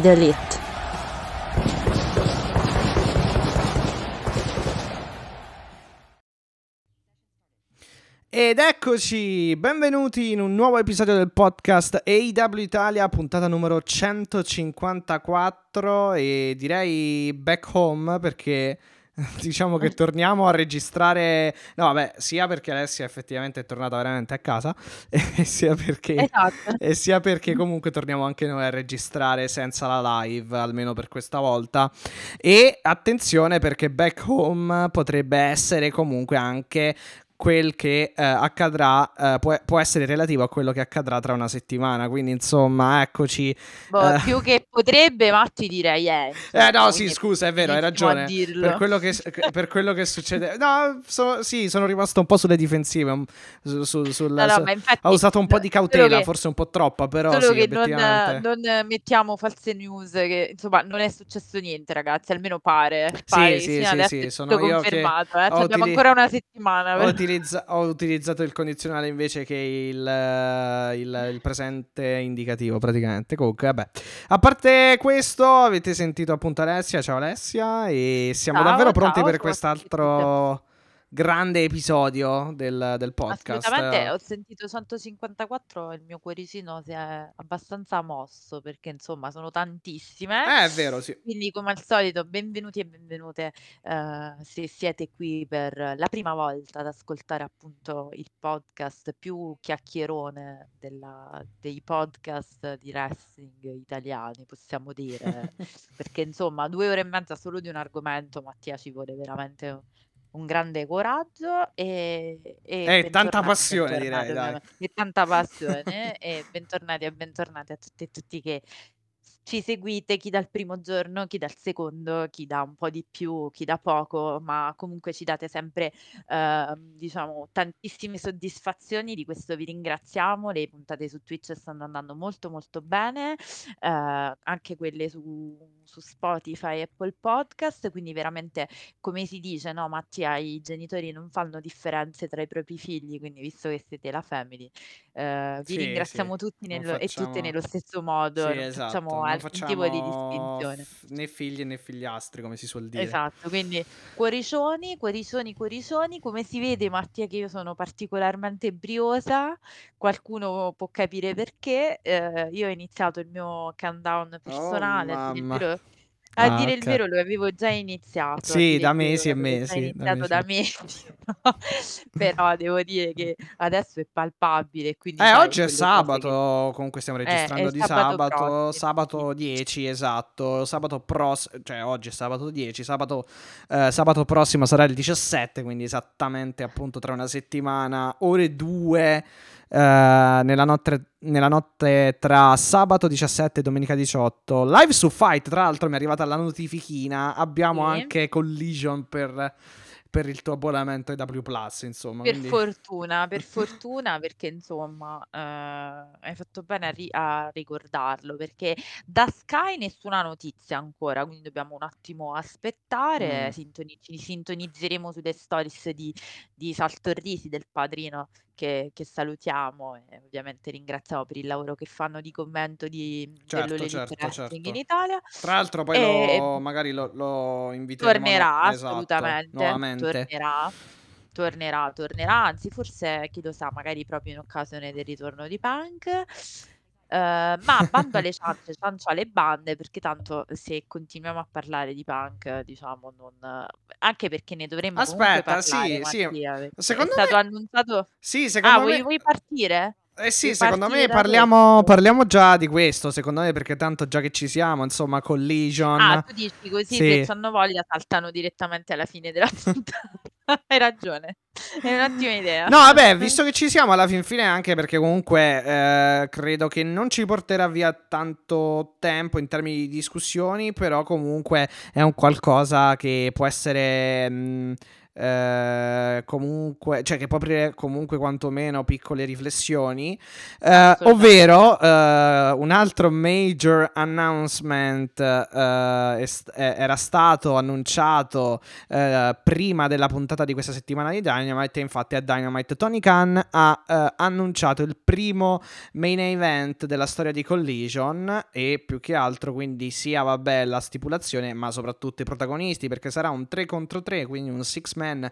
The elite. Ed eccoci, benvenuti in un nuovo episodio del podcast AW Italia, puntata numero 154 e direi back home perché diciamo che torniamo a registrare, no vabbè, sia perché Alessia effettivamente è tornata veramente a casa e sia perché, Esatto. e sia perché comunque torniamo anche noi a registrare senza la live, almeno per questa volta. E attenzione perché back home potrebbe essere comunque anche quel che eh, accadrà eh, può, può, essere relativo a quello che accadrà tra una settimana. Quindi, insomma, eccoci. Boh, eh. Più che potrebbe, ma ti direi è. Eh, no, sì, scusa, è vero, hai ragione. Per quello, che, per quello che succede. No, so, sì, sono rimasto un po' sulle difensive. Su, su, sulla, no, no, infatti, ho usato un po' di cautela, che, forse un po' troppa, però. Solo sì, che non, non, mettiamo false news. Che insomma, non è successo niente, ragazzi. Almeno pare. pare sì, sì, sì, sì, sono io confermato. Che eh. Abbiamo ancora una settimana. Per utilizza- ho utilizzato il condizionale invece che il, eh, il, il, presente indicativo praticamente. Comunque, vabbè. A parte questo, avete sentito appunto Alessia. Ciao Alessia. E siamo ciao, davvero pronti ciao, per quest'altro grande episodio del, del podcast. Assolutamente, ho sentito 154 e il mio cuoricino si è abbastanza mosso perché insomma sono tantissime. Eh, è vero, sì. Quindi come al solito benvenuti e benvenute uh, se siete qui per la prima volta ad ascoltare appunto il podcast più chiacchierone della, dei podcast di wrestling italiani, possiamo dire. perché insomma due ore e mezza solo di un argomento, Mattia ci vuole veramente un grande coraggio e, e eh, tanta passione direi dai. e tanta passione e bentornati e bentornati a tutti e tutti che ci seguite, chi dal primo giorno, chi dal secondo, chi dà un po' di più, chi da poco, ma comunque ci date sempre, eh, diciamo, tantissime soddisfazioni, di questo vi ringraziamo, le puntate su Twitch stanno andando molto molto bene, eh, anche quelle su, su Spotify e Apple Podcast, quindi veramente, come si dice, no Mattia, i genitori non fanno differenze tra i propri figli, quindi visto che siete la family, eh, vi Sì, ringraziamo sì, tutti nello- e tutte facciamo... nello stesso modo, Sì, non esatto, facciamo non alcun tipo di facciamo distinzione. f- né figli né figliastri, come si suol dire. Esatto, quindi cuoricioni, cuoricioni, cuoricioni, come si vede Mattia che io sono particolarmente briosa, qualcuno può capire perché, eh, io ho iniziato il mio countdown Oh, personale, a a Ah, dire il vero lo avevo già iniziato, a Sì, dire da il vero mesi e l'avevo già mesi, da iniziato mesi. da mesi, però devo dire che adesso è palpabile, quindi Eh, sai, oggi è quelle cose che... sabato, comunque stiamo Eh, è registrando di sabato sabato, prossimo, sì. sabato 10, esatto, sabato prossimo, cioè oggi è sabato 10, sabato, eh, sabato prossimo sarà il 17, quindi esattamente appunto tra una settimana, ore 2, eh, nella, notte, nella notte tra sabato 17 e domenica 18, live su Fight, tra l'altro mi è arrivata la notifichina, abbiamo Sì. anche Collision per, per il tuo abbonamento EW Plus, insomma, Per quindi... fortuna, per fortuna, perché insomma, eh, hai fatto bene a, ri- a ricordarlo, perché da Sky nessuna notizia ancora, quindi dobbiamo un attimo aspettare, Mm. sintoni- ci sintonizzeremo sulle stories di, di Saltorrisi, del padrino, che, che salutiamo e ovviamente ringraziamo per il lavoro che fanno di commento di, Certo, dell'Elite certo, Wrestling in certo. Italia. Tra l'altro poi E lo, magari lo, lo inviteremo no- tornerà esatto, assolutamente, nuovamente. tornerà. Tornerà, tornerà, anzi forse chi lo sa, magari proprio in occasione del ritorno di Punk. Eh, ma bando alle ciance, ciancio alle bande, perché tanto se continuiamo a parlare di Punk, diciamo, non... anche perché ne dovremmo comunque Aspetta, parlare, sì, sì. Mattia, perché è Secondo stato me, annunciato... sì, Ah, secondo vuoi, me, vuoi partire? eh sì, Vuoi secondo me da parliamo, questo? parliamo già di questo, secondo me, perché tanto già che ci siamo, insomma, Ah, Collision, tu dici così, se sì. hanno voglia saltano direttamente alla fine della puntata. Hai ragione, è un'ottima idea. No, vabbè, visto che ci siamo alla fin fine, anche perché comunque eh, credo che non ci porterà via tanto tempo in termini di discussioni, però comunque è un qualcosa che può essere... Mh, eh, comunque, cioè che può aprire comunque quantomeno piccole riflessioni, eh, ovvero eh, un altro major announcement eh, est- eh, era stato annunciato eh, prima della puntata di questa settimana di Dynamite, infatti a Dynamite. Tony Khan ha annunciato il primo main event della storia di Collision e più che altro quindi sia vabbè la stipulazione ma soprattutto i protagonisti perché sarà un 3 contro 3 quindi un 6 man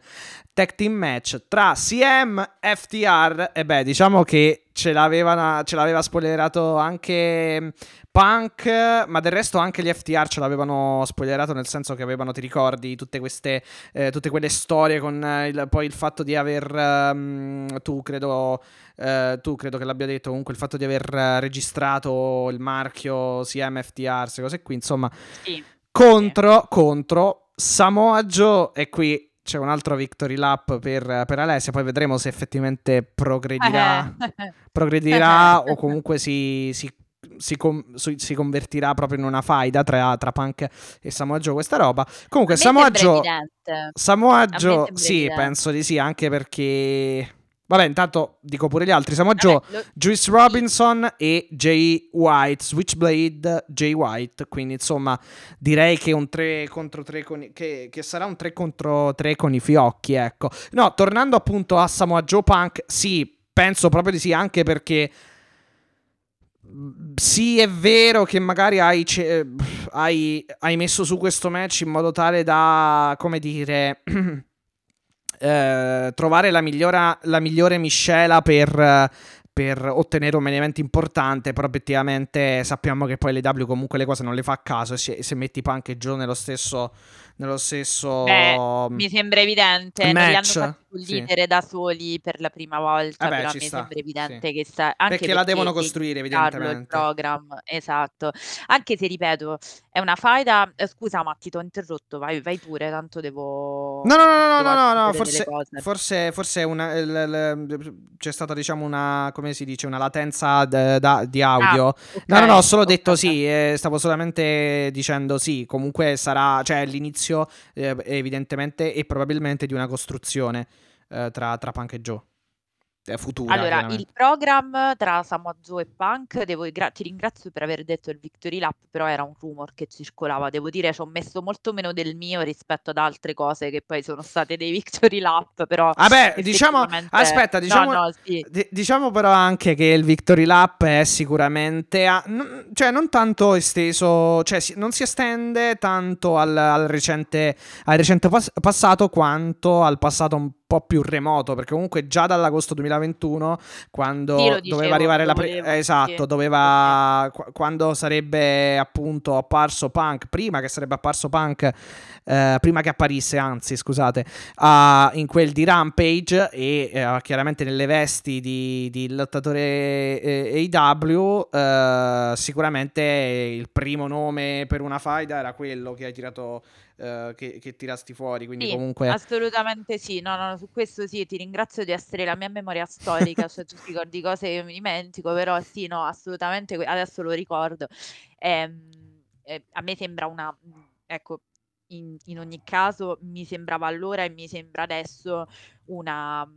Tag Team Match tra CM, FTR e beh diciamo che ce l'aveva, ce l'aveva spoilerato anche Punk, ma del resto anche gli FTR ce l'avevano spoilerato nel senso che avevano, ti ricordi, tutte queste, eh, tutte quelle storie con eh, il, poi il fatto di aver, um, tu credo, uh, tu credo che l'abbia detto, comunque il fatto di aver registrato il marchio CM, FTR, queste cose qui, insomma, sì. contro, sì. contro Samoa Joe e qui c'è un altro victory lap per, per, Alessia, poi vedremo se effettivamente progredirà, progredirà o comunque si, si, si, com- si, convertirà proprio in una faida tra, tra Punk e Samoa Joe, questa roba. Comunque Samoa Joe... Samoa Joe, sì, penso di sì, anche perché Vabbè, intanto dico pure gli altri. Siamo a Joe, lo... Juice Robinson e Jay White, Switchblade Jay White. Quindi, insomma, direi che un 3 contro 3 con i... che, che, sarà un 3 contro 3 con i fiocchi, ecco. No, tornando appunto a Samoa Joe Punk, sì, penso proprio di sì, anche perché sì, è vero che magari hai, hai, hai messo su questo match in modo tale da, come dire... eh, trovare la, migliora, la, migliore miscela per, per ottenere un event importante, però obiettivamente sappiamo che poi l'EW comunque le cose non le fa a caso e se, se metti Punk e Joe nello stesso nello stesso Beh, mi sembra evidente match. non li hanno fatti condividere sì. da soli per la prima volta Vabbè, però mi sta, sembra evidente sì. che sta anche perché, perché la devono costruire evidentemente il program esatto anche se ripeto è una faida eh, scusa Matti ti ho interrotto vai, vai pure tanto devo no no no no no, no, no forse, forse, forse una, l, l, c'è stata diciamo una come si dice una latenza d- da, di audio ah, okay. no no no ho solo okay. detto sì eh, stavo solamente dicendo sì comunque sarà cioè l'inizio inizio eh, evidentemente e probabilmente di una costruzione eh, tra, tra Punk e Joe futura. Allora, il program tra Samoa Joe e Punk, devo, ti ringrazio per aver detto il Victory Lap, però era un rumor che circolava, devo dire ci ho messo molto meno del mio rispetto ad altre cose che poi sono state dei Victory Lap, però... Vabbè, diciamo, aspetta, diciamo, no, no, sì. d- diciamo però anche che il Victory Lap è sicuramente, a, n- cioè non tanto esteso, cioè si, non si estende tanto al, al recente, al recente pas- passato quanto al passato un po' più remoto, perché comunque già dall'agosto 2021, quando dicevo, doveva arrivare la pre- esatto, sì. doveva qu- quando sarebbe appunto apparso Punk, prima che sarebbe apparso Punk eh, prima che apparisse, anzi, scusate, uh, in quel di Rampage e uh, chiaramente nelle vesti di, di lottatore eh, AW, uh, sicuramente il primo nome per una faida era quello che hai tirato Uh, che, che, tirasti fuori. Quindi sì, comunque. Assolutamente sì. No, no, su questo sì, ti ringrazio di essere la mia memoria storica. cioè, tu ricordi cose che io mi dimentico, però sì, no, assolutamente. Adesso lo ricordo. Eh, eh, a me sembra una. Ecco, in, in ogni caso mi sembrava allora e mi sembra adesso una,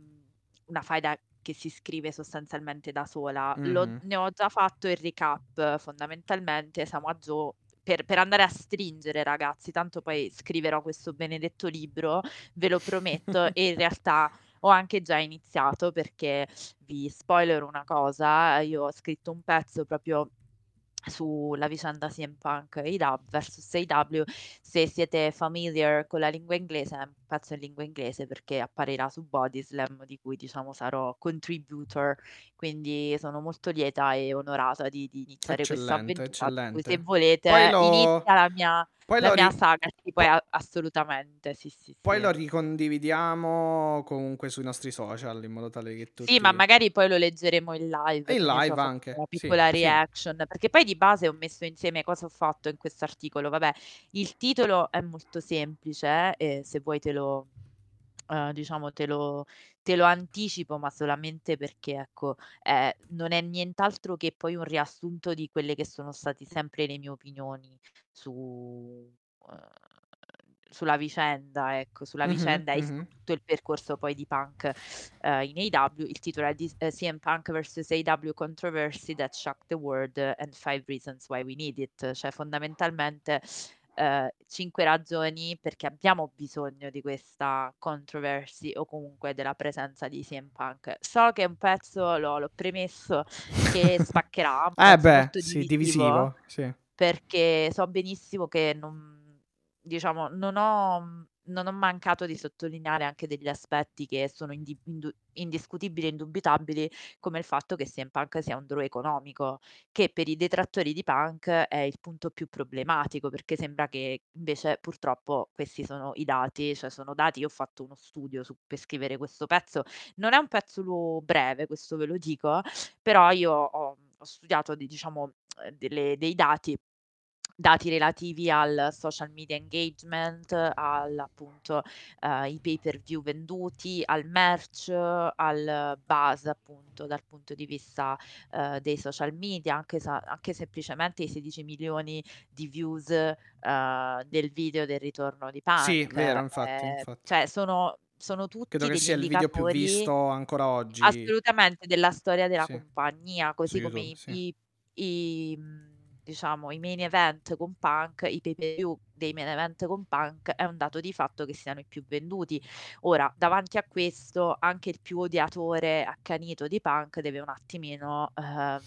una faida che si scrive sostanzialmente da sola. Lo- Mhm. ne ho già fatto il recap, fondamentalmente siamo a Joe per, per andare a stringere, ragazzi, tanto poi scriverò questo benedetto libro, ve lo prometto, e in realtà ho anche già iniziato perché vi spoiler una cosa, io ho scritto un pezzo proprio sulla vicenda CM Punk AW versus AW se siete familiar con la lingua inglese pezzo in lingua inglese perché apparirà su Bodyslam di cui diciamo sarò contributor quindi sono molto lieta e onorata di, di iniziare questa Eccellente, avventura se eccellente. volete Poi lo, inizia la mia, poi la mia ri- saga sì, poi a- assolutamente sì sì poi lo sì ricondividiamo comunque sui nostri social in modo tale che Sì, ma tutti... magari poi lo leggeremo in live, in so, live faccio anche, una sì, piccola sì. reaction, perché poi di base ho messo insieme cosa ho fatto in questo articolo. Vabbè, il titolo è molto semplice, eh, e se vuoi te lo, Uhm, diciamo te lo te lo anticipo, ma solamente perché ecco, ehm, non è nient'altro che poi un riassunto di quelle che sono stati sempre le mie opinioni su uhm, sulla vicenda, ecco, sulla Mh-mh, vicenda e su mh-mh. tutto il percorso poi di Punk, uhm, in AEW. Il titolo è di ehm, CM Punk vs AEW Controversy That Shocked the World and Five Reasons Why We Need It. Cioè fondamentalmente, uhm, 5 ragioni perché abbiamo bisogno di questa controversy o comunque della presenza di CM Punk. So che è un pezzo, l'ho l'ho premesso, che spaccherà, un Eh beh, molto sì, divisivo, sì. perché so benissimo che non diciamo non ho non ho mancato di sottolineare anche degli aspetti che sono indi indu indiscutibili e indubitabili, come il fatto che CM Punk sia un draw economico, che per i detrattori di Punk è il punto più problematico, perché sembra che invece purtroppo questi sono i dati, cioè sono dati io ho fatto uno studio su per scrivere questo pezzo. Non è un pezzo lu breve, questo ve lo dico, però io ho ho studiato di diciamo, ehm, delle dei dati dati relativi al social media engagement, al appunto, uhm, i pay per view venduti, al merch, al buzz appunto dal punto di vista, uhm, dei social media, anche sa anche semplicemente i 16 milioni di views, uhm, del video del ritorno di Sì, Punk. vero, infatti, Ehm, infatti. cioè sono sono Credo tutti che degli sia il video più visto ancora oggi. assolutamente della storia della Sì, compagnia, su così come YouTube, i sì. i i diciamo i main event con Punk, i pay per view dei main event con Punk, è un dato di fatto che siano i più venduti. Ora, davanti a questo anche il più odiatore accanito di Punk deve un attimino, uhm,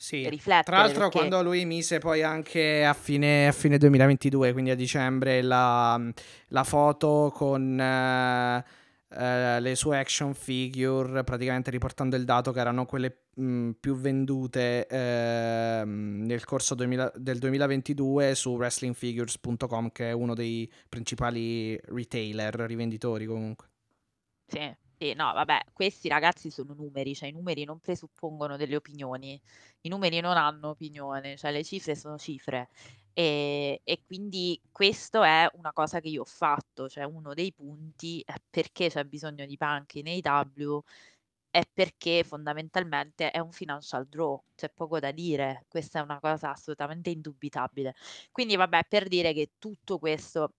Sì. Tra l'altro perché quando lui mise poi anche a fine a fine 2022, quindi a dicembre, la la foto con, ehm, le sue action figure, praticamente riportando il dato che erano quelle, mhmm, più vendute, ehm, nel corso 2000 del 2022 su wrestlingfigures.com, che è uno dei principali retailer, rivenditori comunque. Sì, sì, no vabbè, questi ragazzi sono numeri, cioè i numeri non presuppongono delle opinioni. I numeri non hanno opinione, cioè le cifre sono cifre. Ehm, e quindi questo è una cosa che io ho fatto, cioè uno dei punti è perché c'è bisogno di Punk in AEW, è perché fondamentalmente è un financial draw, c'è poco da dire, questa è una cosa assolutamente indubitabile. Quindi vabbè, per dire che tutto questo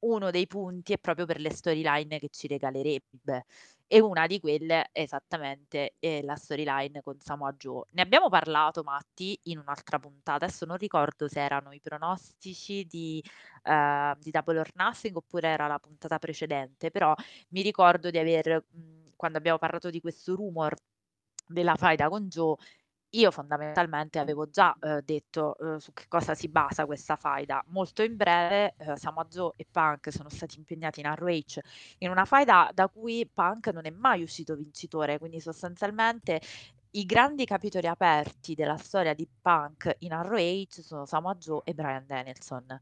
uno dei punti è proprio per le storyline che ci regalerebbe e una di quelle esattamente è la storyline con Samoa Joe. Ne abbiamo parlato Matti in un'altra puntata, adesso non ricordo se erano i pronostici di ehm, di Double or Nothing oppure era la puntata precedente, però mi ricordo di aver mhmm, quando abbiamo parlato di questo rumor della faida con Joe, io fondamentalmente avevo già, uhm, detto, uhm, su che cosa si basa questa faida. Molto in breve, uhm, Samoa Joe e Punk sono stati impegnati in ROH in una faida da cui Punk non è mai uscito vincitore, quindi sostanzialmente i grandi capitoli aperti della storia di Punk in ROH sono Samoa Joe e Bryan Danielson.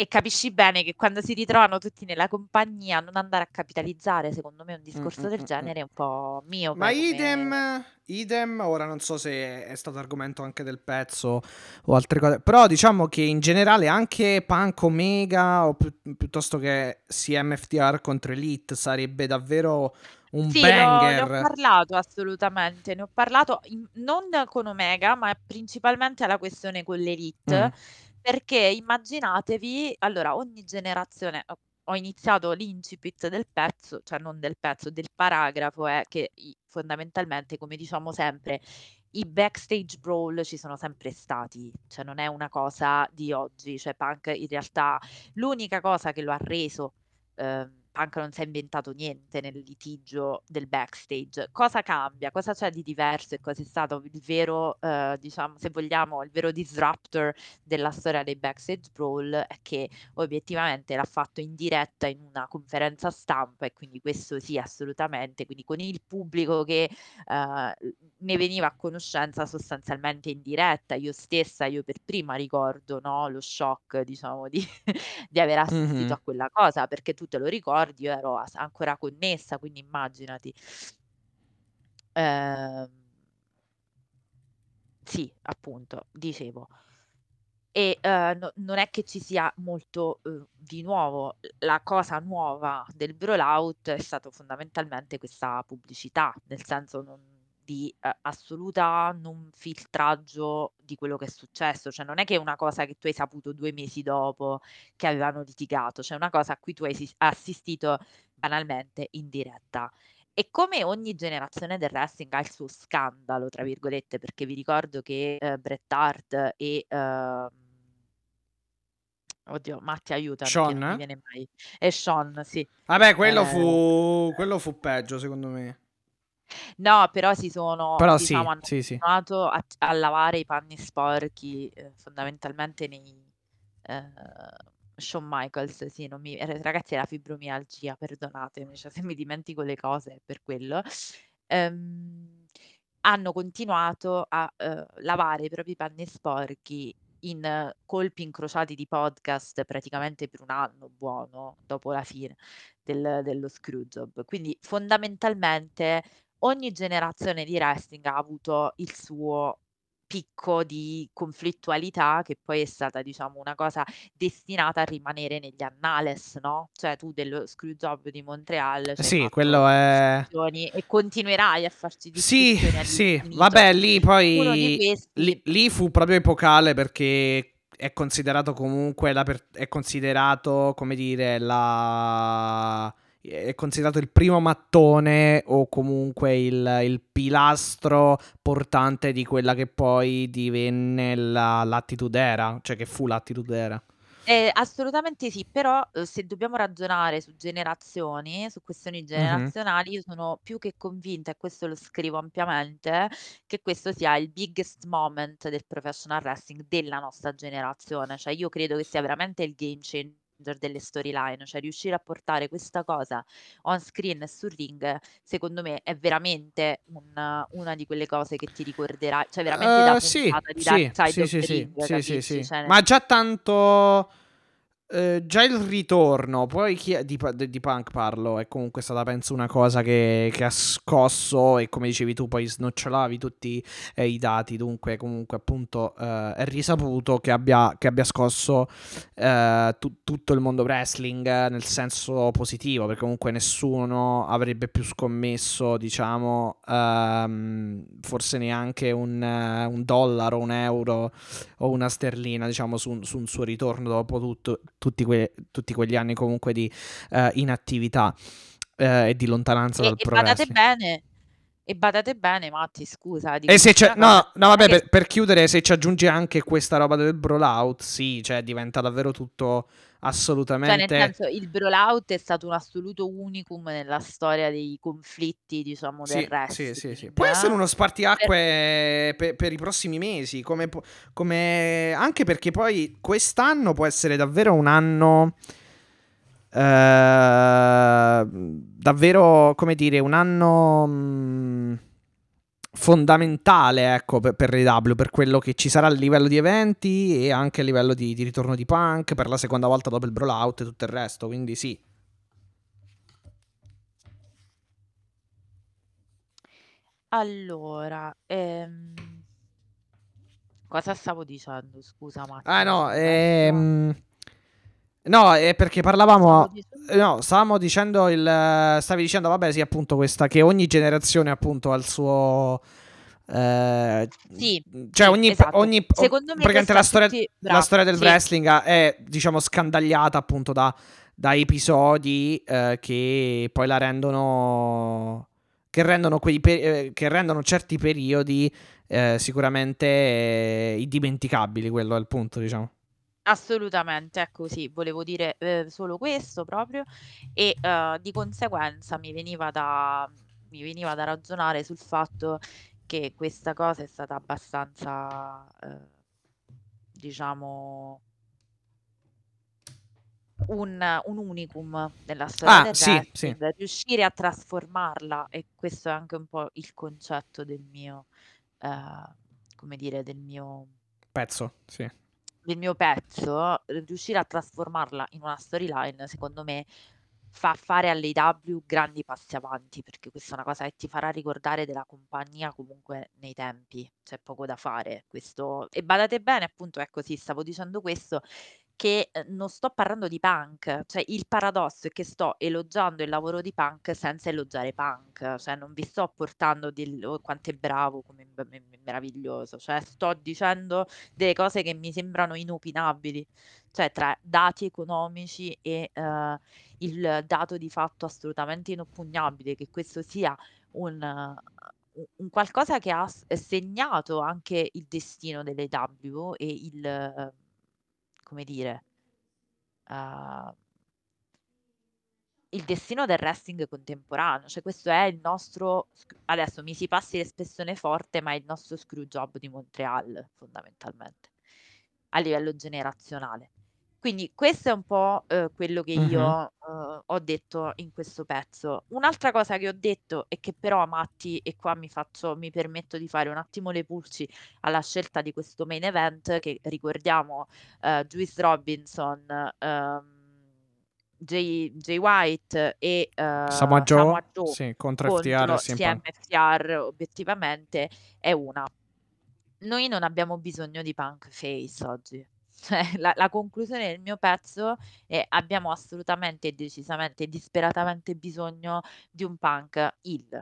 E capisci bene che quando si ritrovano tutti nella compagnia, non andare a capitalizzare, secondo me un discorso mh, del mh, mh. genere è un po' Ma miope idem come idem, ora non so se è stato argomento anche del pezzo o altre cose, però diciamo che in generale anche Punk Omega o pi piuttosto che CMFTR contro Elite sarebbe davvero un Sì, l'ho ne ho banger. parlato assolutamente, ne ho parlato in non con Omega, ma principalmente alla questione con l'Elite, perché immaginatevi allora ogni generazione ho iniziato l'incipit del pezzo, cioè non del pezzo, del paragrafo è che i fondamentalmente, come diciamo sempre, i backstage brawl ci sono sempre stati, cioè non è una cosa di oggi, cioè Punk in realtà l'unica cosa che lo ha reso uhm, Punk non si è inventato niente nel litigio del backstage. Cosa cambia? Cosa c'è di diverso e cos'è stato il vero, uhm, diciamo, se vogliamo, il vero disruptor della storia dei backstage brawl è che obiettivamente l'ha fatto in diretta in una conferenza stampa e quindi questo sì, assolutamente, quindi con il pubblico che, uhm, ne veniva a conoscenza sostanzialmente in diretta. Io stessa, io per prima ricordo, no, lo shock diciamo di di aver assistito Mh-mh. a quella cosa, perché tu te lo ricordi, io ero ancora connessa, quindi immaginati. Ehm sì, appunto, dicevo E, uhm, no non è che ci sia molto, uhm, di nuovo. La cosa nuova del Brawlout è stato fondamentalmente questa pubblicità, nel senso non di, uhm, assoluta non filtraggio di quello che è successo. Cioè non è che è una cosa che tu hai saputo 2 mesi dopo che avevano litigato, cioè una cosa a cui tu hai sis assistito banalmente in diretta. E come ogni generazione del wrestling ha il suo "scandalo" tra virgolette, perché vi ricordo che, ehm, Bret Hart e, uhm oddio, Matti aiutami che non viene mai e Shawn, sì. Vabbè, quello Ehm fu quello fu peggio secondo me. No, però si sono Però sì, diciamo hanno sì, sì. continuato a a lavare i panni sporchi, uhm, fondamentalmente nei ehm, Shawn Michaels, sì, non mi ragazzi è la fibromialgia, perdonatemi, cioè se mi dimentico le cose è per quello. Ehm, hanno continuato a, uhm, lavare i propri panni sporchi in colpi incrociati di podcast praticamente per 1 anno buono, dopo la fine del dello Screwjob. Quindi fondamentalmente ogni generazione di wrestling ha avuto il suo picco di conflittualità, che poi è stata diciamo una cosa destinata a rimanere negli annales, no, cioè tu dello Screwjob di Montreal Sì, quello è e continuerai a farci Sì, discussioni sì. all'infinito. Vabbè lì poi questi lì lì fu proprio epocale perché è considerato comunque la per è considerato, come dire, la è considerato il primo mattone o comunque il il pilastro portante di quella che poi divenne la l'Attitude Era, cioè che fu l'Attitude Era. Ehm, assolutamente sì, però, uhm, se dobbiamo ragionare su generazioni, su questioni generazionali, io sono più che convinta, e questo lo scrivo ampiamente, che questo sia il biggest moment del professional wrestling della nostra generazione. Cioè io credo che sia veramente il game changer delle storyline, cioè riuscire a portare questa cosa on screen e sul ring, secondo me è veramente un una di quelle cose che ti ricorderai cioè veramente da Uhm, sì, puntata di sì, Dark Side sì, sì, Ring, sì, sì, sì. Cioè Ma già tanto uhm, già il ritorno, poi chi di di Punk parlo, è comunque stata penso una cosa che che ha scosso e come dicevi tu poi snocciolavi tutti, ehm, i dati, dunque comunque appunto, uhm, è risaputo che abbia che abbia scosso, ehm, tu tutto il mondo wrestling nel senso positivo, perché comunque nessuno avrebbe più scommesso, diciamo, uhm, forse neanche un un dollaro, un euro o una sterlina, diciamo, su su un suo ritorno dopo tutto tutti que tutti quegli anni comunque di, ehm, inattività, ehm, e di lontananza E dal e pro badate bene e badate bene Matti, scusa, E se c'è no, no vabbè per per chiudere, se ci aggiungi anche questa roba del Brawlout, sì, cioè diventa davvero tutto Cioè nel assolutamente senso, il Brawlout è stato un assoluto unicum nella storia dei conflitti, diciamo, del Sì, sì, sì, sì. wrestling, Può essere uno per spartiacque pe per i prossimi mesi, come come anche perché poi quest'anno può essere davvero un anno ehm, davvero, come dire, un anno, mhmm, fondamentale, ecco, pe per l'AEW, per quello che ci sarà a livello di eventi e anche a livello di di ritorno di Punk per la seconda volta dopo il Brawlout e tutto il resto, quindi sì. Allora, ehm cosa stavo dicendo scusa Ah Matti, mi no, ehm, no, è perché parlavamo dicendo no, stavamo dicendo il stavi dicendo vabbè sì appunto questa che ogni generazione appunto ha il suo ehm, Sì, cioè ogni esatto. ogni Secondo me praticamente la storia tutti la storia del sì. wrestling è diciamo scandagliata appunto da da episodi, ehm, che poi la rendono che rendono quei pe ehm, che rendono certi periodi, ehm, sicuramente indimenticabili, quello è il punto, diciamo. Assolutamente, ecco sì, volevo dire, ehm, solo questo proprio e, uhm, di conseguenza mi veniva da mi veniva da ragionare sul fatto che questa cosa è stata abbastanza, uhm, diciamo un un unicum nella storia Ah, del sì, sì. wrestling, riuscire a trasformarla e questo è anche un po' il concetto del mio ehm, come dire, del mio Pezzo, sì. Del mio pezzo, riuscire a trasformarla in una storyline secondo me fa fare all'AEW grandi passi avanti, perché questa è una cosa che ti farà ricordare della compagnia comunque nei tempi, c'è poco da fare. Questo... E badate bene, appunto, ecco sì, stavo dicendo questo, che eh, non sto parlando di punk, cioè il paradosso è che sto elogiando il lavoro di punk senza elogiare punk, cioè non vi sto portando di oh, quanto è bravo, come è meraviglioso, cioè sto dicendo delle cose che mi sembrano inopinabili, cioè tra dati economici e uh, il dato di fatto assolutamente inoppugnabile che questo sia un, uh, un qualcosa che ha segnato anche il destino delle W e il... Uh, come dire, uh, il destino del wrestling contemporaneo. Cioè, questo è il nostro. Adesso mi si passi l'espressione forte, ma è il nostro screw job di Montreal, fondamentalmente, a livello generazionale. Quindi questo è un po' eh, quello che io uh-huh. eh, ho detto in questo pezzo. Un'altra cosa che ho detto e che però Matti, e qua mi, faccio, mi permetto di fare un attimo le pulci alla scelta di questo main event, che ricordiamo eh, Juice Robinson, ehm, Jay, Jay, White e Samoa Joe, Samoa Joe sì, contro, contro FTR, CM FTR obiettivamente è una. Noi non abbiamo bisogno di punk face oggi. Cioè, la, la conclusione del mio pezzo è abbiamo assolutamente decisamente, disperatamente bisogno di un punk hill.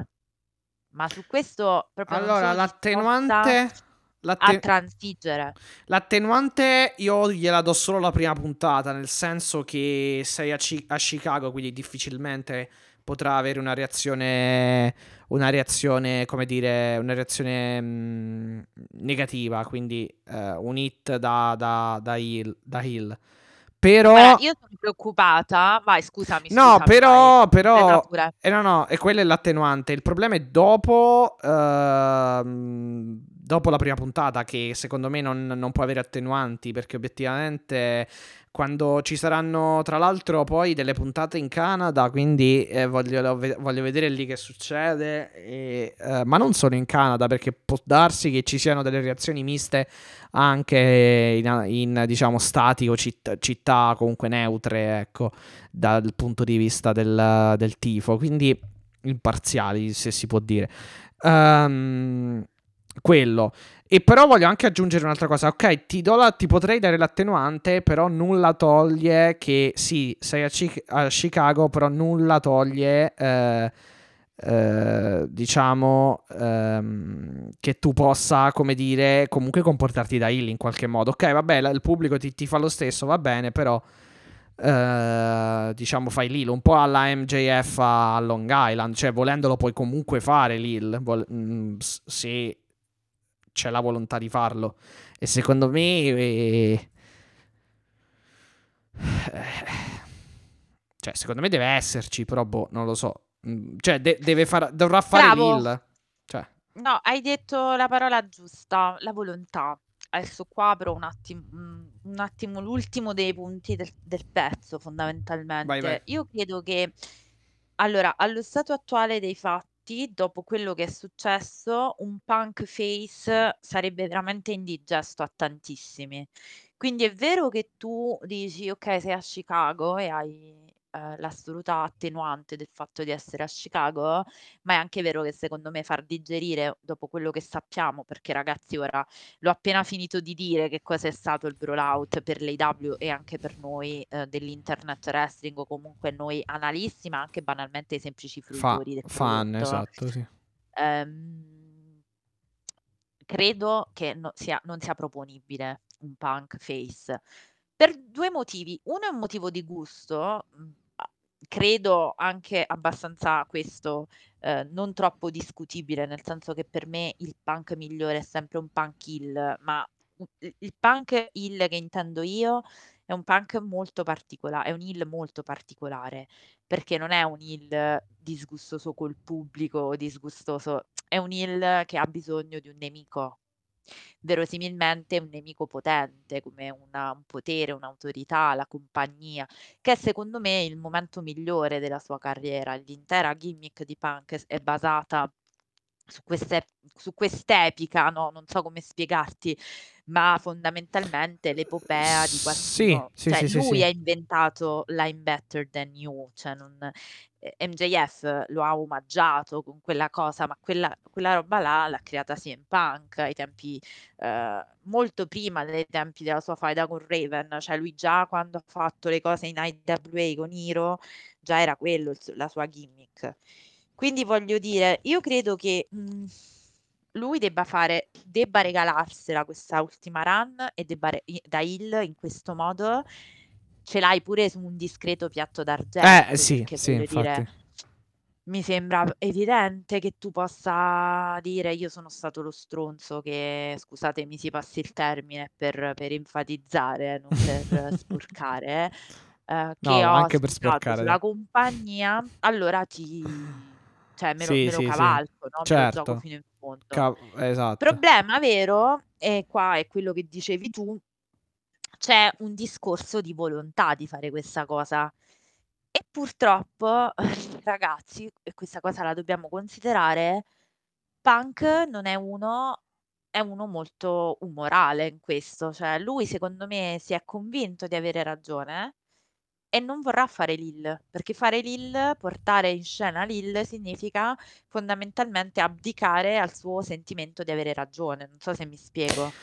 Ma su questo proprio allora, l'attenuante L'atten- a transigere. L'attenuante io gliela do solo la prima puntata, nel senso che sei a, C- a Chicago, quindi difficilmente potrà avere una reazione, una reazione, come dire, una reazione mh, mm, negativa, quindi uh, un hit da, da, da, Hill, da Hill. Però Guarda, io sono preoccupata. Vai, scusami. No, scusami, però, vai. però eh, no, no, e quello è l'attenuante. Il problema è dopo uh, dopo la prima puntata che secondo me non, non può avere attenuanti perché obiettivamente quando ci saranno tra l'altro poi delle puntate in Canada, quindi eh, voglio, voglio, vedere lì che succede, e, eh, ma non solo in Canada perché può darsi che ci siano delle reazioni miste anche in, in diciamo stati o città, città, comunque neutre, ecco, dal punto di vista del, del tifo, quindi imparziali se si può dire. Um, quello. E però voglio anche aggiungere un'altra cosa. Ok, ti, la, ti, potrei dare l'attenuante, però nulla toglie che sì, sei a, Chi- a Chicago, però nulla toglie, eh, eh, diciamo, ehm, che tu possa, come dire, comunque comportarti da Hill in qualche modo. Ok, vabbè, la, il pubblico ti, ti, fa lo stesso, va bene, però... Uh, diciamo fai Lil un po' alla MJF a Long Island cioè volendolo puoi comunque fare Lil vol- mh, mm, se c'è la volontà di farlo. E secondo me... Eh, cioè, secondo me deve esserci, però boh, non lo so. Mm, cioè, de- deve far- dovrà fare Bravo. Cioè. No, hai detto la parola giusta, la volontà. Adesso qua apro un attimo, mm, un attimo l'ultimo dei punti del, del pezzo, fondamentalmente. Vai, vai. Io credo che, allora, allo stato attuale dei fatti, tutti, dopo quello che è successo, un punk face sarebbe veramente indigesto a tantissimi. Quindi è vero che tu dici, ok, sei a Chicago e hai eh, l'assoluta attenuante del fatto di essere a Chicago, ma è anche vero che secondo me far digerire dopo quello che sappiamo, perché ragazzi ora l'ho appena finito di dire che cosa è stato il rollout per l'AW e anche per noi eh, dell'internet wrestling o comunque noi analisti, ma anche banalmente i semplici fruitori Fa- del fan, esatto, sì. Ehm, credo che no, sia, non sia proponibile un punk face per due motivi. Uno è un motivo di gusto, mhmm, credo anche abbastanza questo, ehm, non troppo discutibile, nel senso che per me il punk migliore è sempre un punk hill, ma il punk hill che intendo io è un punk molto particola è un hill molto particolare, perché non è un hill disgustoso col pubblico o disgustoso è un hill che ha bisogno di un nemico verosimilmente un nemico potente, come una, un potere, un'autorità, la compagnia, che è secondo me il momento migliore della sua carriera. L'intera gimmick di Punk è basata su queste su quest'epica, no, non so come spiegarti, ma fondamentalmente l'epopea di qualcuno sì, cioè sì, sì, lui ha inventato l'I'm Better Than You, cioè non ehm, MJF lo ha omaggiato con quella cosa, ma quella quella roba là l'ha creata CM Punk ai tempi ehm, molto prima dei tempi della sua faida con Raven, cioè lui già quando ha fatto le cose in IWA con Hiro, già era quello il la sua gimmick. Quindi voglio dire, io credo che, mhmm, lui debba fare debba regalarsela questa ultima run e debba re i da heel in questo modo, ce l'hai pure su un discreto piatto Eh, d'argento, sì, perché sì, voglio infatti. dire, mi sembra evidente che tu possa dire: "Io sono stato lo stronzo che" scusatemi si passi il termine per per enfatizzare, eh, non per sporcare, ehm, "che No, ho anche per sporcare, sulla dai. compagnia, allora ti cioè me lo Sì, me lo sì, sì. cavalco, no, me lo gioco Certo. fino in fondo." Ca esatto. Problema vero, e qua è quello che dicevi tu, c'è un discorso di volontà di fare questa cosa. E purtroppo, ragazzi, e questa cosa la dobbiamo considerare, Punk non è uno è uno molto umorale in questo, cioè lui secondo me si è convinto di avere ragione e non vorrà fare l'heel, perché fare l'heel, portare in scena l'heel significa fondamentalmente abdicare al suo sentimento di avere ragione, non so se mi spiego.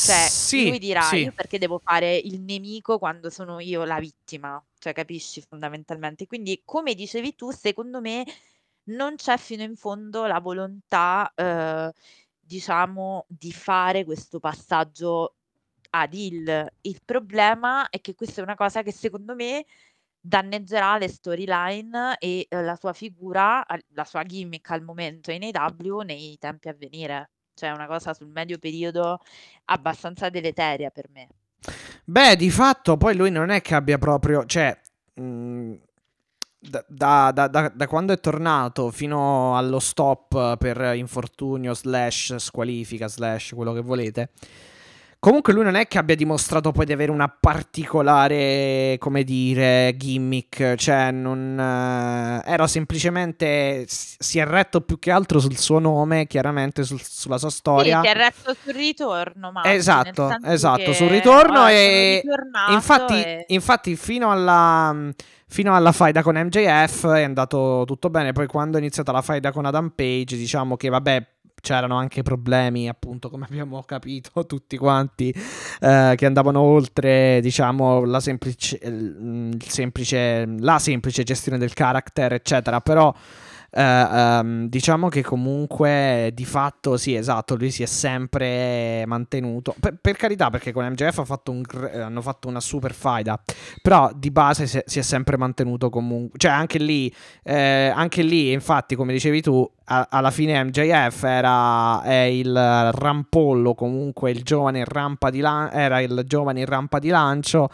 Cioè, lui Sì, dirà: sì. "Io perché devo fare il nemico quando sono io la vittima?" Cioè, capisci fondamentalmente? Quindi, come dicevi tu, secondo me non c'è fino in fondo la volontà, uhm, diciamo di fare questo passaggio ad heel. Il problema è che questa è una cosa che secondo me danneggerà le storyline e, uhm, la sua figura, la sua gimmick al momento in AEW nei tempi a venire. Cioè, una cosa sul medio periodo abbastanza deleteria per me. Beh, di fatto poi lui non è che abbia proprio, cioè, mhmm, da da da da da quando è tornato fino allo stop per infortunio slash squalifica slash quello che volete, comunque lui non è che abbia dimostrato poi di avere una particolare, come dire, gimmick, cioè non era semplicemente si è retto più che altro sul suo nome, chiaramente sul sulla sua Sì, storia. si è retto sul ritorno nel Esatto, esatto, sul ritorno "Ora sono e infatti e" infatti fino alla fino alla faida con MJF è andato tutto bene, poi quando è iniziata la faida con Adam Page, diciamo che vabbè, c'erano anche problemi, appunto, come abbiamo capito tutti quanti, ehm, che andavano oltre, diciamo, la semplice semplice la semplice gestione del character, eccetera, però, ehm, ehm, diciamo che comunque di fatto sì, esatto, lui si è sempre mantenuto. Per per carità, perché con MJF ha fatto un hanno fatto una super faida, però di base si è si è sempre mantenuto comun cioè anche lì ehm, anche lì infatti come dicevi tu alla fine MJF era è il rampollo, comunque il giovane in rampa di lan era il giovane in rampa di lancio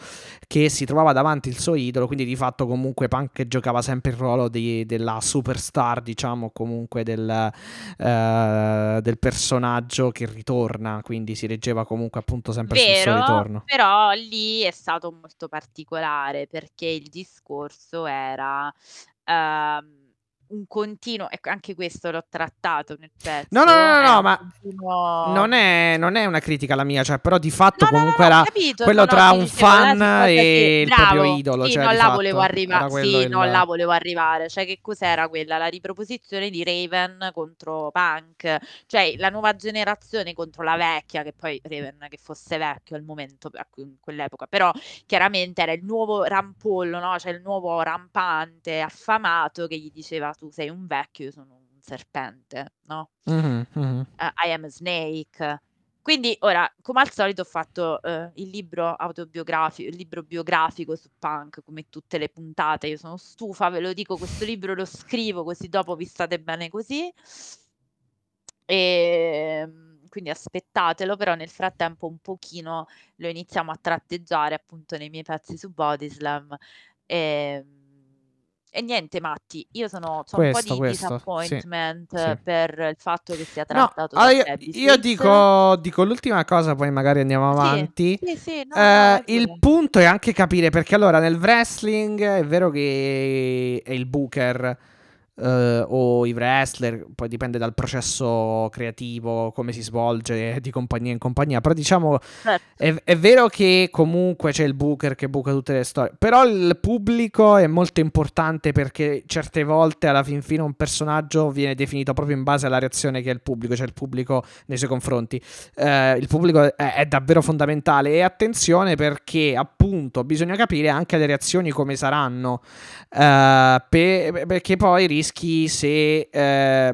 che si trovava davanti il suo idolo, quindi di fatto comunque Punk giocava sempre il ruolo di della superstar, diciamo, comunque del ehm, del personaggio che ritorna, quindi si reggeva comunque appunto sempre sul suo Vero, ritorno. però lì è stato molto particolare, perché il discorso era, ehm, un continuo ecco anche questo l'ho trattato nel No, no, pezzo, no, no, era no, un ma continuo non è non è una critica la mia, cioè però di fatto No, no, no, comunque no, era capito. quello No, no, tra un dicevo la fan che e il proprio bravo, idolo, sì, cioè non là volevo fatto arriva era quello sì, non là il volevo arrivare. Cioè che cos'era quella? La riproposizione di Raven contro Punk, cioè la nuova generazione contro la vecchia, che poi Raven che fosse vecchio al momento in quell'epoca, però chiaramente era il nuovo rampollo, no, cioè il nuovo rampante affamato che gli diceva: "Tu sei un vecchio, io sono un serpente", no? Mh-mh. Uh, I am a snake. Quindi ora, come al solito ho fatto, uhm, il libro autobiografi il libro biografico su Punk, come tutte le puntate. Io sono stufa, ve lo dico, questo libro lo scrivo così dopo vi state bene così. Ehm, quindi aspettatelo, però nel frattempo un pochino lo iniziamo a tratteggiare appunto nei miei pezzi su Bodyslam. Ehm, e niente Matti, io sono c'ho un po' di questo, sì, disappointment sì. per il fatto che sia No, trattato allora da io dico dico l'ultima cosa, poi magari andiamo Sì, avanti. sì, sì, no, no, vai il punto è anche capire perché allora nel wrestling è vero che è il booker, eh, o i wrestler, poi dipende dal processo creativo, come si svolge di compagnia in compagnia, però diciamo Certo. è, è vero che comunque c'è il booker che buca tutte le storie, però il pubblico è molto importante perché certe volte alla fin fine un personaggio viene definito proprio in base alla reazione che ha il pubblico, cioè il pubblico nei suoi confronti. Eh, il pubblico è, è davvero fondamentale e attenzione perché appunto bisogna capire anche le reazioni come saranno, eh, per- perché poi rischi se... eh,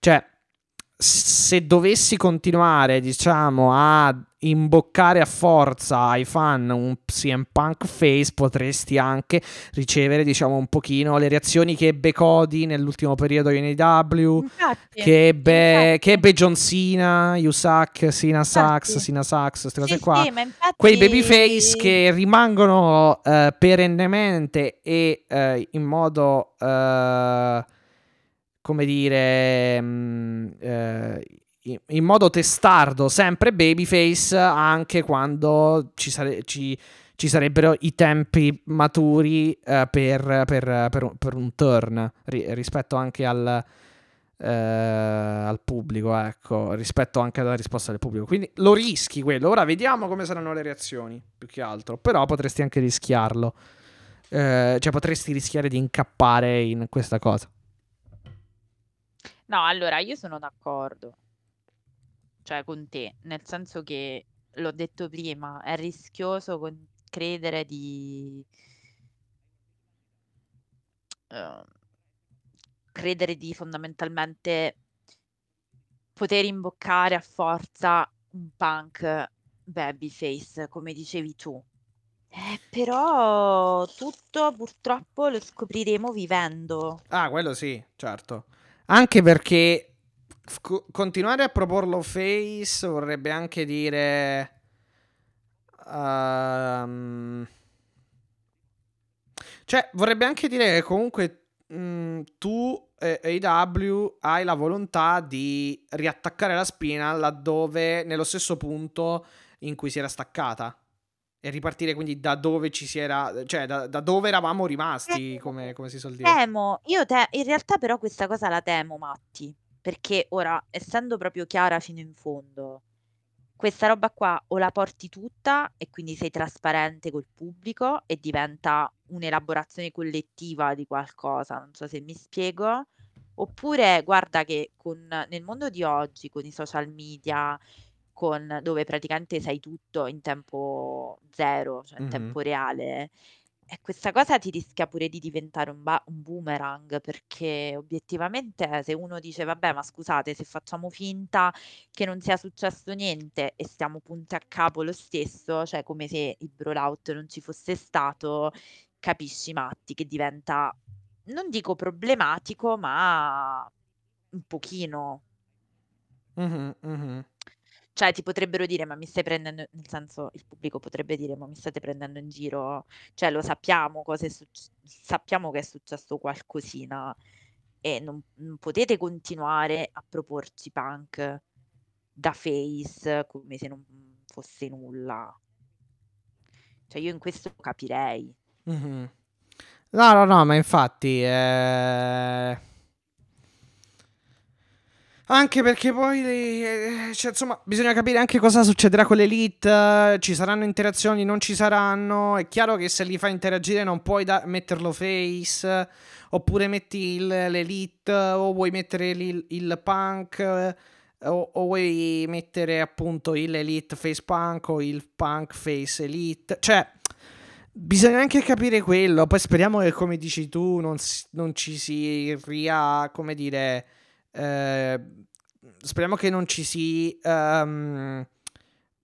cioè se dovessi continuare, diciamo, a imboccare a forza ai fan un CM Punk face, potresti anche ricevere, diciamo, un pochino le reazioni che ebbe Cody nell'ultimo periodo in AW, che ebbe, che ebbe John Cena, You Suck, Cena Infatti. Cena Sucks, queste cose Sì, qua. sì, infatti- Quei babyface che rimangono eh, perennemente e eh, in modo, eh, come dire, mm, eh, in, modo testardo, sempre babyface, anche quando ci, sare- ci- ci sarebbero i tempi maturi eh, per, per- per per un turn ri- rispetto anche al, eh, al pubblico, ecco, rispetto anche alla risposta del pubblico. Quindi lo rischi quello. Ora vediamo come saranno le reazioni, più che altro. Però potresti anche rischiarlo. Eh, cioè potresti rischiare di incappare in questa cosa. No, allora io sono d'accordo, cioè con te, nel senso che l'ho detto prima, è rischioso con- credere di eh, credere di fondamentalmente poter imboccare a forza un punk babyface, come dicevi tu. Eh, però tutto purtroppo lo scopriremo vivendo. Ah, quello sì, certo. Anche perché f- co- continuare a proporlo face vorrebbe anche dire... ehm, cioè, vorrebbe anche dire che comunque mh, tu e AW hai la volontà di riattaccare la spina laddove, nello stesso punto in cui si era staccata. E ripartire quindi da dove ci si era, cioè da, da dove eravamo rimasti, come, come si suol dire. Temo, io te- in realtà però questa cosa la temo, Matti, perché ora, essendo proprio chiara fino in fondo, questa roba qua o la porti tutta e quindi sei trasparente col pubblico e diventa un'elaborazione collettiva di qualcosa, non so se mi spiego, oppure guarda che con, nel mondo di oggi, con i social media, con, dove praticamente sai tutto in tempo zero, cioè in Mhm. tempo reale, e questa cosa ti rischia pure di diventare un, ba- un boomerang perché obiettivamente se uno dice vabbè ma scusate se facciamo finta che non sia successo niente e stiamo punti a capo lo stesso, cioè come se il rollout non ci fosse stato, capisci Matti che diventa, non dico problematico ma un pochino, Mhm, mhm. Cioè ti potrebbero dire ma mi stai prendendo, nel senso il pubblico potrebbe dire ma mi state prendendo in giro, cioè lo sappiamo cosa è successo, sappiamo che è successo qualcosina e non, non potete continuare a proporci punk da face come se non fosse nulla. Cioè io in questo capirei. Mhm. No, no, no, ma infatti... eh, Anche perché poi, eh, cioè, insomma, bisogna capire anche cosa succederà con l'elite, ci saranno interazioni, non ci saranno, è chiaro che se li fai interagire non puoi da- metterlo face, oppure metti il- l'elite, o vuoi mettere il, il punk, eh, o, o vuoi mettere appunto il elite face punk o il punk face elite, cioè... Bisogna anche capire quello. Poi speriamo che, come dici tu, non, non ci si ria. Come dire. Eh, speriamo che non ci si. ehm,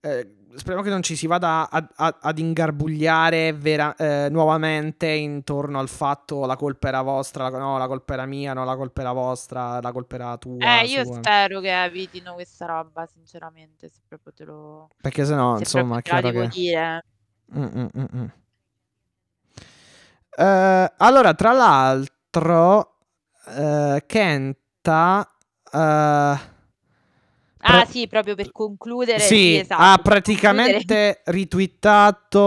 eh, speriamo che non ci si vada a- a- ad ingarbugliare vera- eh, nuovamente intorno al fatto la colpa era vostra, la- no, la colpa era mia, no, la colpa era vostra, la colpa era tua. Eh, io sua. spero che evitino questa roba, sinceramente, se proprio te lo, Perché sennò, se insomma, chiaro che. dire. Mm, mm, mm. Eh, allora, tra l'altro, eh, Kenta. Eh, Ah, Pra- sì, proprio per concludere. sì, Sì, esatto. ha praticamente ritwittato.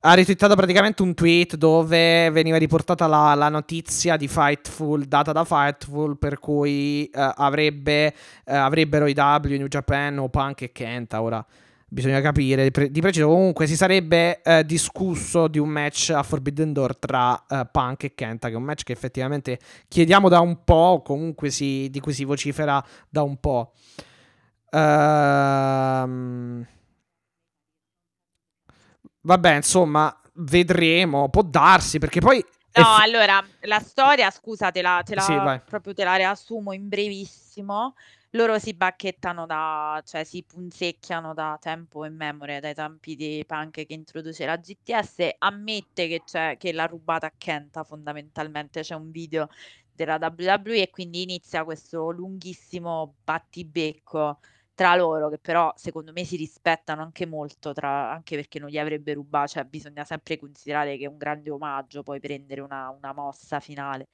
ha ritwittato praticamente un tweet dove veniva riportata la, la notizia di Fightful, data da Fightful, per cui uh, avrebbe, uh, avrebbero i W, New Japan o Punk e Kenta. Ora bisogna capire di preciso. Comunque si sarebbe uh, discusso di un match a Forbidden Door tra Punk e Kenta, che è un match che effettivamente chiediamo da un po', comunque si, di cui si vocifera da un po'. Ehm... Vabbè, insomma, vedremo, può darsi, perché poi... No, allora, la storia, scusa, te la, te la, Sì, proprio te la riassumo in brevissimo. Loro si bacchettano da, cioè si punzecchiano da tempo in memoria, dai tempi di Punk che introduce la GTS, ammette che, c'è, che l'ha rubata a Kenta fondamentalmente, c'è un video della WWE e quindi inizia questo lunghissimo battibecco tra loro, che però secondo me si rispettano anche molto, tra, anche perché non gli avrebbe rubato, cioè bisogna sempre considerare che è un grande omaggio poi prendere una, una mossa finale.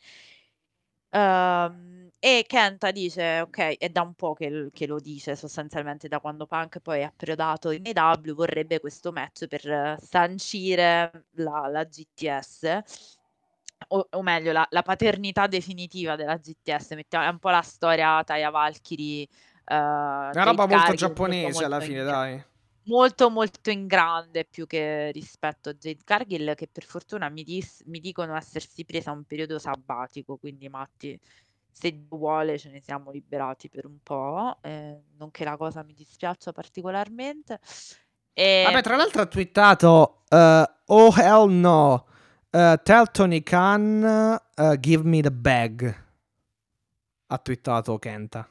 Um, e Kenta dice, ok, è da un po' che, che, lo dice sostanzialmente, da quando Punk poi è approdato in EW, vorrebbe questo match per sancire la, la GTS. O, o, meglio, la, la, paternità definitiva della GTS, mettiamo, è un po' la storia Taya Valkyrie Uh, è una roba molto giapponese molto, molto alla fine, dai. Molto molto in grande più che rispetto a Jade Cargill che per fortuna mi, dis- mi dicono essersi presa un periodo sabbatico, quindi Matti se vuole ce ne siamo liberati per un po', eh, non che la cosa mi dispiaccia particolarmente. E... Vabbè, tra l'altro ha twittato uh, Oh hell no, uh, tell Tony Khan uh, give me the bag. Ha twittato Kenta.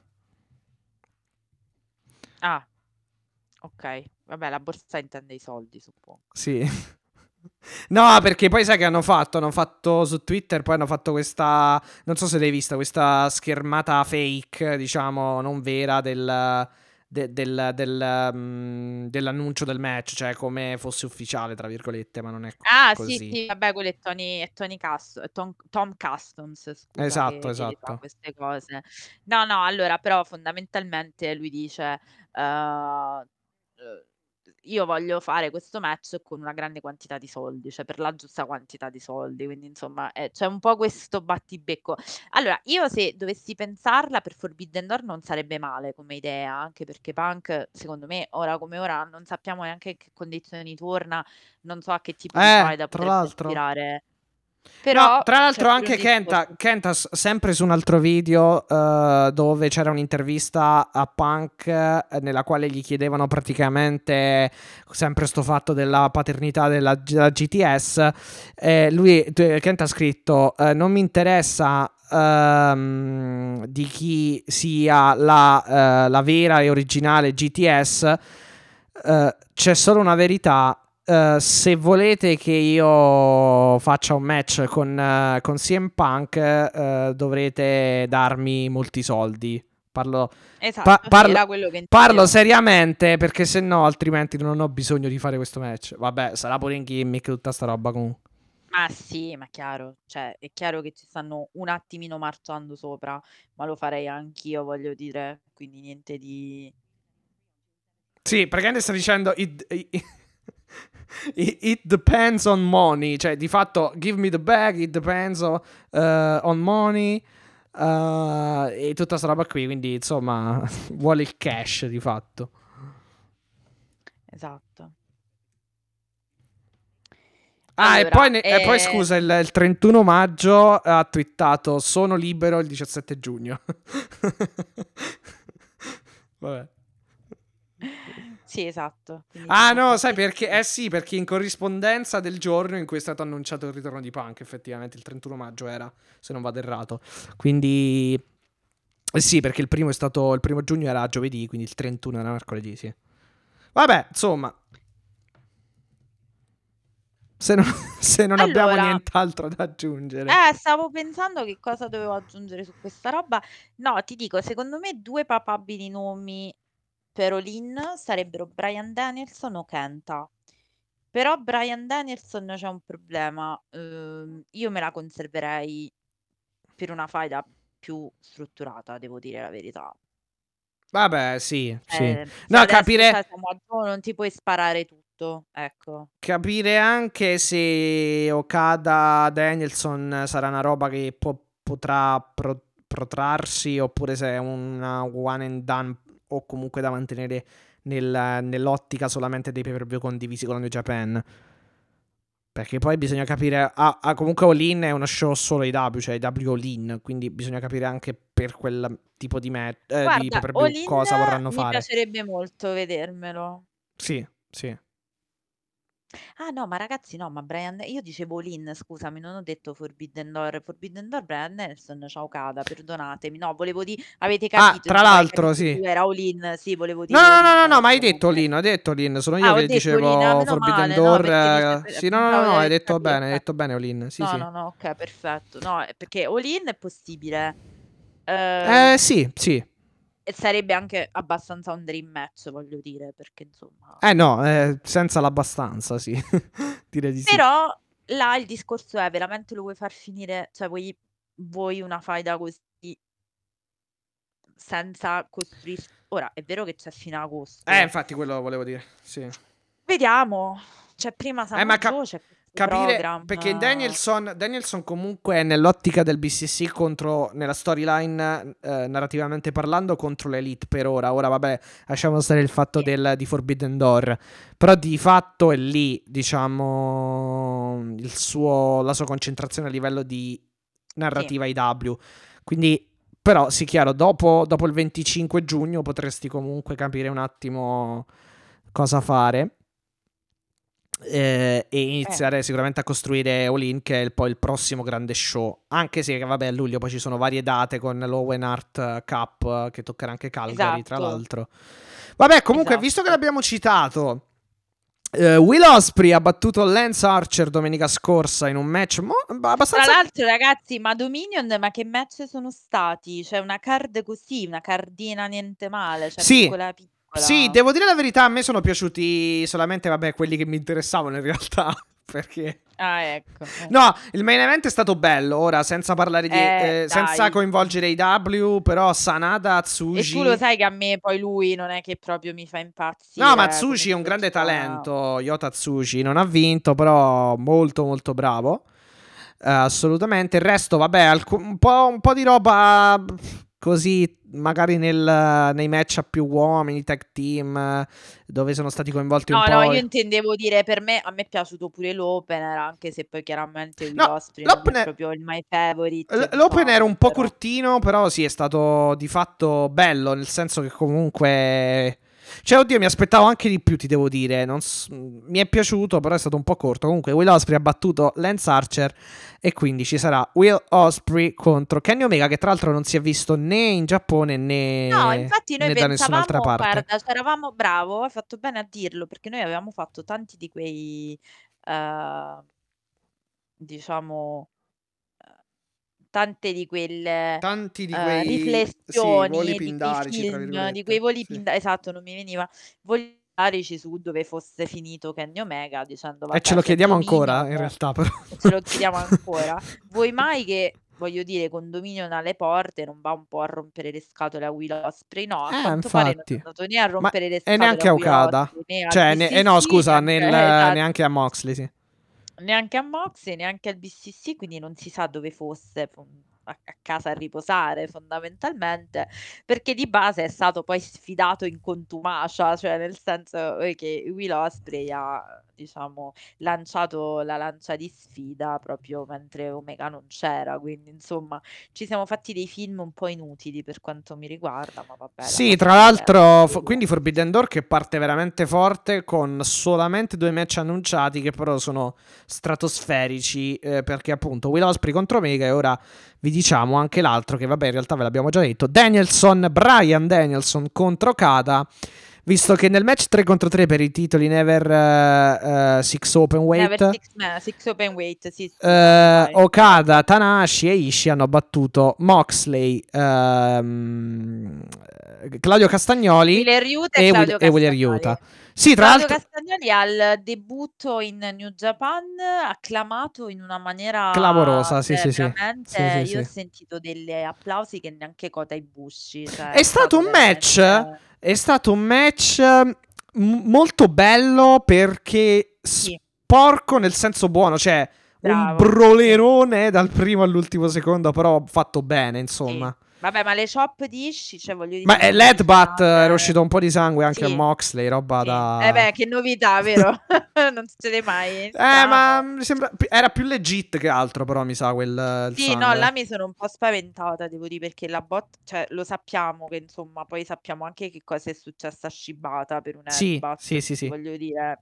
Ah, ok. Vabbè, la borsa intende i soldi, suppongo. Sì. No, perché poi sai che hanno fatto? Hanno fatto su Twitter, poi hanno fatto questa, non so se l'hai vista, questa schermata fake, diciamo, non vera del, de, del, del, um, dell'annuncio del match, cioè come fosse ufficiale, tra virgolette, ma non è ah, così. Ah, sì, sì, vabbè, quello è Tony, è Tony Cust- Tom, Tom, Customs, scusa, Esatto, che, esatto. Che queste cose. No, no, allora, però fondamentalmente lui dice... Uh, io voglio fare questo match con una grande quantità di soldi, cioè per la giusta quantità di soldi, quindi insomma eh, c'è un po' questo battibecco. Allora, io se dovessi pensarla per Forbidden Door non sarebbe male come idea, anche perché Punk, secondo me, ora come ora non sappiamo neanche in che condizioni torna, non so a che tipo eh, di faida tra potrebbe l'altro. ispirare. Però, no, tra l'altro anche Kenta, Kenta, sempre su un altro video uh, dove c'era un'intervista a Punk uh, nella quale gli chiedevano praticamente sempre sto fatto della paternità della, della GTS. Eh, lui, Kenta ha scritto, uh, non mi interessa ehm, di chi sia la, la vera e originale GTS, c'è solo una verità Uh, se volete che io faccia un match con, uh, con CM Punk, uh, dovrete darmi molti soldi. Parlo, esatto, pa- parlo, parlo seriamente perché se no, altrimenti non ho bisogno di fare questo match. Vabbè, sarà pure in gimmick tutta sta roba comunque. Ma sì, ma chiaro, cioè è chiaro che ci stanno un attimino marciando sopra, ma lo farei anch'io, voglio dire, quindi niente di... Sì, praticamente sta dicendo... It, it, It, depends on money, cioè di fatto give me the bag, it depends on, uh, on money uh, e tutta questa roba qui, quindi insomma vuole il cash di fatto. Esatto. Ah, allora, e, poi ne, eh... e, poi scusa, il, il, 31 maggio ha twittato sono libero il 17 giugno. Vabbè. Sì, esatto. ah, no, sai perché? Eh sì, perché in corrispondenza del giorno in cui è stato annunciato il ritorno di Punk, effettivamente il 31 maggio era, se non vado errato. Quindi eh sì, perché il primo è stato il primo giugno era giovedì, quindi il 31 era mercoledì, sì. Vabbè, insomma, se non, se non allora, abbiamo nient'altro da aggiungere. Eh, stavo pensando che cosa dovevo aggiungere su questa roba. No, ti dico, secondo me due papabili nomi per Olin sarebbero Brian Danielson o Kenta. Però Brian Danielson c'è un problema. Ehm, io me la conserverei per una faida più strutturata, devo dire la verità. Vabbè, sì, sì. Eh, No, adesso, capire... cioè, siamo a giugno, non ti puoi sparare tutto ecco. Capire anche se Okada Danielson sarà una roba che po- potrà pro- protrarsi oppure se è una one and done o comunque da mantenere nel- nell'ottica solamente dei pay per view condivisi con la New Japan. Perché poi bisogna capire. Ah, ah, comunque All In è uno show solo IW, cioè IW All In. Quindi bisogna capire anche per quel tipo di, met- eh, di Guarda, In cosa vorranno mi fare. piacerebbe molto vedermelo. Sì, sì. Ah no, ma ragazzi no, ma Brian io dicevo All-In, scusami, non ho detto Forbidden Door. Forbidden Door, Brian Nelson, ciao Cada, perdonatemi. No, volevo dire, avete Ah, capito, tra insomma, hai l'altro, capito sì. tu, era All-In, sì, volevo dire No, no, no, no, All-In, no, ma hai ecco, detto vabbè. Lin, hai detto Lin, sono io Ah, ho che detto dicevo All-In, ah, meno Forbidden male, no, Door. perché eh, Sì, no, no, no, di hai aver detto bene, hai detto bene Olin. Sì, No, sì. no, no, ok, perfetto. No, è perché All-In è possibile. Eh, Eh, sì, sì. E sarebbe anche abbastanza un dream match, voglio dire, perché insomma... Eh no, eh, senza l'abbastanza, sì. Direi di sì. Però là il discorso è veramente lo vuoi far finire, cioè vuoi, vuoi una faida così senza costruire... Ora, è vero che c'è fino ad agosto. Eh, infatti quello volevo dire, sì. Vediamo. Cioè, prima Eh, ma cap- c'è Capire program. perché Danielson, Danielson comunque è nell'ottica del BCC contro nella storyline eh, narrativamente parlando contro l'Elite per ora. Ora vabbè, lasciamo stare il fatto Sì. del, di Forbidden Door, però di fatto è lì, diciamo, il suo, la sua concentrazione a livello di narrativa IW. Quindi però sì, chiaro, dopo, dopo il 25 giugno potresti comunque capire un attimo cosa fare. Eh, e iniziare sicuramente a costruire All In, che è il- poi il prossimo grande show. Anche se, vabbè, a luglio poi ci sono varie date con l'Owen Art Cup eh, che toccherà anche Calgary, tra Esatto. l'altro. Vabbè, comunque, Esatto. visto che l'abbiamo citato, eh, Will Osprey ha battuto Lance Archer domenica scorsa in un match mo- Tra abbastanza. l'altro, ragazzi, ma Dominion, ma che match sono stati? Cioè, una card così, una cardina niente male, cioè Sì. piccola piccola. Sì, devo dire la verità, a me sono piaciuti solamente, vabbè, quelli che mi interessavano in realtà. Perché. Ah, ecco. eh. No, il main event è stato bello. Ora, senza parlare di. Eh, eh, senza coinvolgere i W, però Sanada, E Atsushi. tu lo sai che a me poi lui non è che proprio mi fa impazzire. No, ma come Atsushi è un grande talento. Yota Atsushi non ha vinto, però molto, molto bravo. Eh, assolutamente. Il resto, vabbè, alc- un, po', un po' di roba così, magari nel- nei match a più uomini, tag team, dove sono stati coinvolti No, un po'. no, io intendevo dire per me, a me è piaciuto pure l'opener, anche se poi chiaramente No, non è l'opener- proprio il my favorite. L- L'open era un po' però. cortino, però sì, è stato di fatto bello, nel senso che comunque... Cioè, oddio, mi aspettavo anche di più, ti devo dire. Non s- Mi è piaciuto, però è stato un po' corto. Comunque, Will Osprey ha battuto Lance Archer e quindi ci sarà Will Osprey contro Kenny Omega, che tra l'altro non si è visto né in Giappone né, No, infatti noi né da nessun'altra parte. guarda, c'eravamo, bravo, hai fatto bene a dirlo, perché noi avevamo fatto tanti di quei, eh, diciamo, tante di quelle Tanti di eh, quei sì, riflessioni, voli di quei pindarici, tra film, di virgolette. quei voli Sì. pindarici, esatto, non mi veniva, voli pindarici su dove fosse finito Kenny Omega, dicendo E vabbè, ce lo chiediamo ancora, in realtà, però. ce lo chiediamo ancora. Vuoi mai che, voglio dire, con Dominion alle porte non va un po' a rompere le scatole a Will Osprey? No, a Eh, quanto pare non è infatti. andato né a Ma- rompere le E scatole neanche a Will Okada. Ospreay, né Cioè, ne- eh, no, scusa, neanche- nel- esatto, neanche a Moxley, sì. Neanche a Moxley, neanche al BCC, quindi non si sa dove fosse fo- a, a casa a riposare fondamentalmente, perché di base è stato poi sfidato in contumacia, cioè nel senso eh, che Will Osprey ha diciamo lanciato la lancia di sfida proprio mentre Omega non c'era, quindi insomma ci siamo fatti dei film un po' inutili per quanto mi riguarda, ma vabbè. Sì, lasciamo tra l'altro, fo- quindi Forbidden Door che parte veramente forte con solamente due match annunciati che però sono stratosferici eh, perché appunto Will Osprey contro Omega e ora vi diciamo anche l'altro che vabbè in realtà ve l'abbiamo già detto, Danielson, Brian Danielson contro Okada. Visto che nel match 3 contro 3 per i titoli Never 6 Open Weight Never six, six open weight, sì, eh. Okada, Tanahashi e Ishii hanno battuto Moxley, ehm, Claudio Castagnoli e, e Will- Claudio e Wheeler Castagnoli. Yuta. Sì, tra Claudio l'altro, Castagnoli al debutto in New Japan, acclamato in una maniera Clamorosa, sì, sì, sì. io ho sentito degli applausi che neanche Kota Ibushi, cioè, È stato un match, veramente- è stato un match. m- molto bello perché Sì. sporco nel senso buono, cioè un Bravo. brolerone dal primo all'ultimo secondo, però fatto bene, insomma. Vabbè, ma le chop di Ishii, cioè voglio dire... Ma è sono l'headbutt originali. era uscito un po' di sangue anche Sì. a Moxley, roba Sì. da... Eh beh, che novità, vero? non succede mai. Eh, strano. ma mi sembra... era più legit che altro, però mi sa quel Sì, no, sangue. là mi sono un po' spaventata, devo dire, perché la bot, cioè lo sappiamo che insomma, poi sappiamo anche che cosa è successo a Shibata per un Sì, headbutt, sì, sì, sì. voglio dire.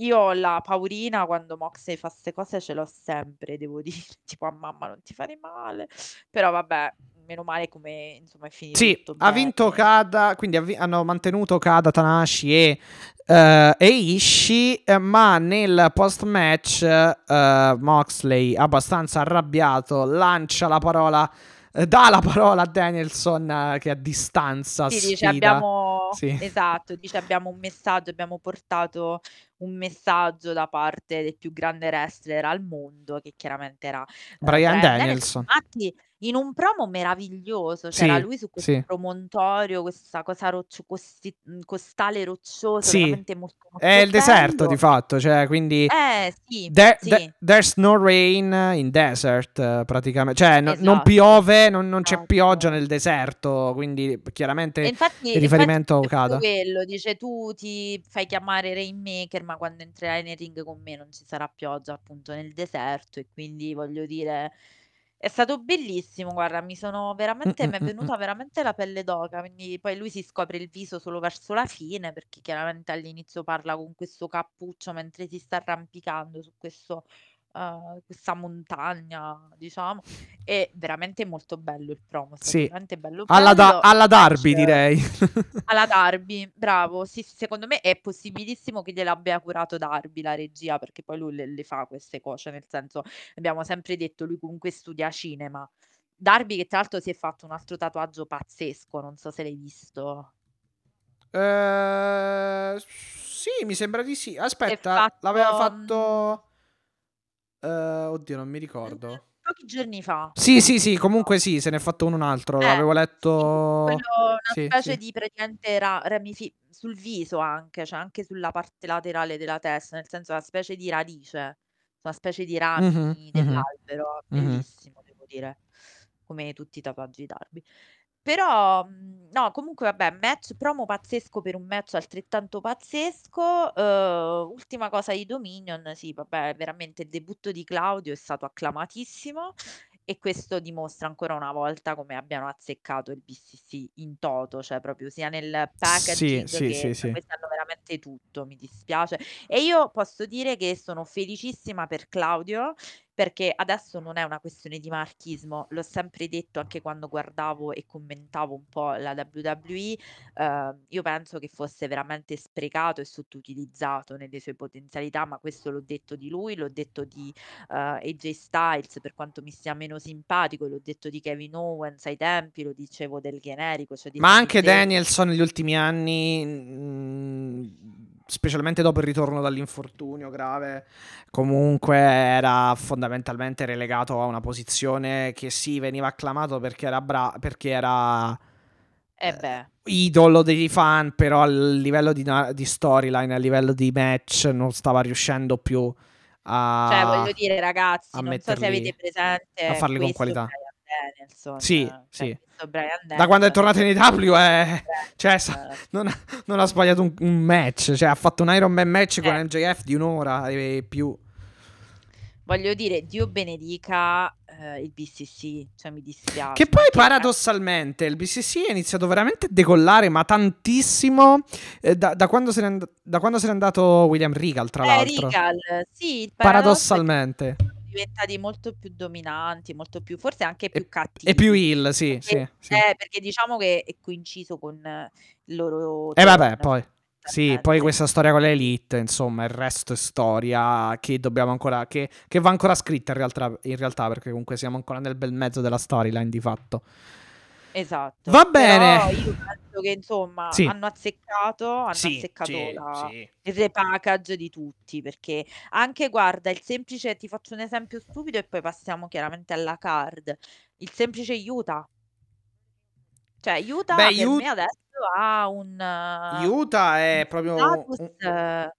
Io ho la paurina quando Moxley fa queste cose, ce l'ho sempre, devo dire, tipo a mamma non ti fare male, però vabbè, meno male come insomma è finito Sì, tutto ha bene. vinto Kada, quindi vi- hanno mantenuto Kada, Tanahashi e, eh, e Ishii, eh, ma nel post-match eh, Moxley, abbastanza arrabbiato, lancia la parola, eh, dà la parola a Danielson che a distanza Sì, dice abbiamo, Sì. esatto, dice abbiamo un messaggio, abbiamo portato un messaggio da parte del più grande wrestler al mondo, che chiaramente era eh, Brian Bryan Danielson. Infatti, in un promo meraviglioso, c'era Sì, lui su questo sì. promontorio, questa cosa roccio- costi- mh, costale roccioso, Sì, veramente molto, molto È il deserto bello. di fatto, cioè quindi... Eh, sì, There- sì. there- there's no rain in desert, eh, praticamente. Cioè, no- non Esatto, piove, non, non c'è esatto. pioggia nel deserto. Quindi, chiaramente, E infatti, il riferimento infatti proprio quello, dice tu ti fai chiamare Rainmaker, ma quando entrerai nel ring con me non ci sarà pioggia appunto nel deserto e quindi voglio dire è stato bellissimo, guarda, mi sono veramente, mi è Mm, mm, mm, venuta veramente la pelle d'oca, quindi poi lui si scopre il viso solo verso la fine perché chiaramente all'inizio parla con questo cappuccio mentre si sta arrampicando su questo, eh, questa montagna, diciamo, e veramente molto bello il promo, è stato Sì. veramente bello Alla, da- bello. alla Darby, Match- direi. alla Darby, bravo. Sì, sì, secondo me è possibilissimo che gliel'abbia curato Darby la regia, perché poi lui le, le fa queste cose, nel senso, abbiamo sempre detto, lui comunque studia cinema. Darby che tra l'altro si è fatto un altro tatuaggio pazzesco, non so se l'hai visto. Eh, sì, mi sembra di sì. Aspetta, fatto, l'aveva mm, fatto. Eh, oddio, non mi ricordo. Pochi giorni fa. Sì, sì, sì. Comunque, sì, se ne è fatto un altro. Eh, L'avevo letto. quello, una Sì, specie sì. di praticamente ra- ramifi- sul viso anche, cioè anche sulla parte laterale della testa, nel senso una specie di radice, una specie di rami Mhm, mhm, dell'albero, mhm. bellissimo devo dire, come tutti i tatuaggi di Darby. Però, mh, no, comunque vabbè, match promo pazzesco per un match altrettanto pazzesco. eh, ultima cosa di Dominion, sì, vabbè, veramente il debutto di Claudio è stato acclamatissimo e questo dimostra ancora una volta come abbiano azzeccato il BCC in toto, cioè proprio sia nel Sì, packaging sì, che sì, cioè, sì. questi hanno veramente tutto, mi dispiace. E io posso dire che sono felicissima per Claudio perché adesso non è una questione di marchismo, l'ho sempre detto anche quando guardavo e commentavo un po' la WWE, eh, io penso che fosse veramente sprecato e sottoutilizzato nelle sue potenzialità, ma questo l'ho detto di lui, l'ho detto di eh, AJ Styles per quanto mi sia meno simpatico, l'ho detto di Kevin Owens ai tempi, lo dicevo del generico, cioè di Ma anche Zayn. Danielson negli ultimi anni, mm, specialmente dopo il ritorno dall'infortunio grave, comunque era fondamentalmente relegato a una posizione che sì, veniva acclamato perché era, bra- perché era Eh eh, idolo dei fan, però a livello di, di storyline, a livello di match, non stava riuscendo più a, cioè voglio dire ragazzi, non so se avete presente a farli con qualità. Danielson, Sì, cioè sì. Da quando è tornato in AW è... Cioè, eh, sa- non, ha, non ha sbagliato un, un match. Cioè, ha fatto un Iron Man match con eh, MJF di un'ora e più. Voglio dire, Dio benedica eh, il BCC, cioè mi Che dispiace, poi perché paradossalmente il BCC è iniziato veramente a decollare, ma tantissimo eh, da, da quando and- da quando se n'è andato William Regal, tra eh, l'altro. Regal, sì, che Paradossalmente. sono diventati molto più dominanti, molto più, forse anche più E, e più cattivi, heel, sì, sì, perché, sì. eh, perché diciamo che è coinciso con eh, il loro E vabbè, turn poi. Sì, poi fondamentalmente. questa storia con l'Elite, insomma, il resto è storia che dobbiamo ancora. che, che va ancora scritta in realtà, in realtà, perché comunque siamo ancora nel bel mezzo della storyline di fatto. Esatto, Va però bene. io penso che insomma Sì, hanno azzeccato, hanno sì, azzeccato sì, la- il repackage di tutti, perché anche guarda, il semplice, ti faccio un esempio stupido e poi passiamo chiaramente alla card, il semplice Utah, cioè Utah Beh, per Ut- me adesso ha un Utah è un proprio status un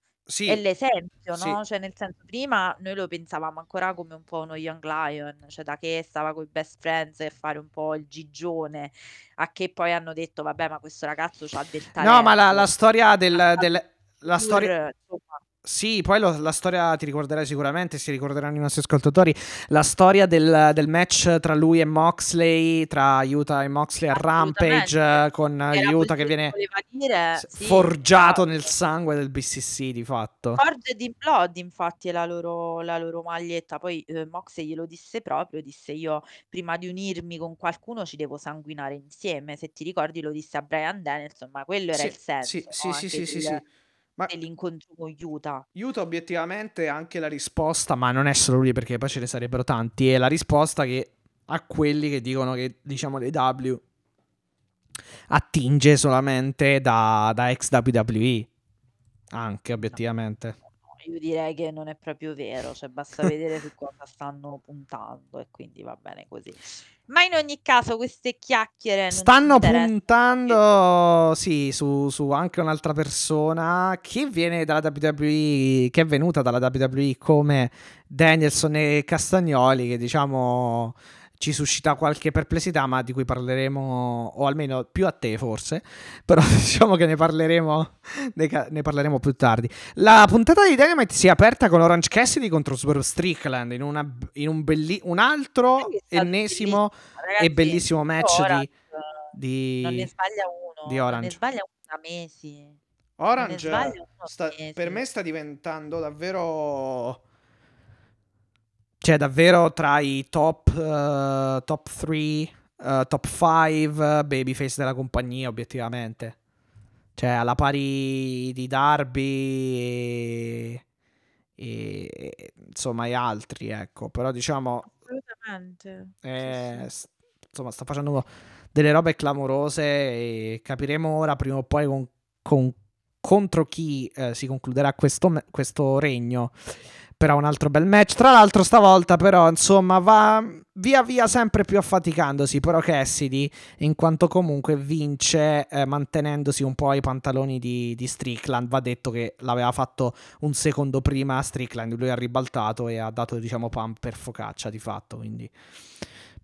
è sì, l'esempio, sì. no, cioè nel senso prima noi lo pensavamo ancora come un po' uno young lion, cioè da che stava coi best friends e fare un po' il gigione, a che poi hanno detto: "Vabbè, ma questo ragazzo c'ha del No, ma la la talento". storia del del la storia insomma. Sì, poi lo la storia ti ricorderai sicuramente, si ricorderanno i nostri ascoltatori, la storia del del match tra lui e Moxley, tra Utah e Moxley a. Rampage con Era Utah che viene dire s sì, forgiato nel sangue del BCC di fatto. Forged in Blood infatti è la loro la loro maglietta, poi, uhm, Moxley glielo disse proprio, disse: "Io prima di unirmi con qualcuno ci devo sanguinare insieme." Se ti ricordi lo disse a Bryan Danielson, ma quello era Sì, il sì, senso, no, sì, sì, sì, sì, Ma dell'incontro con Utah. Utah obiettivamente è anche la risposta, ma non è solo lui perché poi ce ne sarebbero tanti, è la risposta che a quelli che dicono che diciamo l'AEW attinge solamente da, da ex WWE. Anche obiettivamente. no, no, io direi che non è proprio vero, cioè basta vedere su cosa stanno puntando e quindi va bene così. Ma in ogni caso queste chiacchiere Stanno puntando, sì, su, su anche un'altra persona che viene dalla WWE, che è venuta dalla WWE come Danielson e Castagnoli, che diciamo ci suscita qualche perplessità, ma di cui parleremo, o almeno più a te forse, però diciamo che ne parleremo, ne, parleremo più tardi. La puntata di Dynamite si è aperta con Orange Cassidy contro Swerve Strickland in, una, in un, belli- un altro ennesimo bellissimo, e ragazzi, bellissimo match Orange di, non ne di, sbaglia di uno, non ne Orange. sbaglia uno da mesi. Orange uno sta- per me sta diventando davvero. Cioè, davvero tra i top, eh, top 3, top 5 babyface della compagnia, obiettivamente. Cioè, alla pari di Darby e, e- insomma, e altri, ecco. Però, diciamo, Assolutamente. Sì, eh, sì. s- insomma, sta facendo delle robe clamorose e capiremo ora prima o poi con, con- contro chi eh, si concluderà questo, questo regno. Però un altro bel match. Tra l'altro, stavolta, però, insomma, va via via sempre più affaticandosi. Però Cassidy, in quanto comunque vince eh, mantenendosi un po' ai pantaloni di, di Strickland. Va detto che l'aveva fatto un secondo prima Strickland. Lui ha ribaltato e ha dato, diciamo, pump per focaccia di fatto. Quindi.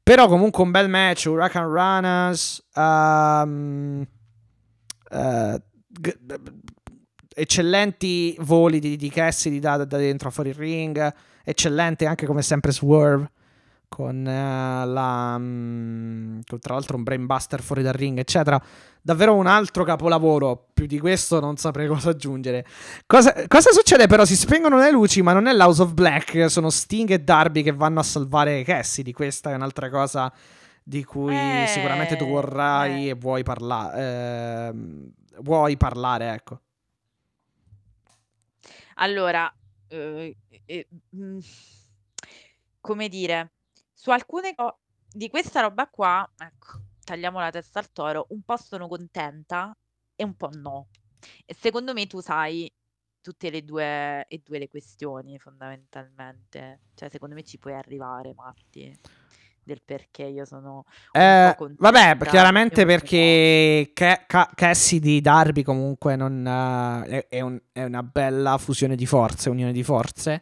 Però comunque un bel match, Huracan Runners, um, uh, eccellenti voli di, di Cassidy da, da dentro a fuori il ring, eccellente anche come sempre Swerve con uh, la um, con tra l'altro un brainbuster fuori dal ring eccetera. Davvero un altro capolavoro più di questo non saprei cosa aggiungere. Cosa, cosa succede però? Si spengono le luci ma non è l'House of Black sono Sting e Darby che vanno a salvare Cassidy questa è un'altra cosa di cui Eh, sicuramente tu vorrai eh. e vuoi parlare vuoi parlare ecco Allora, uhm, e mhmm, come dire, su alcune co di questa roba qua, ecco, tagliamo la testa al toro, un po' sono contenta e un po' no. E secondo me tu sai tutte le 2 e 2 le questioni fondamentalmente. Cioè secondo me ci puoi arrivare, Matti, del perché io sono un Eh, vabbè, chiaramente perché Ca- Ca- Cassidy Darby comunque non, eh, è, è un- è una bella fusione di forze, unione di forze.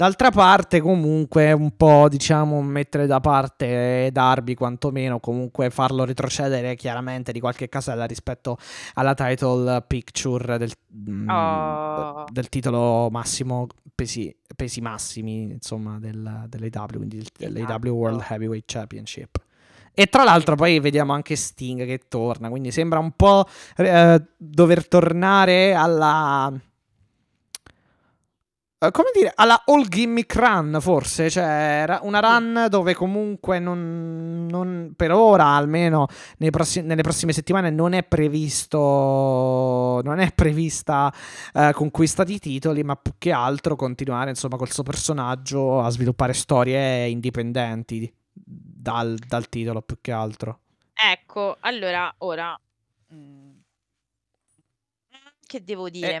D'altra parte, comunque, un po' diciamo mettere da parte Darby, quantomeno, comunque farlo retrocedere chiaramente di qualche casella rispetto alla title picture del, mm, Oh. del titolo massimo, pesi, pesi massimi, insomma, del, dell'AW, quindi del- dell'AW World Esatto. Heavyweight Championship. E tra l'altro poi vediamo anche Sting che torna, quindi sembra un po' eh, dover tornare alla... eh, come dire, alla all gimmick run forse, cioè una run dove comunque non, non- per ora almeno nei prossi- nelle prossime settimane non è previsto, non è prevista eh, conquista di titoli, ma più che altro continuare insomma col suo personaggio a sviluppare storie indipendenti dal, dal titolo più che altro. Ecco, allora ora, mhmm, che devo dire, E,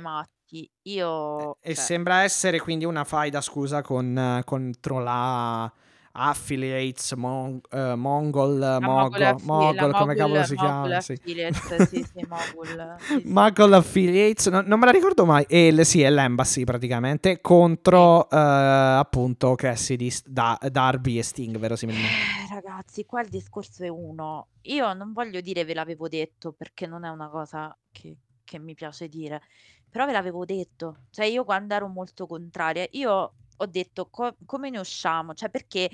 Matti? Io, e cioè, sembra essere quindi una faida, scusa, con, contro la affiliates, mon- eh, Mongol, La Mogol, affi- Mogol, come cavolo Mogul, si Mogul chiama? Sì. Affiliates, sì, sì, Mogul, sì. Mogul Affiliates, no- non me la ricordo mai. E il- sì, è l'Embassy praticamente contro eh, appunto Cassidy, da- Darby e Sting, verosimilmente. Eh, ragazzi, qua il discorso è uno. Io non voglio dire ve l'avevo detto perché non è una cosa che, che mi piace dire, però ve l'avevo detto. Cioè, io quando ero molto contraria, io ho detto co- come ne usciamo? Cioè, perché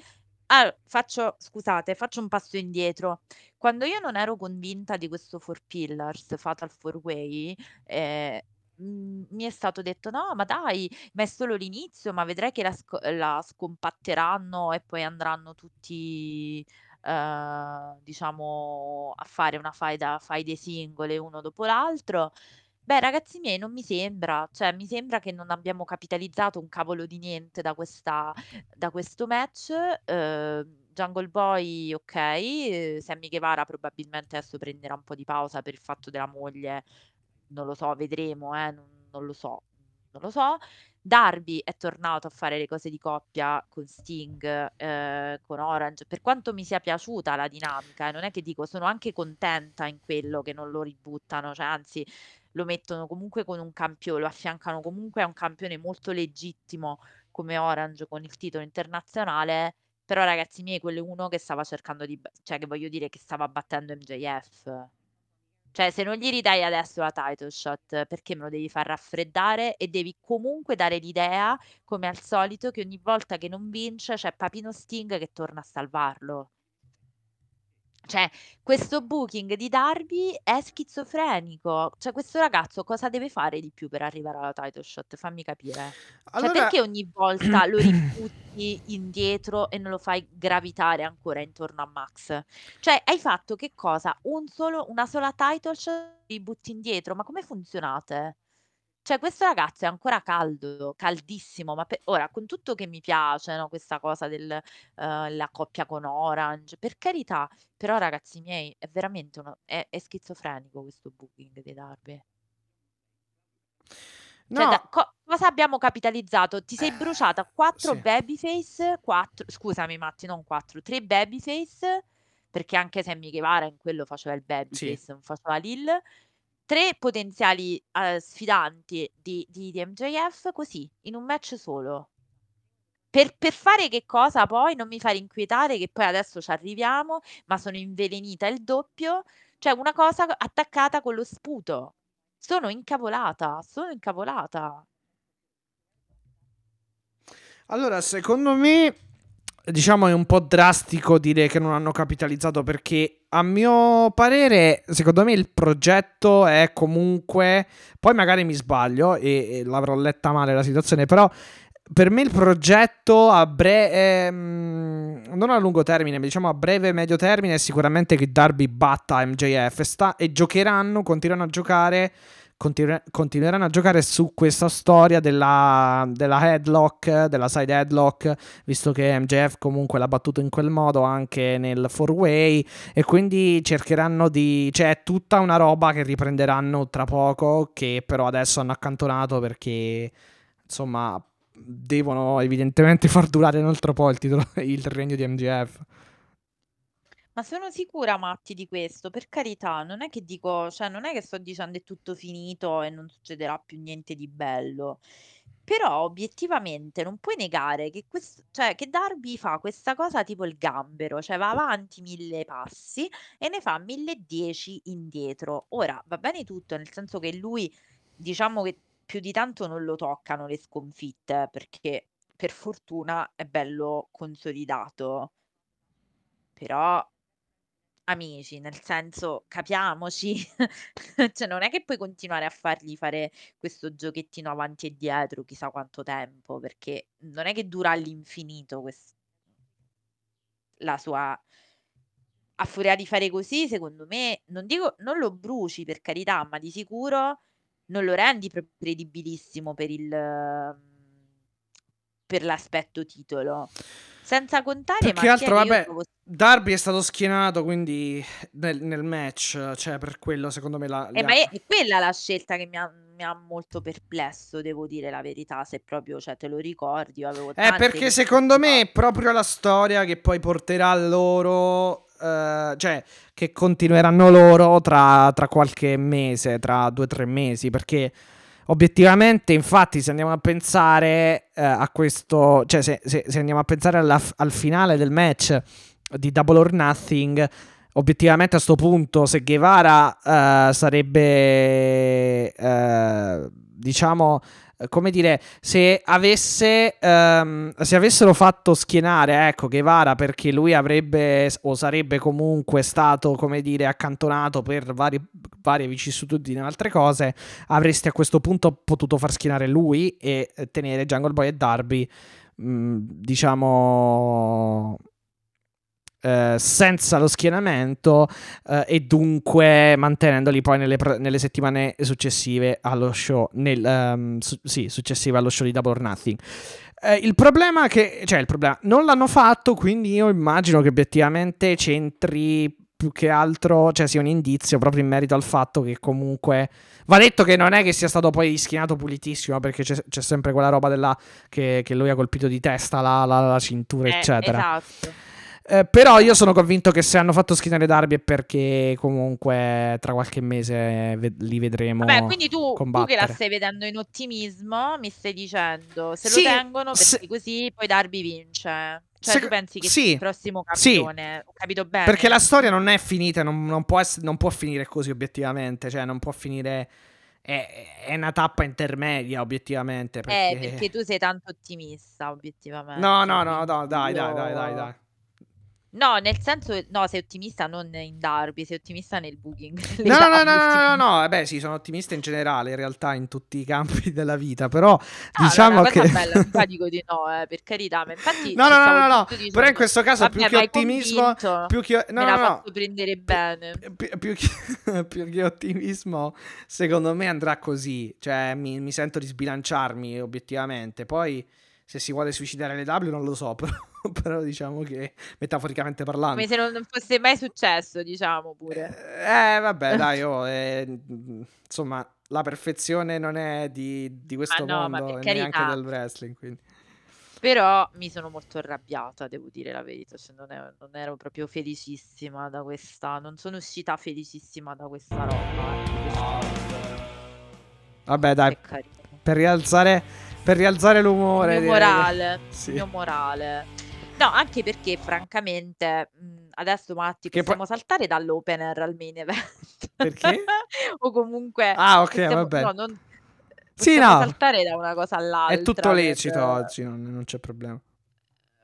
ah, faccio, scusate, faccio un passo indietro. Quando io non ero convinta di questo Four Pillars, Fatal Four Way, eh, mh, mi è stato detto: no, ma dai, ma è solo l'inizio, ma vedrai che la, sco- la scompatteranno e poi andranno tutti, eh, diciamo, a fare una faida, faide singole uno dopo l'altro. Beh, ragazzi miei, non mi sembra, cioè mi sembra che non abbiamo capitalizzato un cavolo di niente da questa, da questo match. Eh, Jungle Boy, ok, eh, Sammy Guevara probabilmente adesso prenderà un po' di pausa per il fatto della moglie, non lo so, vedremo, eh, non, non lo so, non lo so. Darby è tornato a fare le cose di coppia con Sting, eh, con Orange, per quanto mi sia piaciuta la dinamica, eh, non è che dico, sono anche contenta in quello che non lo ributtano, cioè anzi lo mettono comunque con un campione, lo affiancano comunque a un campione molto legittimo come Orange con il titolo internazionale. Però, ragazzi miei, quello è uno che stava cercando di, cioè, che voglio dire, che stava battendo MJF. Cioè, se non gli ridai adesso la title shot, perché me lo devi far raffreddare e devi comunque dare l'idea, come al solito, che ogni volta che non vince c'è Papino Sting che torna a salvarlo. Cioè, questo booking di Darby è schizofrenico. Cioè, questo ragazzo cosa deve fare di più per arrivare alla title shot? Fammi capire. Cioè, Allora, perché ogni volta lo ributti indietro e non lo fai gravitare ancora intorno a Max? Cioè, hai fatto che cosa? Un solo, una sola title shot ributti indietro? Ma come funzionate? Cioè questo ragazzo è ancora caldo, caldissimo, ma pe ora con tutto che mi piace, no, questa cosa della eh, ehm, coppia con Orange, per carità, però ragazzi miei è veramente uno è è schizofrenico questo booking di Darby. Cioè da co cosa abbiamo capitalizzato? Ti sei bruciata eh, 4 Sì. babyface, 4 scusami Matti, non 4, 3 babyface, perché anche Sammy Guevara in quello faceva il Sì. babyface, non faceva Lil, tre potenziali, uhm, sfidanti di di di MJF così, in un match solo. Per per fare che cosa poi? Non mi fare inquietare, che poi adesso ci arriviamo, ma sono invelenita il doppio, cioè una cosa attaccata con lo sputo. Sono incavolata, sono incavolata. Allora, secondo me diciamo, è un po' drastico dire che non hanno capitalizzato perché, a mio parere, secondo me il progetto è comunque... Poi magari mi sbaglio e, e l'avrò letta male la situazione, però per me il progetto a breve... non a lungo termine, ma diciamo a breve medio termine è sicuramente che Darby batta MJF sta, e giocheranno, continueranno a giocare continue- continueranno a giocare su questa storia della, della headlock, della side headlock, visto che MJF comunque l'ha battuto in quel modo anche nel four way e quindi cercheranno di... cioè è tutta una roba che riprenderanno tra poco che però adesso hanno accantonato perché insomma devono evidentemente far durare un altro po' il titolo, il regno di MJF. Ma sono sicura, Matti, di questo, per carità, non è che dico, cioè non è che sto dicendo è tutto finito e non succederà più niente di bello. Però obiettivamente non puoi negare che, questo, cioè, che Darby fa questa cosa tipo il gambero, cioè va avanti mille passi e ne fa mille dieci indietro. Ora va bene tutto, nel senso che lui, diciamo che più di tanto non lo toccano le sconfitte, perché per fortuna è bello consolidato. Però amici, nel senso, capiamoci, cioè non è che puoi continuare a fargli fare questo giochettino avanti e dietro chissà quanto tempo, perché non è che dura all'infinito quest- la sua... A furia di fare così, secondo me, non dico, non lo bruci per carità, ma di sicuro non lo rendi credibilissimo per il... per l'aspetto titolo. Senza contare, che Mattia, altro, vabbè, Darby è stato schienato, quindi nel, nel match, cioè per quello secondo me la... Eh, ma è, è quella la scelta che mi ha, mi ha molto perplesso, devo dire la verità, se proprio, cioè, te lo ricordi, io avevo Eh, perché secondo me è proprio la storia che poi porterà loro, eh, cioè, che continueranno loro tra, tra qualche mese, tra due o tre mesi, perché obiettivamente, infatti, se andiamo a pensare eh, a questo, cioè, se, se- se andiamo a pensare alla- al finale del match di Double or Nothing, obiettivamente a sto punto, se Guevara eh, sarebbe, eh, diciamo, eh, come dire, se avesse ehm, se avessero fatto schienare ecco Guevara perché lui avrebbe o sarebbe comunque stato come dire accantonato per vari, varie vicissitudini e altre cose avresti a questo punto potuto far schienare lui e tenere Jungle Boy e Darby mh, diciamo eh, senza lo schienamento eh, e dunque mantenendoli poi nelle, nelle settimane successive allo show, nel, ehm, su- sì, successive allo show di Double or Nothing. Eh, il problema è che, cioè il problema, non l'hanno fatto, quindi io immagino che obiettivamente c'entri più che altro, cioè sia un indizio proprio in merito al fatto che comunque va detto che non è che sia stato poi schienato pulitissimo perché c'è, c'è sempre quella roba della, che, che lui ha colpito di testa la, la- la cintura Eh, eccetera. esatto. Eh, però io sono convinto che se hanno fatto schienare Darby è perché comunque tra qualche mese ve- li vedremo Vabbè, quindi tu, tu che la stai vedendo in ottimismo, mi stai dicendo se Sì, lo tengono se- perché così poi Darby vince. Cioè, Se- tu pensi che sì, sia il prossimo sì. campione? Ho capito bene? Perché la storia non è finita, non, non può ess- non può finire così obiettivamente, cioè non può finire... È, una tappa intermedia obiettivamente. Perché... Eh, perché tu sei tanto ottimista, obiettivamente. No, no, no, no, dai, dai, dai, dai, dai. No, nel senso, no, sei ottimista non in Darby, sei ottimista nel booking. No, no, no, no, no, no, eh beh sì, sono ottimista in generale, in realtà in tutti i campi della vita, però No, no, diciamo che... bella, mica dico di no, eh, per carità, ma infatti No, no, no, no, però in questo caso più che ottimismo, più che... No, me no, fatto prendere bene. più- che, ottimismo, secondo me andrà così, cioè mi sento di sbilanciarmi obiettivamente, poi se si vuole suicidare le W non lo so, però, però diciamo che metaforicamente parlando... Come se non fosse mai successo, diciamo pure. Eh, vabbè, dai, oh, eh, mm, insomma, la perfezione non è di, di Ma questo no, ma mondo per e neanche del wrestling, quindi... Però mi sono molto arrabbiata, devo dire la verità, cioè non, è- non ero proprio felicissima da questa, non sono uscita felicissima da questa roba. eh, Vabbè, dai, per rialzare, per rialzare Il l'umore... mio direi che- morale, Sì. il mio morale. No, anche perché francamente adesso Matti Che poi- possiamo saltare dall'opener al main event. Perché? o comunque Ah, ok, possiamo, va bene. no, non, Sì, possiamo no. saltare da una cosa all'altra. È tutto per- lecito oggi, non, non c'è problema.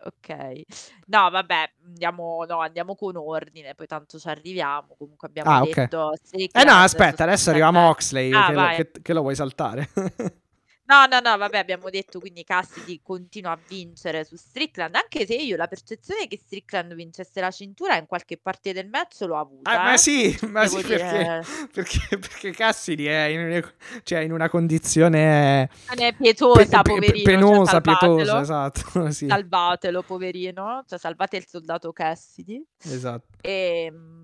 Ok, no, vabbè, andiamo, no, andiamo con ordine, poi tanto ci arriviamo. Comunque abbiamo Ah, detto Eh no, aspetta, adesso arriviamo a Oxley, Ah, che, lo, che- che lo vuoi saltare? No, no, no, vabbè, abbiamo detto quindi Cassidy continua a vincere su Strickland, anche se io la percezione che Strickland vincesse la cintura in qualche parte del match l'ho avuta. Ah, ma eh. sì, ma Devo sì, perché, dire- perché, perché Cassidy è in, una- cioè, in una condizione è pietosa, pe- poverino. penosa, cioè, pietosa, esatto, sì, Salvatelo, poverino. Cioè, salvate il soldato Cassidy. esatto. Ehm,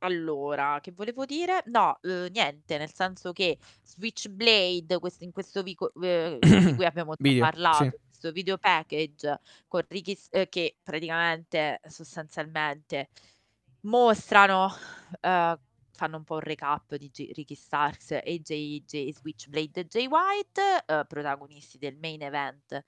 allora, che volevo dire? No, eh, niente, nel senso che Switchblade, questo, in questo vico- eh, di cui abbiamo già Video, parlato, sì. questo video package con Ricky, S- eh, che praticamente sostanzialmente mostrano, eh, fanno un po' un recap di J- Ricky Starks e J, J Switchblade e Jay White, eh, protagonisti del main event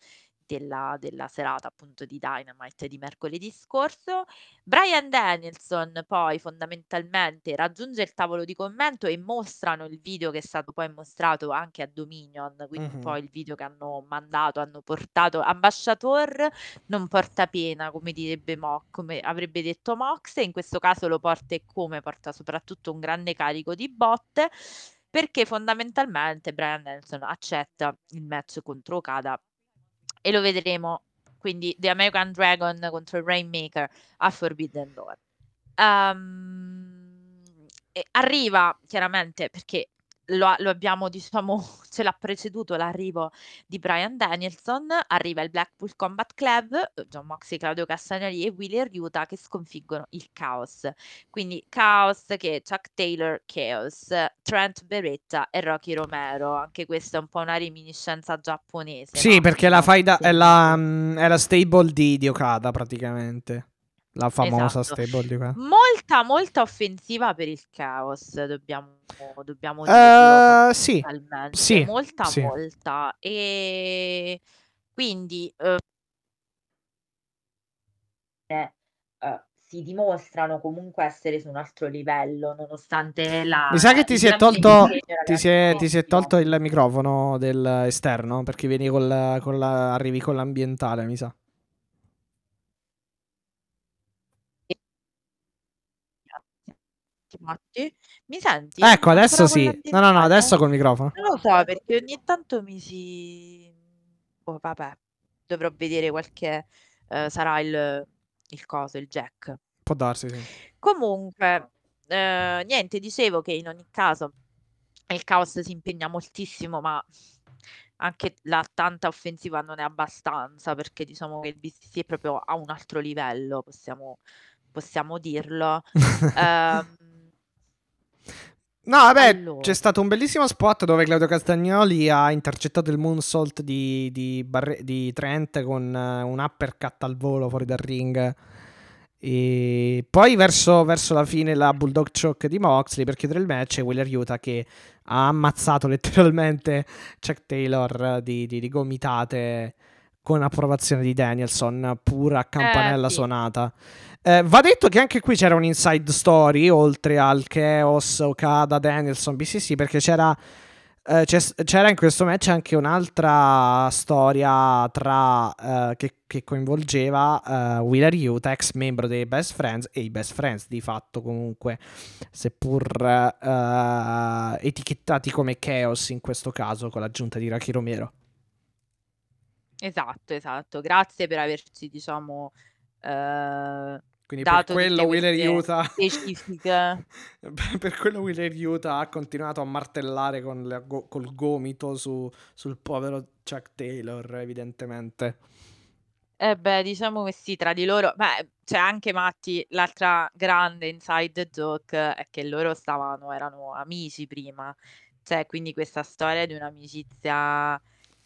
della, della serata appunto di Dynamite di mercoledì scorso. Brian Danielson poi fondamentalmente raggiunge il tavolo di commento e mostrano il video che è stato poi mostrato anche a Dominion, quindi un Mhm. po' il video che hanno mandato, hanno portato Ambasciator non porta pena, come direbbe Mo, come avrebbe detto Mox, e in questo caso lo porta e come porta soprattutto un grande carico di botte, perché fondamentalmente Brian Danielson accetta il match contro Okada e lo vedremo quindi The American Dragon contro il Rainmaker a Forbidden Door. E arriva chiaramente perché lo, lo abbiamo, diciamo, ce l'ha preceduto l'arrivo di Brian Danielson, arriva il Blackpool Combat Club, John Moxley, Claudio Castagnoli e Willy Riuta che sconfiggono il Chaos. Quindi Chaos che Chuck Taylor, Chaos, Trent Beretta e Rocky Romero. Anche questa è un po' una reminiscenza giapponese. Sì, no? perché la faida è la, mm, è la stable di, di Okada praticamente. La famosa Esatto. stable di Okada. Molta, molta offensiva per il Chaos, dobbiamo, dobbiamo dirlo Eh, sì, sì, molta, sì. molta. E quindi eh, eh, si dimostrano comunque essere su un altro livello, nonostante la Mi sa che ti si è tolto, ti si è, ti si è tolto il microfono dell'esterno perché vieni col, con la, arrivi con l'ambientale, mi sa. Matti, mi senti? Ecco, adesso sì. No, no, no, adesso col microfono. Non lo so perché ogni tanto mi si... Oh, vabbè, dovrò vedere qualche... eh, sarà il, il coso, il jack. Può darsi, sì. Comunque, eh, niente, dicevo che in ogni caso il caos si impegna moltissimo, ma anche la tanta offensiva non è abbastanza perché diciamo che il BCC è proprio a un altro livello, possiamo, possiamo dirlo. Ehm, No, vabbè, allora. c'è stato un bellissimo spot dove Claudio Castagnoli ha intercettato il moonsault di, di, Barre- di Trent con eh, un uppercut al volo fuori dal ring. E poi verso, verso la fine la Bulldog Choke di Moxley per chiudere il match e Wheeler Utah che ha ammazzato letteralmente Chuck Taylor di, di- di gomitate con approvazione di Danielson, pura a campanella Eh, sì. suonata. Eh, va detto che anche qui c'era un inside story oltre al Chaos, Okada, Danielson, BCC perché c'era, eh, c'era in questo match anche un'altra storia tra, eh, che, che coinvolgeva eh, Wheeler Utah, ex membro dei Best Friends e i Best Friends di fatto comunque, seppur eh, etichettati come Chaos in questo caso con l'aggiunta di Rocky Romero. esatto, esatto. Grazie per averci, diciamo, eh, Quindi per quello Wheeler Utah specifiche. per quello Wheeler Utah ha continuato a martellare con la col gomito su- sul povero Chuck Taylor, evidentemente. Eh beh, diciamo che sì, tra di loro, beh, c'è anche Matti, l'altra grande inside joke è che loro stavano, erano amici prima, cioè quindi questa storia di un'amicizia,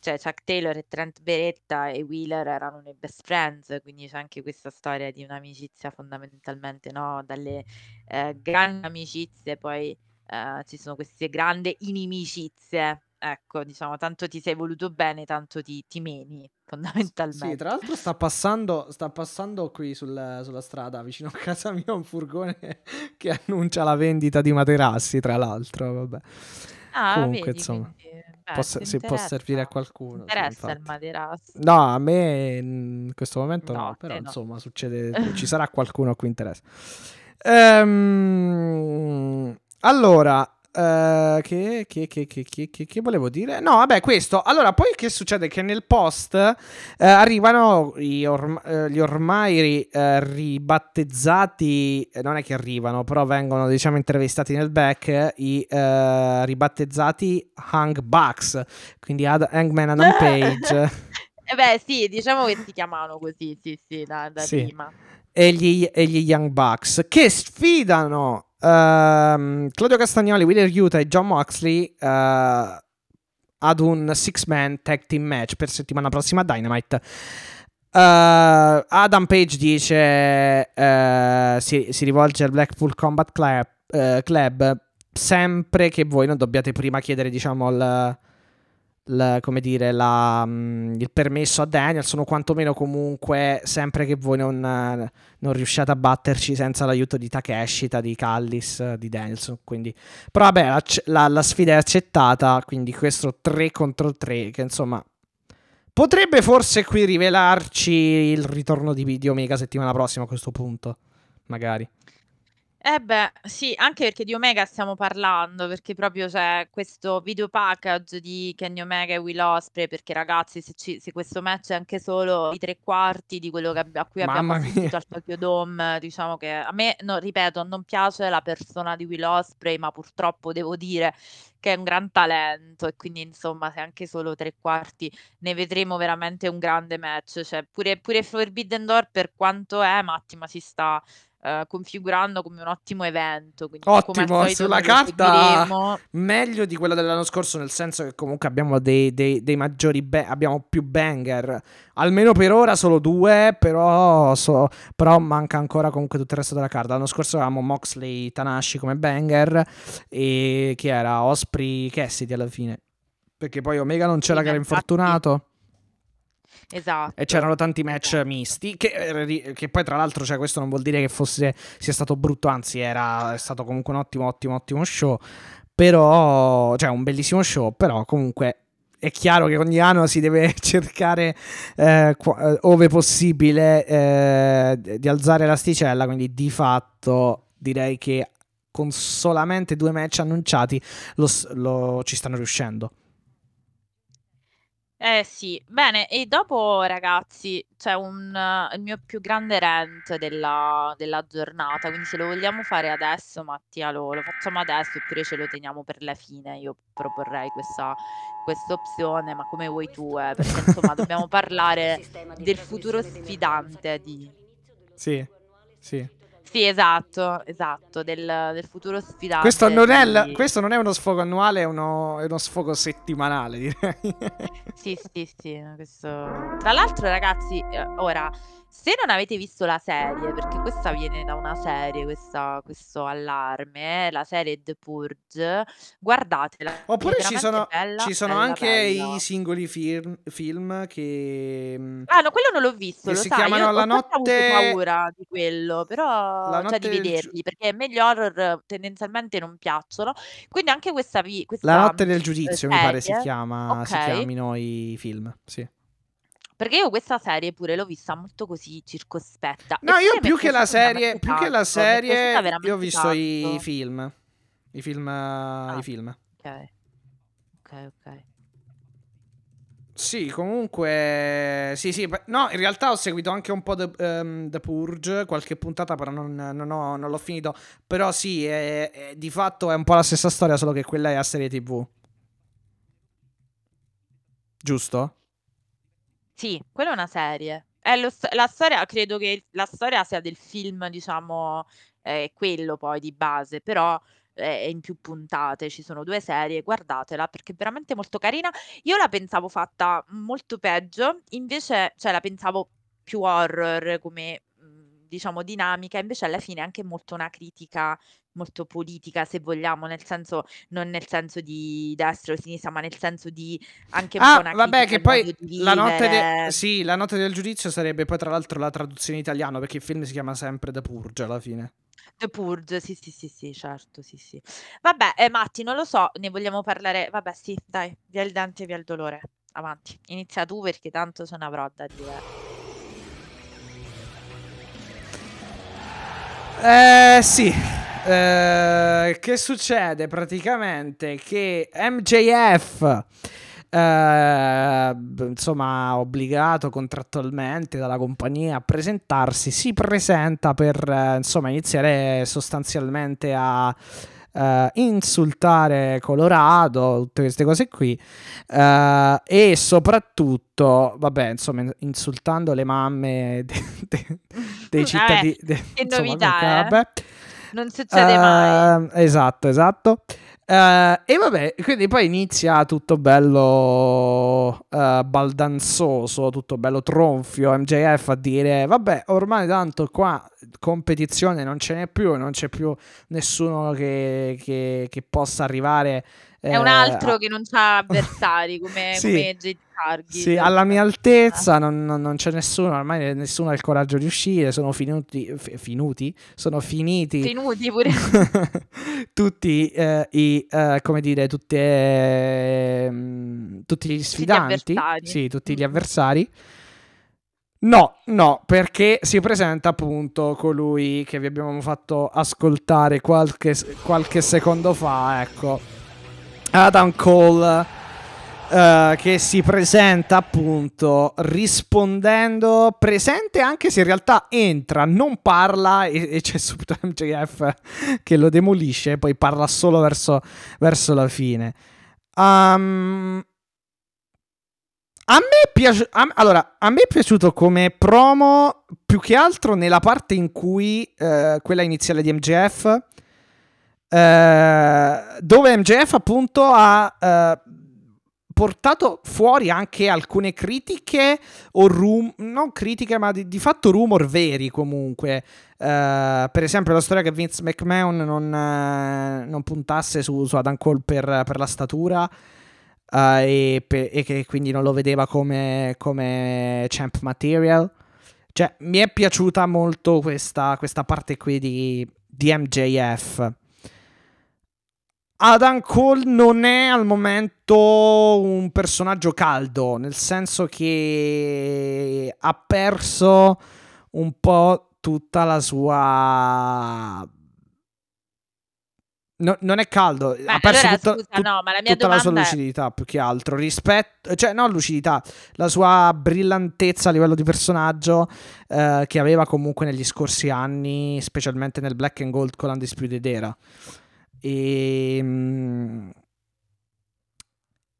cioè Chuck Taylor e Trent Beretta e Wheeler erano nei best friends, quindi c'è anche questa storia di un'amicizia fondamentalmente, no? Dalle eh, grandi amicizie poi eh, ci sono queste grandi inimicizie, ecco, diciamo, tanto ti sei voluto bene, tanto ti, ti meni, fondamentalmente. Sì, tra l'altro sta passando, sta passando qui sul- sulla strada vicino a casa mia un furgone che annuncia la vendita di materassi, tra l'altro, vabbè. Ah, Comunque, vedi, insomma, quindi, beh, può, se può servire a interessa, qualcuno. sì, interessa il materasso. No, a me in questo momento no, No, però no. insomma succede, ci sarà qualcuno a cui interessa. Ehm, allora, eh, che, che, che, che, che, che- che volevo dire? No, vabbè, questo. Allora, poi che succede? Che nel post eh, arrivano gli, orm- eh, gli ormai ri- eh, ribattezzati, non è che arrivano, però vengono diciamo intervistati nel back, i ribattezzati Hang Bucks, quindi Ad- Hangman Adam Page. Eh beh, sì, diciamo che si chiamavano così, sì, sì, da, da Sì. prima. e gli, e gli Young Bucks che sfidano ehm, Claudio Castagnoli, Wheeler Utah e John Moxley eh, ad un six-man tag team match per settimana prossima a Dynamite. Eh, Adam Page dice, eh, si, si rivolge al Blackpool Combat Club, Club sempre che voi non dobbiate prima chiedere, diciamo, il, il- come dire, la, mm, il permesso a Danielson o quantomeno comunque sempre che voi non, non riusciate a batterci senza l'aiuto di Takeshita, di Callis, di Danielson. Quindi, però vabbè, la, la- la sfida è accettata, quindi questo 3 contro 3 che insomma potrebbe forse qui rivelarci il ritorno di, di Omega settimana prossima a questo punto, magari. Eh beh, sì, anche perché di Omega stiamo parlando, perché proprio c'è questo video package di Kenny Omega e Will Ospreay, perché ragazzi se, ci- se questo match è anche solo i tre quarti di quello che abbi- a cui abbiamo Mamma mia. assistito al Tokyo Dome, diciamo che a me, no, ripeto, non piace la persona di Will Ospreay, ma purtroppo devo dire che è un gran talento e quindi insomma se anche solo tre quarti ne vedremo veramente un grande match, cioè pure, pure Forbidden Door per quanto è, Matti, ma si sta eh, configurando come un ottimo evento. Ottimo, sulla carta meglio di quella dell'anno scorso, nel senso che comunque abbiamo dei, dei- dei maggiori, ba- abbiamo più banger. Almeno per ora solo due, però, so- però manca ancora comunque tutto il resto della carta. L'anno scorso avevamo Moxley Tanashi come banger e chi era? Osprey Cassidy alla fine. Perché poi Omega non c'era Sì, che era infatti- infortunato. Esatto. E c'erano tanti match Esatto. misti. Che, eh, che poi, tra l'altro, cioè, questo non vuol dire che fosse, sia stato brutto, anzi, era è stato comunque un ottimo, ottimo, ottimo show. Però, cioè, un bellissimo show. Però, comunque, è chiaro che ogni anno si deve cercare, eh, eh, ove possibile, eh, di alzare l'asticella. Quindi, di fatto, direi che con solamente due match annunciati lo lo- ci stanno riuscendo. Eh sì, bene, e dopo ragazzi c'è un, eh, il mio più grande rant della, della giornata, quindi se lo vogliamo fare adesso, Mattia, lo, lo facciamo adesso oppure ce lo teniamo per la fine, io proporrei questa, questa opzione, ma come vuoi tu, eh, perché insomma dobbiamo parlare del futuro sfidante di... Sì, sì. Sì, esatto, esatto, del, del futuro sfidante. Questo non, è il- di- questo non è uno sfogo annuale, è uno, è uno sfogo settimanale, direi. Sì, sì, sì, questo... Tra l'altro, ragazzi, eh, ora, se non avete visto la serie, perché questa viene da una serie, questa- questo allarme, eh, la serie The Purge, guardatela. è Oppure ci veramente sono, bella, ci sono bella, anche bella. i singoli film, film che... mm, Ah, no, quello non l'ho visto, che lo si sai, chiamano io ho La sempre avuto notte- paura di quello, però, La cioè notte di del vederli, perché a me gli horror tendenzialmente non piacciono, quindi anche questa, vi- questa La notte del giudizio, eh, mi pare si, serie, chiama, si ok. chiamino i film, sì. Perché io questa serie pure l'ho vista molto così circospetta. No, io eppure mi è più che la serie, più che la serie, io ho visto i tanto. film. I film, Ah. i film. Ok, ok, ok. Sì, comunque, sì, sì, no, in realtà ho seguito anche un po' The, ehm, The Purge, qualche puntata, però non, non ho- non l'ho finito. Però sì, è- è- di fatto è un po' la stessa storia, solo che quella è a serie TV. Giusto? Sì, quella è una serie. È lo la storia, credo che la storia sia del film, diciamo, è quello poi di base, però eh, è in più puntate, ci sono due serie, guardatela perché è veramente molto carina. Io la pensavo fatta molto peggio, invece, cioè la pensavo più horror come, diciamo, dinamica, invece alla fine è anche molto una critica molto politica, se vogliamo, nel senso, non nel senso di destra o sinistra, ma nel senso di anche un po' Ah, una vabbè, che poi la notte, de- sì, la notte del giudizio sarebbe poi tra l'altro la traduzione in italiano, perché il film si chiama sempre The Purge alla fine. The Purge, sì, sì, sì, sì, certo, sì, sì. Vabbè, eh, Matti, non lo so, ne vogliamo parlare? Vabbè, sì, dai, via il dente, via il dolore. Avanti, inizia tu perché tanto ne avrò da dire. Eh sì, Eh, che succede praticamente? Che MJF, eh, insomma, obbligato contrattualmente dalla compagnia a presentarsi, si presenta per eh, insomma iniziare sostanzialmente a eh, insultare Colorado, tutte queste cose qui, eh, e soprattutto, vabbè, insomma, insultando le mamme de- de- dei Vabbè, cittadini. de- che insomma, novità, comunque, eh? vabbè. Non succede mai. Eh, Esatto, esatto. Eh, e vabbè, quindi poi inizia tutto bello eh, baldanzoso, tutto bello tronfio. MJF a dire: Vabbè, ormai tanto qua competizione non ce n'è più, non c'è più nessuno che, che- che possa arrivare. È un eh, altro a- che non ha avversari come, Sì. come Cargill. Sì, alla mia altezza non, non- non c'è nessuno, ormai nessuno ha il coraggio di uscire, sono finuti, fi- finuti? Sono finiti Tenuti pure. tutti i, i, eh, come dire, tutte, ehm, tutti gli sfidanti, avversari. sì, tutti gli Mm. avversari. No, no, perché si presenta appunto colui che vi abbiamo fatto ascoltare qualche, qualche secondo fa, ecco. Adam Cole Uh, che si presenta appunto rispondendo presente anche se in realtà entra, non parla e, e c'è subito MJF che lo demolisce poi parla solo verso, verso la fine. Um, a me, piace, a, allora, a me è piaciuto come promo più che altro nella parte in cui uh, quella iniziale di MJF uh, dove MJF appunto ha portato fuori anche alcune critiche o rum- non critiche ma di, di fatto rumor veri comunque. Uh, per esempio la storia che Vince McMahon non, uh, non puntasse su, su, Adam Cole per, per la statura uh, e, pe- e, che quindi non lo vedeva come, come champ material. Cioè mi è piaciuta molto questa, questa parte qui di, di MJF Adam Cole non è al momento un personaggio caldo, nel senso che ha perso un po' tutta la sua No, non è caldo, Ma ha perso allora, tutta, scusa, tut- no, ma la mia tutta la sua domanda è- lucidità più che altro rispetto, cioè non lucidità, la sua brillantezza a livello di personaggio eh, che aveva comunque negli scorsi anni, specialmente nel Black and Gold con l'Undisputed Era. E, mm,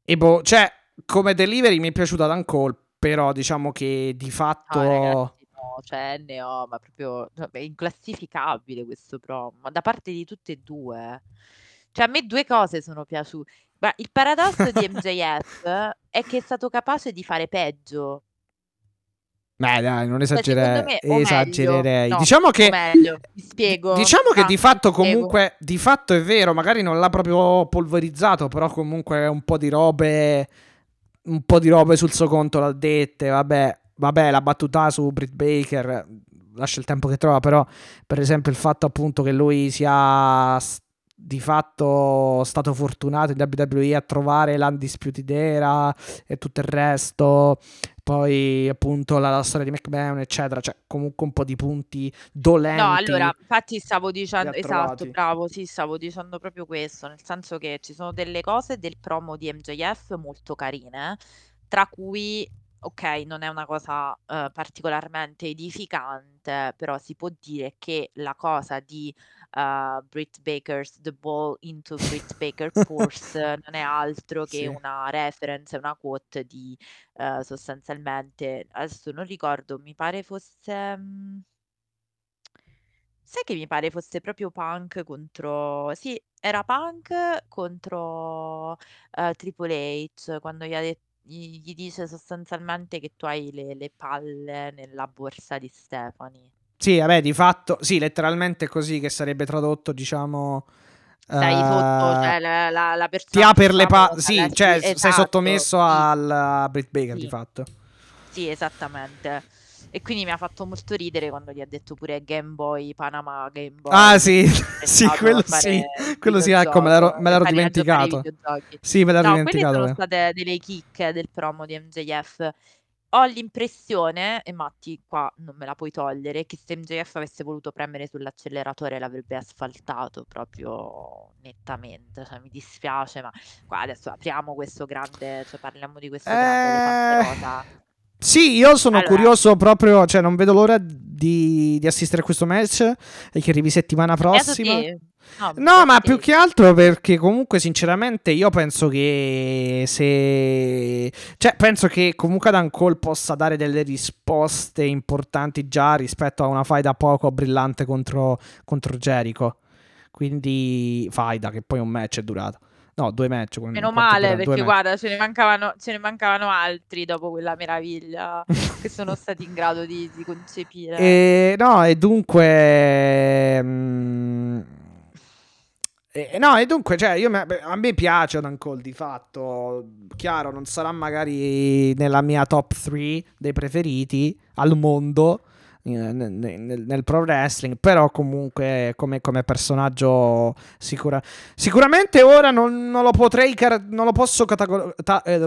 e boh, cioè, come delivery mi è piaciuta Dan Cole, però diciamo che di fatto... No, ragazzi, no, cioè NO, ma proprio cioè, è inclassificabile questo promo, ma da parte di tutte e due. Cioè, a me due cose sono piaciute. Ma il paradosso di MJF è che è stato capace di fare peggio. Beh, dai, non Cioè, esagere- me, meglio, esagererei. no, diciamo che meglio, mi spiego. Diciamo che Ah, di fatto spiego. comunque, di fatto è vero, magari non l'ha proprio polverizzato, però comunque un po' di robe, un po' di robe sul suo conto l'ha dette, vabbè, vabbè, la battuta su Britt Baker, lascia il tempo che trova, però per esempio il fatto appunto che lui sia s- di fatto stato fortunato in WWE a trovare l'Undisputed Era e tutto il resto, poi appunto la, la storia di McMahon, eccetera, cioè comunque un po' di punti dolenti. No, allora, infatti stavo dicendo, esatto, bravo, sì, stavo dicendo proprio questo, nel senso che ci sono delle cose del promo di MJF molto carine, tra cui, ok, non è una cosa eh, particolarmente edificante, però si può dire che la cosa di eh, Britt Baker's The Ball into Britt Baker Purse non è altro che Sì. una reference, una quote di eh, sostanzialmente, adesso non ricordo, mi pare fosse... mm, Sai che mi pare fosse proprio Punk contro... Sì, era Punk contro eh, Triple H, quando gli, ha det- gli- dice sostanzialmente che tu hai le, le palle nella borsa di Stephanie. Sì, vabbè, di fatto, sì, letteralmente così che sarebbe tradotto, diciamo... Stai sotto, eh, cioè la, la, la persona ti per le palle, sì, la- cioè sì, sei esatto, sottomesso sì, al Britt Baker, Sì. di fatto. sì, esattamente. E quindi mi ha fatto molto ridere quando gli ha detto pure Game Boy, Panama Game Boy. Ah, sì, sì, quello sì, quello sì, ecco, me l'ero, me l'ero ai dimenticato. Sì, me l'ero No, quelle dimenticato. sono state delle chicche del promo di MJF. Ho l'impressione, e Matti qua non me la puoi togliere, che se MJF avesse voluto premere sull'acceleratore l'avrebbe asfaltato proprio nettamente. Cioè, mi dispiace, ma qua adesso apriamo questo grande, cioè parliamo di questo grande elefante Eh, rosa. Sì, io sono Allora. curioso proprio, cioè non vedo l'ora di, di assistere a questo match e che arrivi settimana prossima. No, No, ma più che altro perché comunque sinceramente io penso che se... Cioè, penso che comunque Adam Cole possa dare delle risposte importanti già rispetto a una faida poco brillante contro, contro Jericho. Quindi faida, che poi un match è durato. No, due match. quindi Meno male, perché match. guarda, ce ne mancavano, ce ne mancavano altri dopo quella meraviglia che sono stati in grado di, di concepire. E, no, e dunque... mm, e- no, e dunque, cioè, io, a me piace Adam Cole di fatto. Chiaro, non sarà magari nella mia top 3 dei preferiti al mondo. Nel, nel, nel pro wrestling, però comunque come, come personaggio sicura, sicuramente ora non, non, lo potrei, non lo posso catago- ta- eh,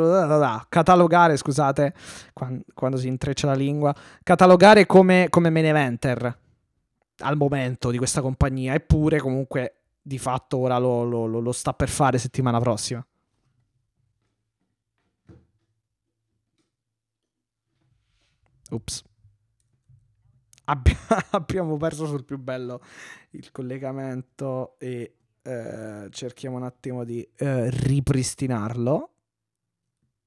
catalogare, scusate, quando, quando, si intreccia la lingua, catalogare come, come main eventer al momento di questa compagnia, eppure comunque di fatto ora lo, lo, lo sta per fare settimana prossima. Ups. Abbi- abbiamo perso sul più bello il collegamento e eh, cerchiamo un attimo di eh, ripristinarlo.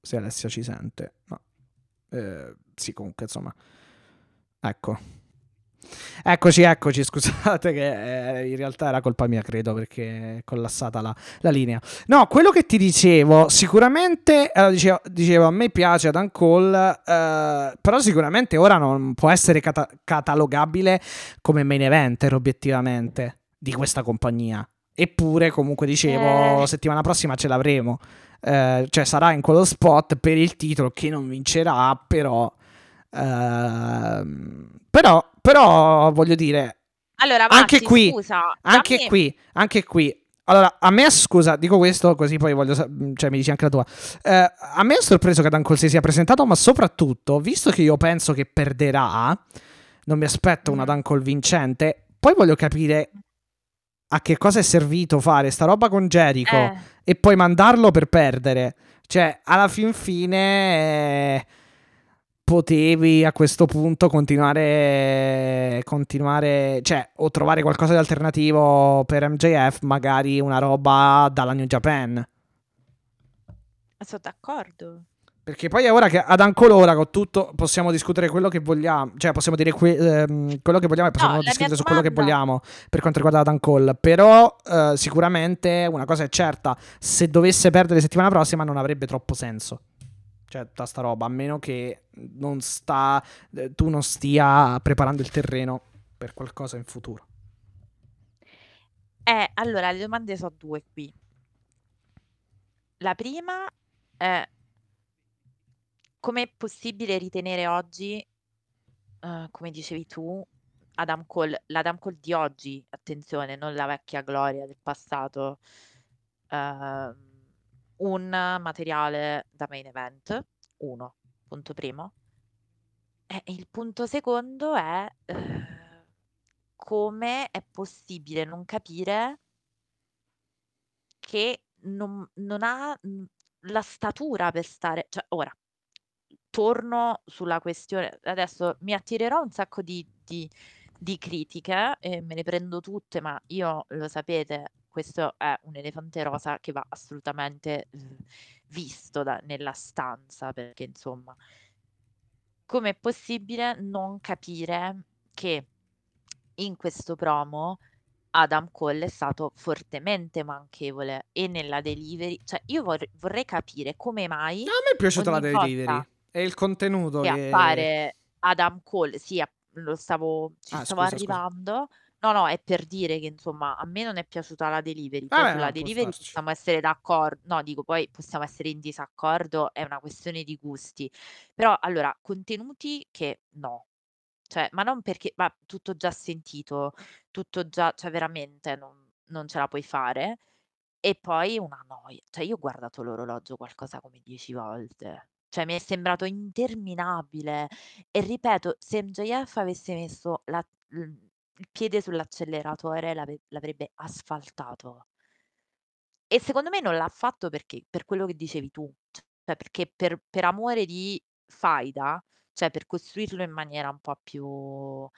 Se Alessia ci sente. No. Eh, sì, comunque, insomma. Ecco. Eccoci, eccoci, scusate che eh, in realtà era colpa mia, credo, perché è collassata la, la linea. No, quello che ti dicevo, sicuramente, allora, dicevo, dicevo, a me piace Adam Cole, eh, però sicuramente ora non può essere cata- catalogabile come main eventer, obiettivamente, di questa compagnia. Eppure, comunque, dicevo, eh. settimana prossima ce l'avremo. Eh, cioè, sarà in quello spot per il titolo che non vincerà, però... Uh, però, però voglio dire. Allora, Matti, anche qui, scusa, anche me... qui, anche qui. Allora, a me, scusa, dico questo così poi voglio, cioè mi dici anche la tua. Eh, a me è sorpreso che Dan Cole si sia presentato, ma soprattutto, visto che io penso che perderà, non mi aspetto una mm. Dan Cole vincente, poi voglio capire a che cosa è servito fare sta roba con Jericho eh. e poi mandarlo per perdere. Cioè, alla fin fine... Eh, potevi a questo punto continuare, continuare, cioè, o trovare qualcosa di alternativo per MJF, magari una roba dalla New Japan. Sono d'accordo. Perché poi è ora che ad ancora con tutto possiamo discutere quello che vogliamo, cioè possiamo dire que- ehm, quello che vogliamo e possiamo no, discutere su quello che vogliamo per quanto riguarda Dan Cole. Però eh, sicuramente una cosa è certa, se dovesse perdere settimana prossima non avrebbe troppo senso. Cioè, tutta sta roba, a meno che non sta, eh, tu non stia preparando il terreno per qualcosa in futuro. Eh, allora, le domande sono due qui. La prima è com'è possibile ritenere oggi, uh, come dicevi tu, Adam Cole, l'Adam Cole di oggi, attenzione, non la vecchia gloria del passato, uh, un materiale da main event, uno, punto primo. E il punto secondo è eh, come è possibile non capire che non, non ha la statura per stare... Cioè, ora, torno sulla questione, adesso mi attirerò un sacco di, di, di critiche e me le prendo tutte, ma io lo sapete, questo è un elefante rosa che va assolutamente eh, visto da, nella stanza, perché insomma, com'è possibile non capire che in questo promo Adam Cole è stato fortemente manchevole e nella delivery, cioè io vor- vorrei capire come mai... No, a me è piaciuta la delivery e il contenuto che... che appare Adam Cole, sì, lo stavo, ci ah, stavo scusa, arrivando. Scusa No, no, è per dire che insomma a me non è piaciuta la delivery, poi Vabbè, sulla no, può delivery starci. possiamo essere d'accordo, no, dico poi possiamo essere in disaccordo, è una questione di gusti. Però allora, contenuti che no. Cioè, ma non perché, ma tutto già sentito, tutto già, cioè veramente non, non ce la puoi fare. E poi una noia, cioè io ho guardato l'orologio qualcosa come dieci volte. Cioè mi è sembrato interminabile. E ripeto, se MJF avesse messo la, il piede sull'acceleratore l'ave l'avrebbe asfaltato. E secondo me non l'ha fatto perché per quello che dicevi tu, cioè perché per per amore di faida, cioè per costruirlo in maniera un po' più, uhm,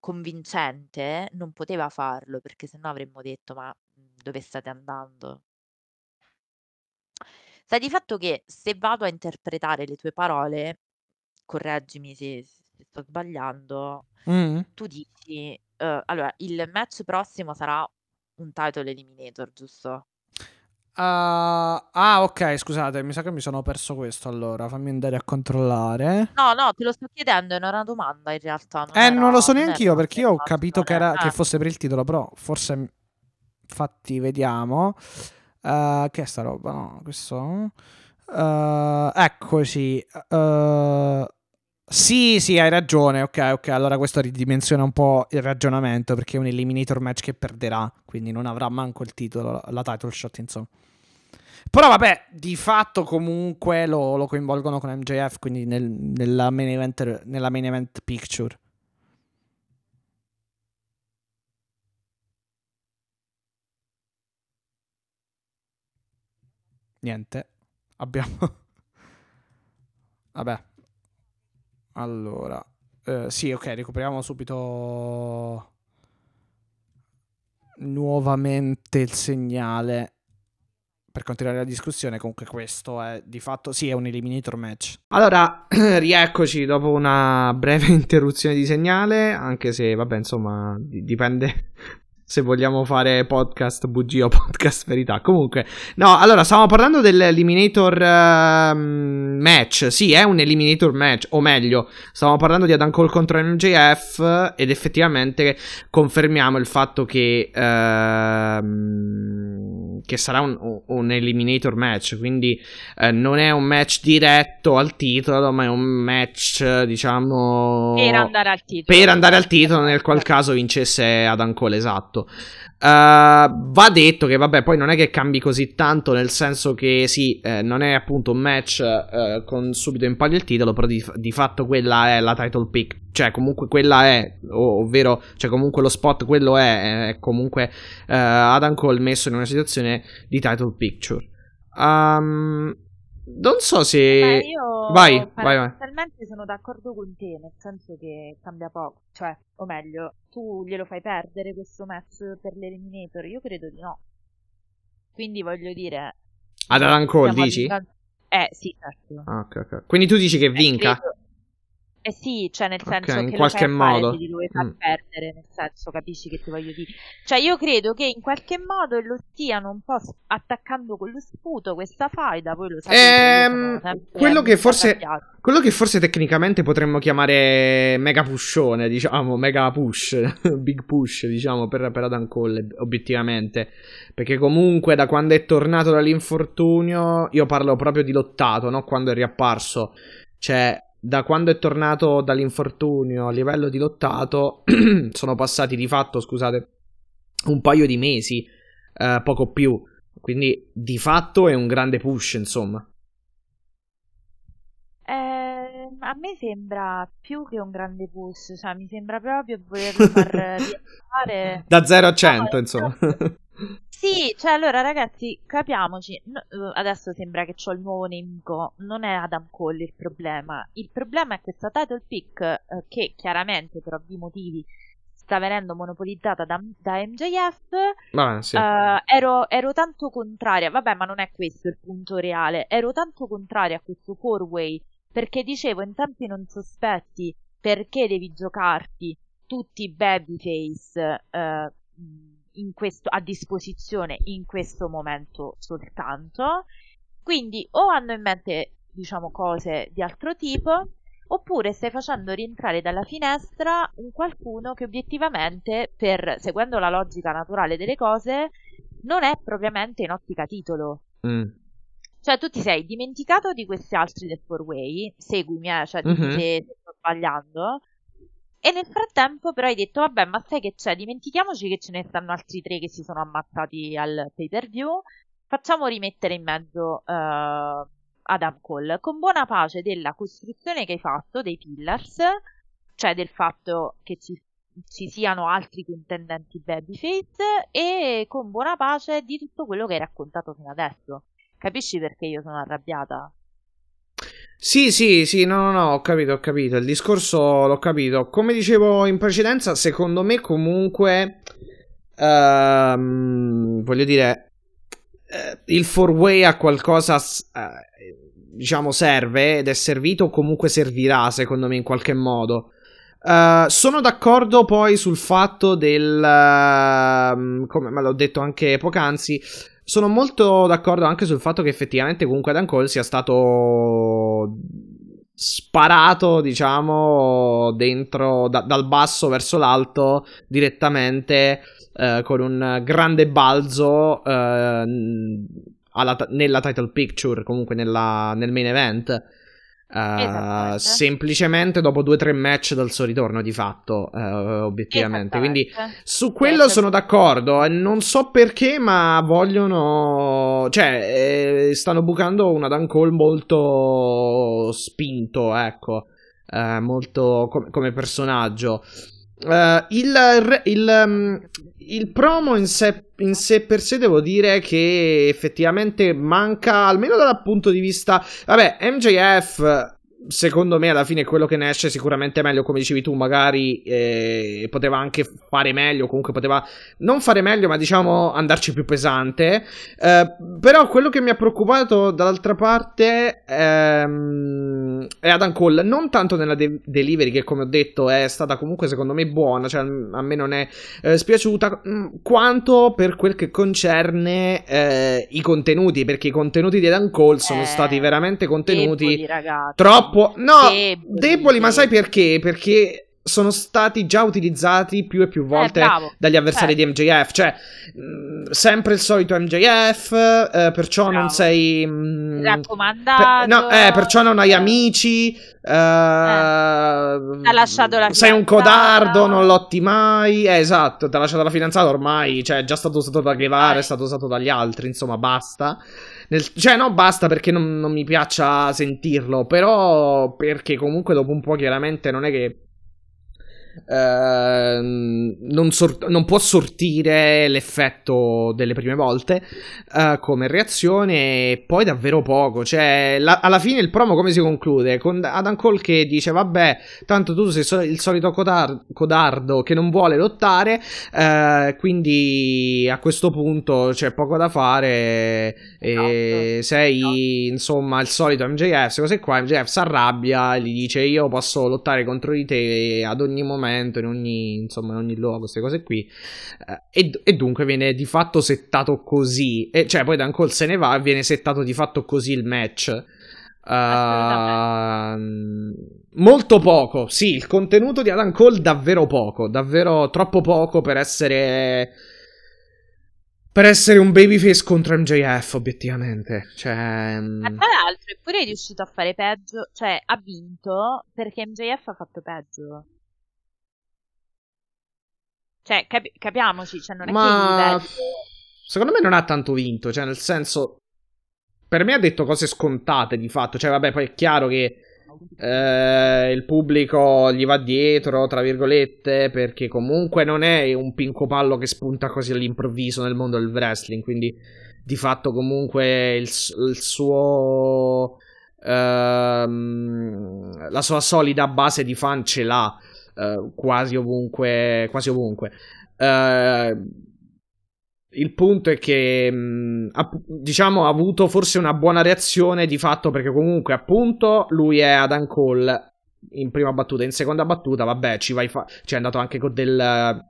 convincente, non poteva farlo, perché se no avremmo detto: "Ma, mhmm, dove state andando?" Sta di fatto che se vado a interpretare le tue parole, correggimi se se sto sbagliando Mh. tu dici, uhm, allora il match prossimo sarà un title eliminator, giusto? Uh, ah, ok, scusate, mi sa che mi sono perso questo allora. Fammi andare a controllare. No, no, te lo sto chiedendo, era una domanda in realtà. Non eh, era, non lo so neanche io perché io ho capito che, era, eh. che fosse per il titolo, però forse. Infatti, vediamo. Uh, che è sta roba? No, questo. Uh, eccoci. Uh, Sì, sì, hai ragione. Ok, ok. Allora questo ridimensiona un po' il ragionamento perché è un eliminator match che perderà, quindi non avrà manco il titolo, la title shot, insomma. Però vabbè, di fatto comunque lo, lo coinvolgono con MJF, quindi nel, nella, main event, nella main event picture. Niente. Abbiamo... Vabbè. Allora. Eh, sì, ok, recuperiamo subito nuovamente il segnale per continuare la discussione, comunque questo è di fatto sì, è un eliminator match. Allora, rieccoci dopo una breve interruzione di segnale, anche se vabbè, insomma, dipende se vogliamo fare podcast bugia o podcast verità. Comunque, no, allora stavamo parlando dell'eliminator uh, match. Sì, è un eliminator match, o meglio, stavamo parlando di Adam Cole contro MJF ed effettivamente confermiamo il fatto che uh, che sarà un, un, eliminator match, quindi uh, non è un match diretto al titolo, ma è un match, diciamo per andare al titolo. Per andare al titolo, nel qual caso vincesse Adam Cole, esatto. Uh, va detto che, vabbè, poi non è che cambi così tanto, nel senso che sì, eh, non è appunto un match eh, con subito in palio il titolo, però di, di, fatto quella è la title pick. Cioè, comunque quella è, ovvero, cioè, comunque lo spot, quello è, è comunque uh, Adam Cole messo in una situazione di title picture. Um, non so se. Beh, io vai, vai, vai. sono d'accordo con te, nel senso che cambia poco. Cioè, o meglio, tu glielo fai perdere questo match per l'eliminator? Io credo di no. Quindi voglio dire. Ad Alan Cole dici? Eh, sì, certo. Ah, okay, okay. Quindi tu dici che eh, vinca? Eh, credo... Eh sì, cioè nel senso okay, che in qualche modo ti deve far mm. perdere, nel senso, capisci che ti voglio dire. Cioè io credo che in qualche modo lo stiano un po' attaccando con lo sputo questa faida, poi lo sapete. Ehm, quello, che forse, quello che forse tecnicamente potremmo chiamare mega pushone, diciamo, mega push, big push, diciamo, per, per Adam Cole, obiettivamente. Perché comunque da quando è tornato dall'infortunio, io parlo proprio di lottato, no? Quando è riapparso. Cioè, da quando è tornato dall'infortunio a livello di lottato, sono passati di fatto, scusate, un paio di mesi, eh, poco più. Quindi di fatto è un grande push, insomma. Eh, a me sembra più che un grande push, cioè mi sembra proprio volerlo far rientrare da 0 a 100, no, insomma. Sì, cioè allora ragazzi, capiamoci, no, eh, adesso sembra che ho il nuovo nemico, non è Adam Cole il problema, il problema è questa title pick eh, che chiaramente per ovvi motivi sta venendo monopolizzata da, da MJF, Vabbè, sì. uh, ero, ero, tanto contraria, vabbè ma non è questo il punto reale, ero tanto contraria a questo four way perché dicevo in tempi non sospetti perché devi giocarti tutti i babyface uh, questo, a disposizione in questo momento soltanto. Quindi o hanno in mente, diciamo, cose di altro tipo, oppure stai facendo rientrare dalla finestra un qualcuno che obiettivamente, per, seguendo la logica naturale delle cose, non è propriamente in ottica titolo. Mm. Cioè, tu ti sei dimenticato di questi altri del 4-way, seguimi, eh, cioè, mm-hmm. se, se sto sbagliando, e nel frattempo però hai detto, vabbè, ma sai che c'è? Dimentichiamoci che ce ne stanno altri tre che si sono ammazzati al pay per view. Facciamo rimettere in mezzo uh, Adam Cole, con buona pace della costruzione che hai fatto dei pillars, cioè del fatto che ci, ci siano altri contendenti babyface, e con buona pace di tutto quello che hai raccontato fino adesso. Capisci perché io sono arrabbiata? Sì, sì, sì, no, no, no, ho capito, ho capito. Il discorso l'ho capito. Come dicevo in precedenza, secondo me comunque, ehm, voglio dire, eh, il 4-way a qualcosa, eh, diciamo, serve ed è servito o comunque servirà, secondo me, in qualche modo. Uh, sono d'accordo poi sul fatto del, uh, come me l'ho detto anche poc'anzi, sono molto d'accordo anche sul fatto che effettivamente comunque Dan Cole sia stato sparato, diciamo, dentro da, dal basso verso l'alto direttamente eh, con un grande balzo eh, alla, nella title picture, comunque nella, nel main event. Uh, semplicemente dopo due o tre match dal suo ritorno di fatto uh, obiettivamente. Quindi su quello sono d'accordo. Non so perché ma vogliono cioè eh, stanno bucando un Adam Cole molto spinto ecco uh, molto com- come personaggio. Il, il, um, il promo in sé, in sé, per sé devo dire che effettivamente manca, almeno dal punto di vista... Vabbè, MJF secondo me alla fine quello che ne esce sicuramente meglio come dicevi tu magari eh, poteva anche fare meglio comunque poteva non fare meglio ma diciamo andarci più pesante. Eh, però quello che mi ha preoccupato dall'altra parte ehm, è Adam Cole. Non tanto nella de- delivery che come ho detto è stata comunque secondo me buona cioè a me non è eh, spiaciuta mm, quanto per quel che concerne eh, i contenuti perché i contenuti di Adam Cole sono Eh, stati veramente contenuti deboli, troppo no Deboli, deboli, ma sai perché? Perché sono stati già utilizzati più e più volte Eh, dagli avversari Certo. di MJF cioè mh, sempre il solito MJF eh, perciò non Bravo. sei mh, Raccomandato. per- no, eh, perciò non hai Eh. amici eh, ha lasciato la sei un codardo non lotti mai eh, esatto ti ha lasciato la fidanzata ormai cioè è già stato usato da Guevara Eh. è stato usato dagli altri insomma basta nel- cioè, no, basta perché non, non mi piaccia sentirlo. Però, perché comunque dopo un po' chiaramente non è che. Ehm, non, sor- non può sortire l'effetto delle prime volte eh, come reazione e poi davvero poco. Cioè la- alla fine il promo come si conclude? Con Adam Cole che dice vabbè tanto tu sei so- il solito codar- codardo che non vuole lottare eh, quindi a questo punto c'è poco da fare e Esatto. sei insomma il solito MJF cose qua MJF si arrabbia e gli dice io posso lottare contro di te ad ogni momento in ogni insomma in ogni luogo queste cose qui. Eh, e, e dunque viene di fatto settato così. E cioè poi Dan Cole se ne va e viene settato di fatto così il match. Ehm, molto poco, sì, il contenuto di Adam Cole davvero poco, davvero troppo poco per essere per essere un babyface contro MJF, obiettivamente. Cioè, Ma mm, tra l'altro è pure riuscito a fare peggio, cioè ha vinto perché MJF ha fatto peggio. Cioè, capi- capiamoci, cioè non è Ma- che secondo me non ha tanto vinto, cioè nel senso per me ha detto cose scontate di fatto, cioè vabbè, poi è chiaro che eh, il pubblico gli va dietro, tra virgolette, perché comunque non è un pinco pallo che spunta così all'improvviso nel mondo del wrestling, quindi di fatto comunque il, il suo ehm, la sua solida base di fan ce l'ha eh, quasi ovunque, quasi ovunque. Eh, il punto è che, mh, app- diciamo, ha avuto forse una buona reazione di fatto perché comunque, appunto, lui è Adam Cole in prima battuta. In seconda battuta, vabbè, ci vai fa- ci è andato anche con del,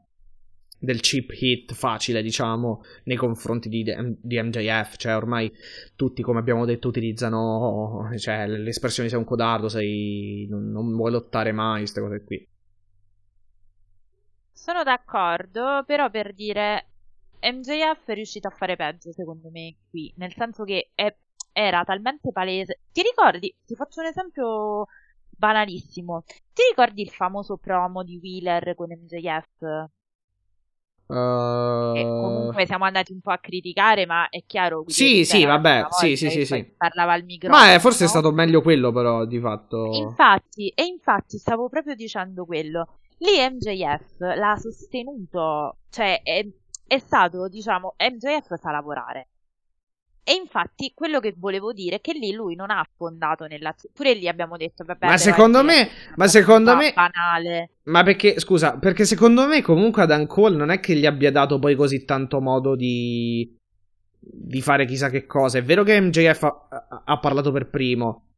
del cheap hit facile, diciamo, nei confronti di, di MJF. Cioè, ormai tutti, come abbiamo detto, utilizzano cioè, le espressioni sei un codardo, sei, non, non vuoi lottare mai, queste cose qui. Sono d'accordo, però per dire MJF è riuscito a fare peggio secondo me qui, nel senso che è- era talmente palese. Ti ricordi? Ti faccio un esempio banalissimo. Ti ricordi il famoso promo di Wheeler con MJF? Che comunque siamo andati un po' a criticare, ma è chiaro. Sì, sì, vabbè, sì, sì, sì, sì. Parlava al microfono. Ma eh, forse è no? stato meglio quello, però, di fatto. Infatti, e infatti stavo proprio dicendo quello. Lì MJF l'ha sostenuto, cioè è, è stato, diciamo, MJF sa lavorare. E infatti quello che volevo dire è che lì lui non ha affondato nell'azione. Pure lì abbiamo detto, vabbè, Ma secondo me- ma secondo me- banale. Ma perché, scusa, perché secondo me comunque Adam Cole non è che gli abbia dato poi così tanto modo di, di fare chissà che cosa. È vero che MJF ha- ha parlato per primo,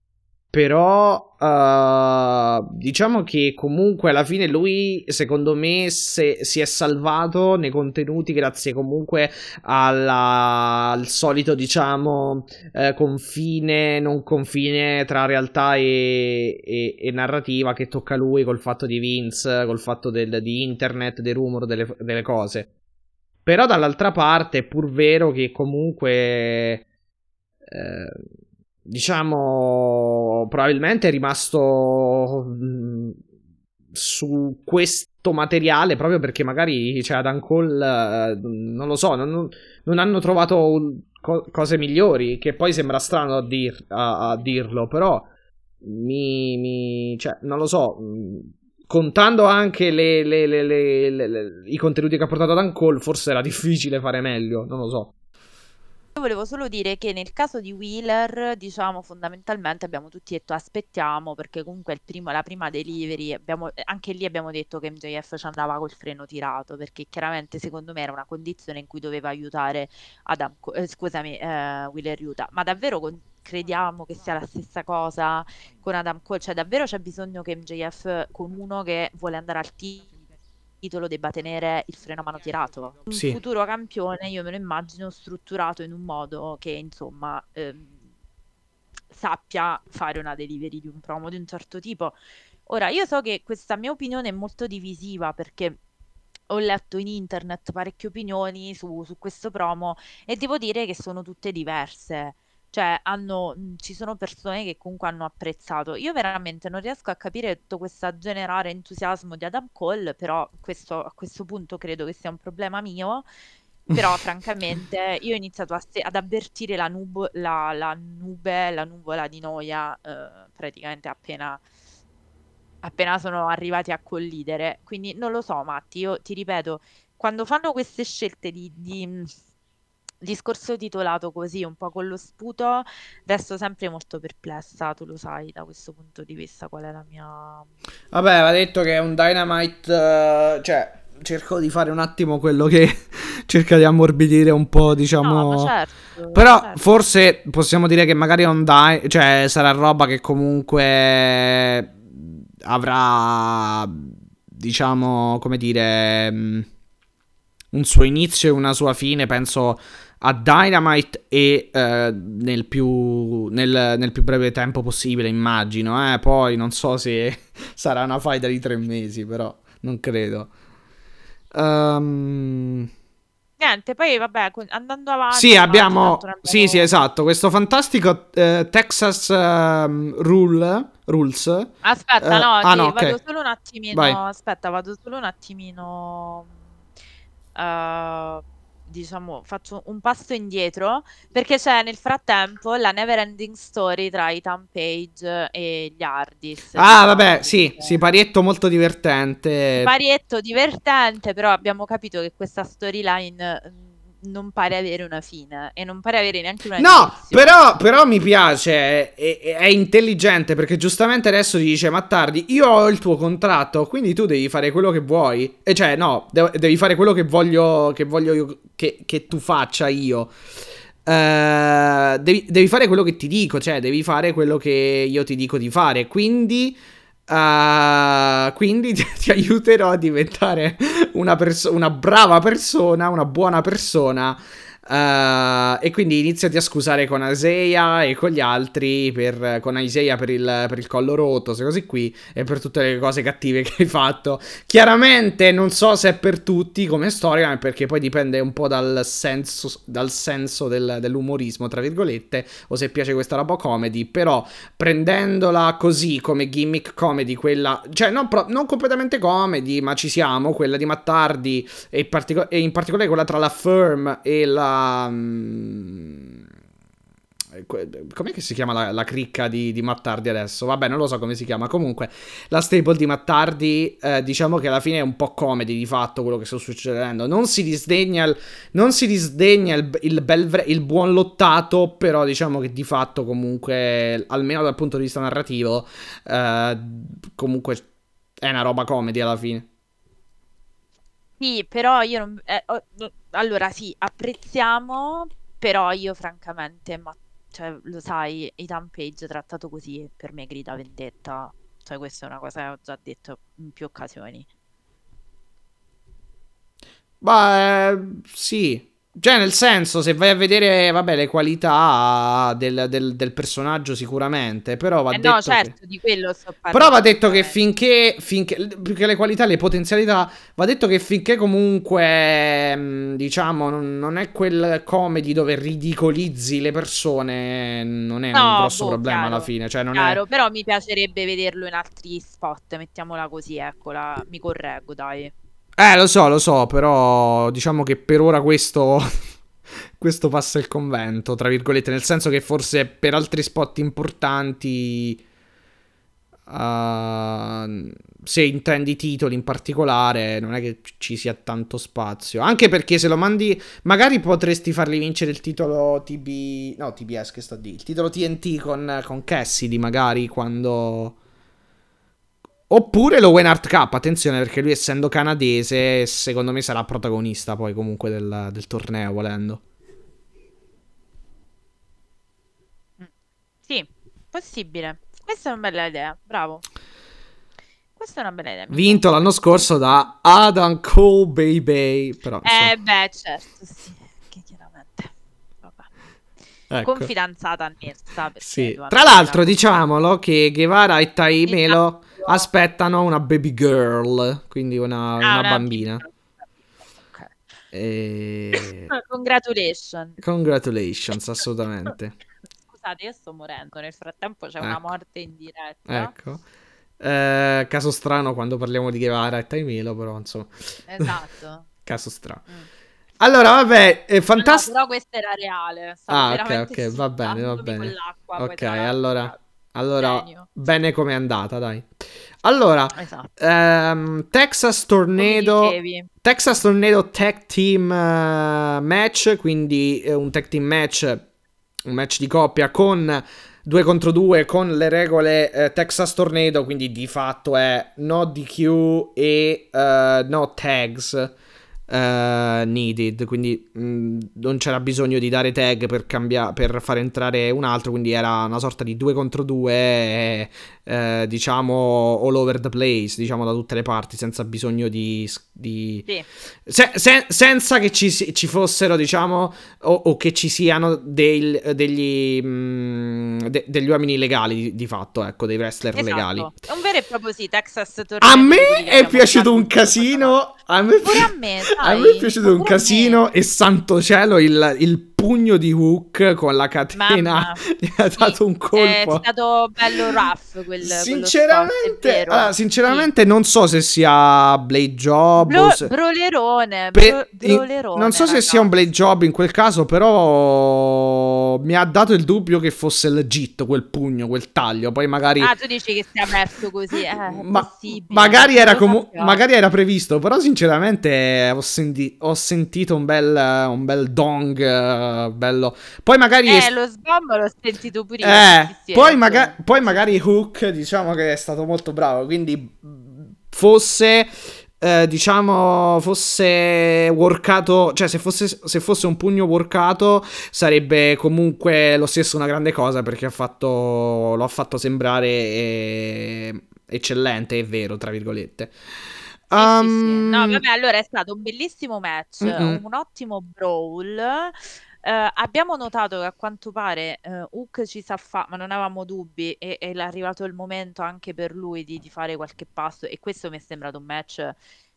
però eh, diciamo che comunque alla fine lui, secondo me, se- si è salvato nei contenuti grazie comunque alla- al solito, diciamo, eh, confine, non confine tra realtà e, e- e narrativa che tocca lui col fatto di Vince, col fatto del- di internet, dei rumor, delle, delle cose. Però dall'altra parte è pur vero che comunque... eh, diciamo, probabilmente è rimasto mh, su questo materiale proprio perché magari cioè, Adam Cole, eh, non lo so, non, non hanno trovato co- cose migliori, che poi sembra strano a, dir- a, a dirlo, però mi, mi, cioè, non lo so, contando anche le, le, le, i contenuti che ha portato Adam Cole, forse era difficile fare meglio, non lo so. Io volevo solo dire che nel caso di Wheeler, diciamo, fondamentalmente abbiamo tutti detto aspettiamo, perché comunque il primo, la prima delivery, abbiamo, anche lì abbiamo detto che MJF ci andava col freno tirato, perché chiaramente secondo me era una condizione in cui doveva aiutare Adam, eh, scusami, eh, Wheeler Utah, ma davvero con, crediamo che sia la stessa cosa con Adam Cole, cioè davvero c'è bisogno che MJF con uno che vuole andare al titolo titolo debba tenere il freno a mano tirato. Un Sì. futuro campione io me lo immagino strutturato in un modo che insomma ehm, sappia fare una delivery di un promo di un certo tipo. Ora, io so che questa mia opinione è molto divisiva perché ho letto in internet parecchie opinioni su, su questo promo e devo dire che sono tutte diverse. Cioè, hanno, mh, ci sono persone che comunque hanno apprezzato. Io veramente non riesco a capire tutto questo generare entusiasmo di Adam Cole, però questo, a questo punto credo che sia un problema mio. Però, francamente, io ho iniziato a se- ad avvertire la, nub- la, la nube, la nuvola di noia, eh, praticamente appena, appena sono arrivati a collidere. Quindi non lo so, Matti, io ti ripeto, quando fanno queste scelte di, di mh, discorso titolato così, un po' con lo sputo, resto sempre molto perplessa, tu lo sai da questo punto di vista qual è la mia... Vabbè, va detto che è un Dynamite, eh, cioè cerco di fare un attimo quello che cerca di ammorbidire un po', diciamo... No, certo, Però certo. forse possiamo dire che magari on Dy- cioè sarà roba che comunque avrà diciamo, come dire, mm, un suo inizio e una sua fine, penso a Dynamite e eh, nel, più, nel, nel più breve tempo possibile, immagino. Eh? Poi non so se sarà una faida di tre mesi, però non credo. Ehm, Niente, poi vabbè, andando avanti... sì, abbiamo. ne Sì, sì, abbiamo- esatto. Questo fantastico eh, Texas ehm, Rule, Rules. Aspetta, Eh, no, ah, ti- no, ok. vado solo un attimino. Vai. Aspetta, vado solo un attimino. eh, diciamo, faccio un passo indietro perché c'è nel frattempo la never ending story tra Ethan Page e gli Hardys. Ah, vabbè, sì, sì, parietto molto divertente. Parietto divertente, però abbiamo capito che questa storyline mm, non pare avere una fine e non pare avere neanche una No, però, però mi piace, è, è- intelligente perché giustamente adesso ti dice Mattardi, io ho il tuo contratto, quindi tu devi fare quello che vuoi. E cioè, no, de- devi fare quello che voglio, che, voglio io- che, che tu faccia io. Eh, devi, devi fare quello che ti dico, cioè devi fare quello che io ti dico di fare. Quindi, eh, quindi ti, ti aiuterò a diventare una, perso- una brava persona, una buona persona. Eh, e quindi iniziati a scusare con Aseia e con gli altri, per, con Isaiah per il, per il collo rotto, queste cose qui, e per tutte le cose cattive che hai fatto. Chiaramente non so se è per tutti come storia, perché poi dipende un po' dal senso, dal senso del- dell'umorismo, tra virgolette, o se piace questa roba comedy, però prendendola così come gimmick comedy, quella, cioè non, pro- non completamente comedy, ma ci siamo, quella di Mattardi e, partico- e in particolare quella tra la Firm e la... mm, que- Com'è che si chiama la, la cricca di, di Mattardi adesso? Vabbè, non lo so come si chiama. Comunque, la stable di Mattardi, eh, diciamo che alla fine è un po' comedy di fatto quello che sta succedendo. Non si disdegna il, non si disdegna il, il bel il buon lottato, però diciamo che di fatto comunque, almeno dal punto di vista narrativo, eh, comunque è una roba comedy alla fine. Sì, però io non... eh, oh, allora sì, apprezziamo, però io francamente, ma cioè, lo sai, Ethan Page trattato così per me grida vendetta. Cioè, questa è una cosa che ho già detto in più occasioni. Ma eh, sì, Cioè, nel senso, se vai a vedere, vabbè, le qualità del, del- del personaggio sicuramente, però va Eh detto no, che... certo, di quello sto parlando. Però va detto che eh. finché, finché, più che le qualità, le potenzialità, va detto che finché comunque, mh, diciamo, non, non è quel comedy dove ridicolizzi le persone, non è un No, grosso boh, problema chiaro, alla fine, cioè non Chiaro, è... però mi piacerebbe vederlo in altri spot, mettiamola così, eccola, mi correggo, dai. Eh, lo so, lo so, però diciamo che per ora questo, questo passa il convento, tra virgolette, nel senso che forse per altri spot importanti, uh, se intendi titoli in particolare, non è che ci sia tanto spazio. Anche perché se lo mandi, magari potresti fargli vincere il titolo TB, no, TBS che sto a dire, il titolo TNT con, con Cassidy, magari quando... Oppure l'Owen Art Cup, attenzione perché lui essendo canadese secondo me sarà protagonista poi comunque del, del torneo volendo. Sì, possibile. Questa è una bella idea, bravo. Questa è una bella idea. Vinto l'anno scorso da Adam Cole Baby. Però, piace. Eh insomma, beh, certo, sì, che chiaramente. Vabbè. ecco. Con fidanzata annessa. perché Sì. Tra l'altro diciamolo che Guevara e Tai Melo Esatto. Aspettano una baby girl, quindi una, Ah, una una bambina. Ok. E... Congratulations. Congratulations, assolutamente. Scusate, io sto morendo. Nel frattempo c'è una Ecco. morte in diretta. Ecco. Eh, caso strano quando parliamo di Guevara e Tai Melo, però insomma, Esatto. caso strano. Mm. Allora, vabbè, è No, fantastico. però questa era reale. stavo Ah, ok, ok, va bene, va bene. Ok, allora, allora genio. bene come è andata, dai. Allora, Esatto. ehm, Texas Tornado. Texas Tornado Tag Team eh, Match, quindi eh, un tag team match, un match di coppia con 2 contro 2 con le regole eh, Texas Tornado, quindi di fatto è no DQ e eh, no tags eh, needed, quindi mh, non c'era bisogno di dare tag per, cambia- per far entrare un altro, quindi era una sorta di 2 contro 2, eh, diciamo all over the place, diciamo da tutte le parti, senza bisogno di... di- Sì. se- se- senza che ci, ci fossero, diciamo, o, o che ci siano del- degli, mh, de- degli uomini legali di, di fatto, ecco, dei wrestler Esatto. legali. È un vero e proprio sì, Texas Tornado. A me è abbiamo piaciuto un casino. A me, Pure a me, a me è piaciuto un casino. E santo cielo, il, il pugno di Hook con la catena Mamma, gli ha sì, dato un È colpo. stato bello rough quel spot, è Sinceramente, vero. allora, sinceramente, non so se sia Blade Job. Bro- se- brolerone, bro- brolerone, non so se sia un blade job in quel caso, però mi ha dato il dubbio che fosse legit quel pugno, quel taglio. Poi magari, Ah, tu dici che sia aperto così, eh, è ma- magari, era comu- magari era previsto. Però, sinceramente, ho, senti- ho sentito un bel, un bel dong. eh, bello. Poi magari. Eh, es- lo sbombo l'ho sentito pure io. eh, sì, poi, maga- poi magari Hook, diciamo che è stato molto bravo. Quindi fosse. Eh, diciamo fosse workato cioè se fosse, se fosse un pugno workato sarebbe comunque lo stesso una grande cosa perché ha fatto lo ha fatto sembrare eh, eccellente è vero tra virgolette Sì, sì, sì. No, vabbè, allora è stato un bellissimo match, Mm-mm. un ottimo brawl. Eh, abbiamo notato che a quanto pare eh, Hook ci sa fare, ma non avevamo dubbi, e, è arrivato il momento anche per lui di, di fare qualche passo. E questo mi è sembrato un match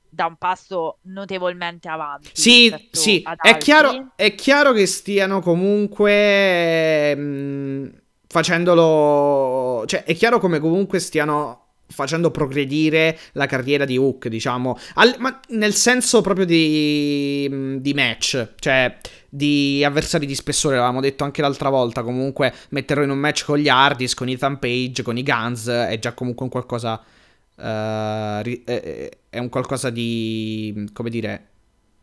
da un passo notevolmente avanti Sì, sì, è chiaro, è chiaro che stiano comunque mh, facendolo, cioè è chiaro come comunque stiano facendo progredire la carriera di Hook, diciamo, Al- ma nel senso proprio di, mh, di match, cioè di avversari di spessore, l'avevamo detto anche l'altra volta, comunque metterlo in un match con gli Hardys, con Ethan Page, con i Guns, è già comunque un qualcosa... eh, è un qualcosa di, come dire,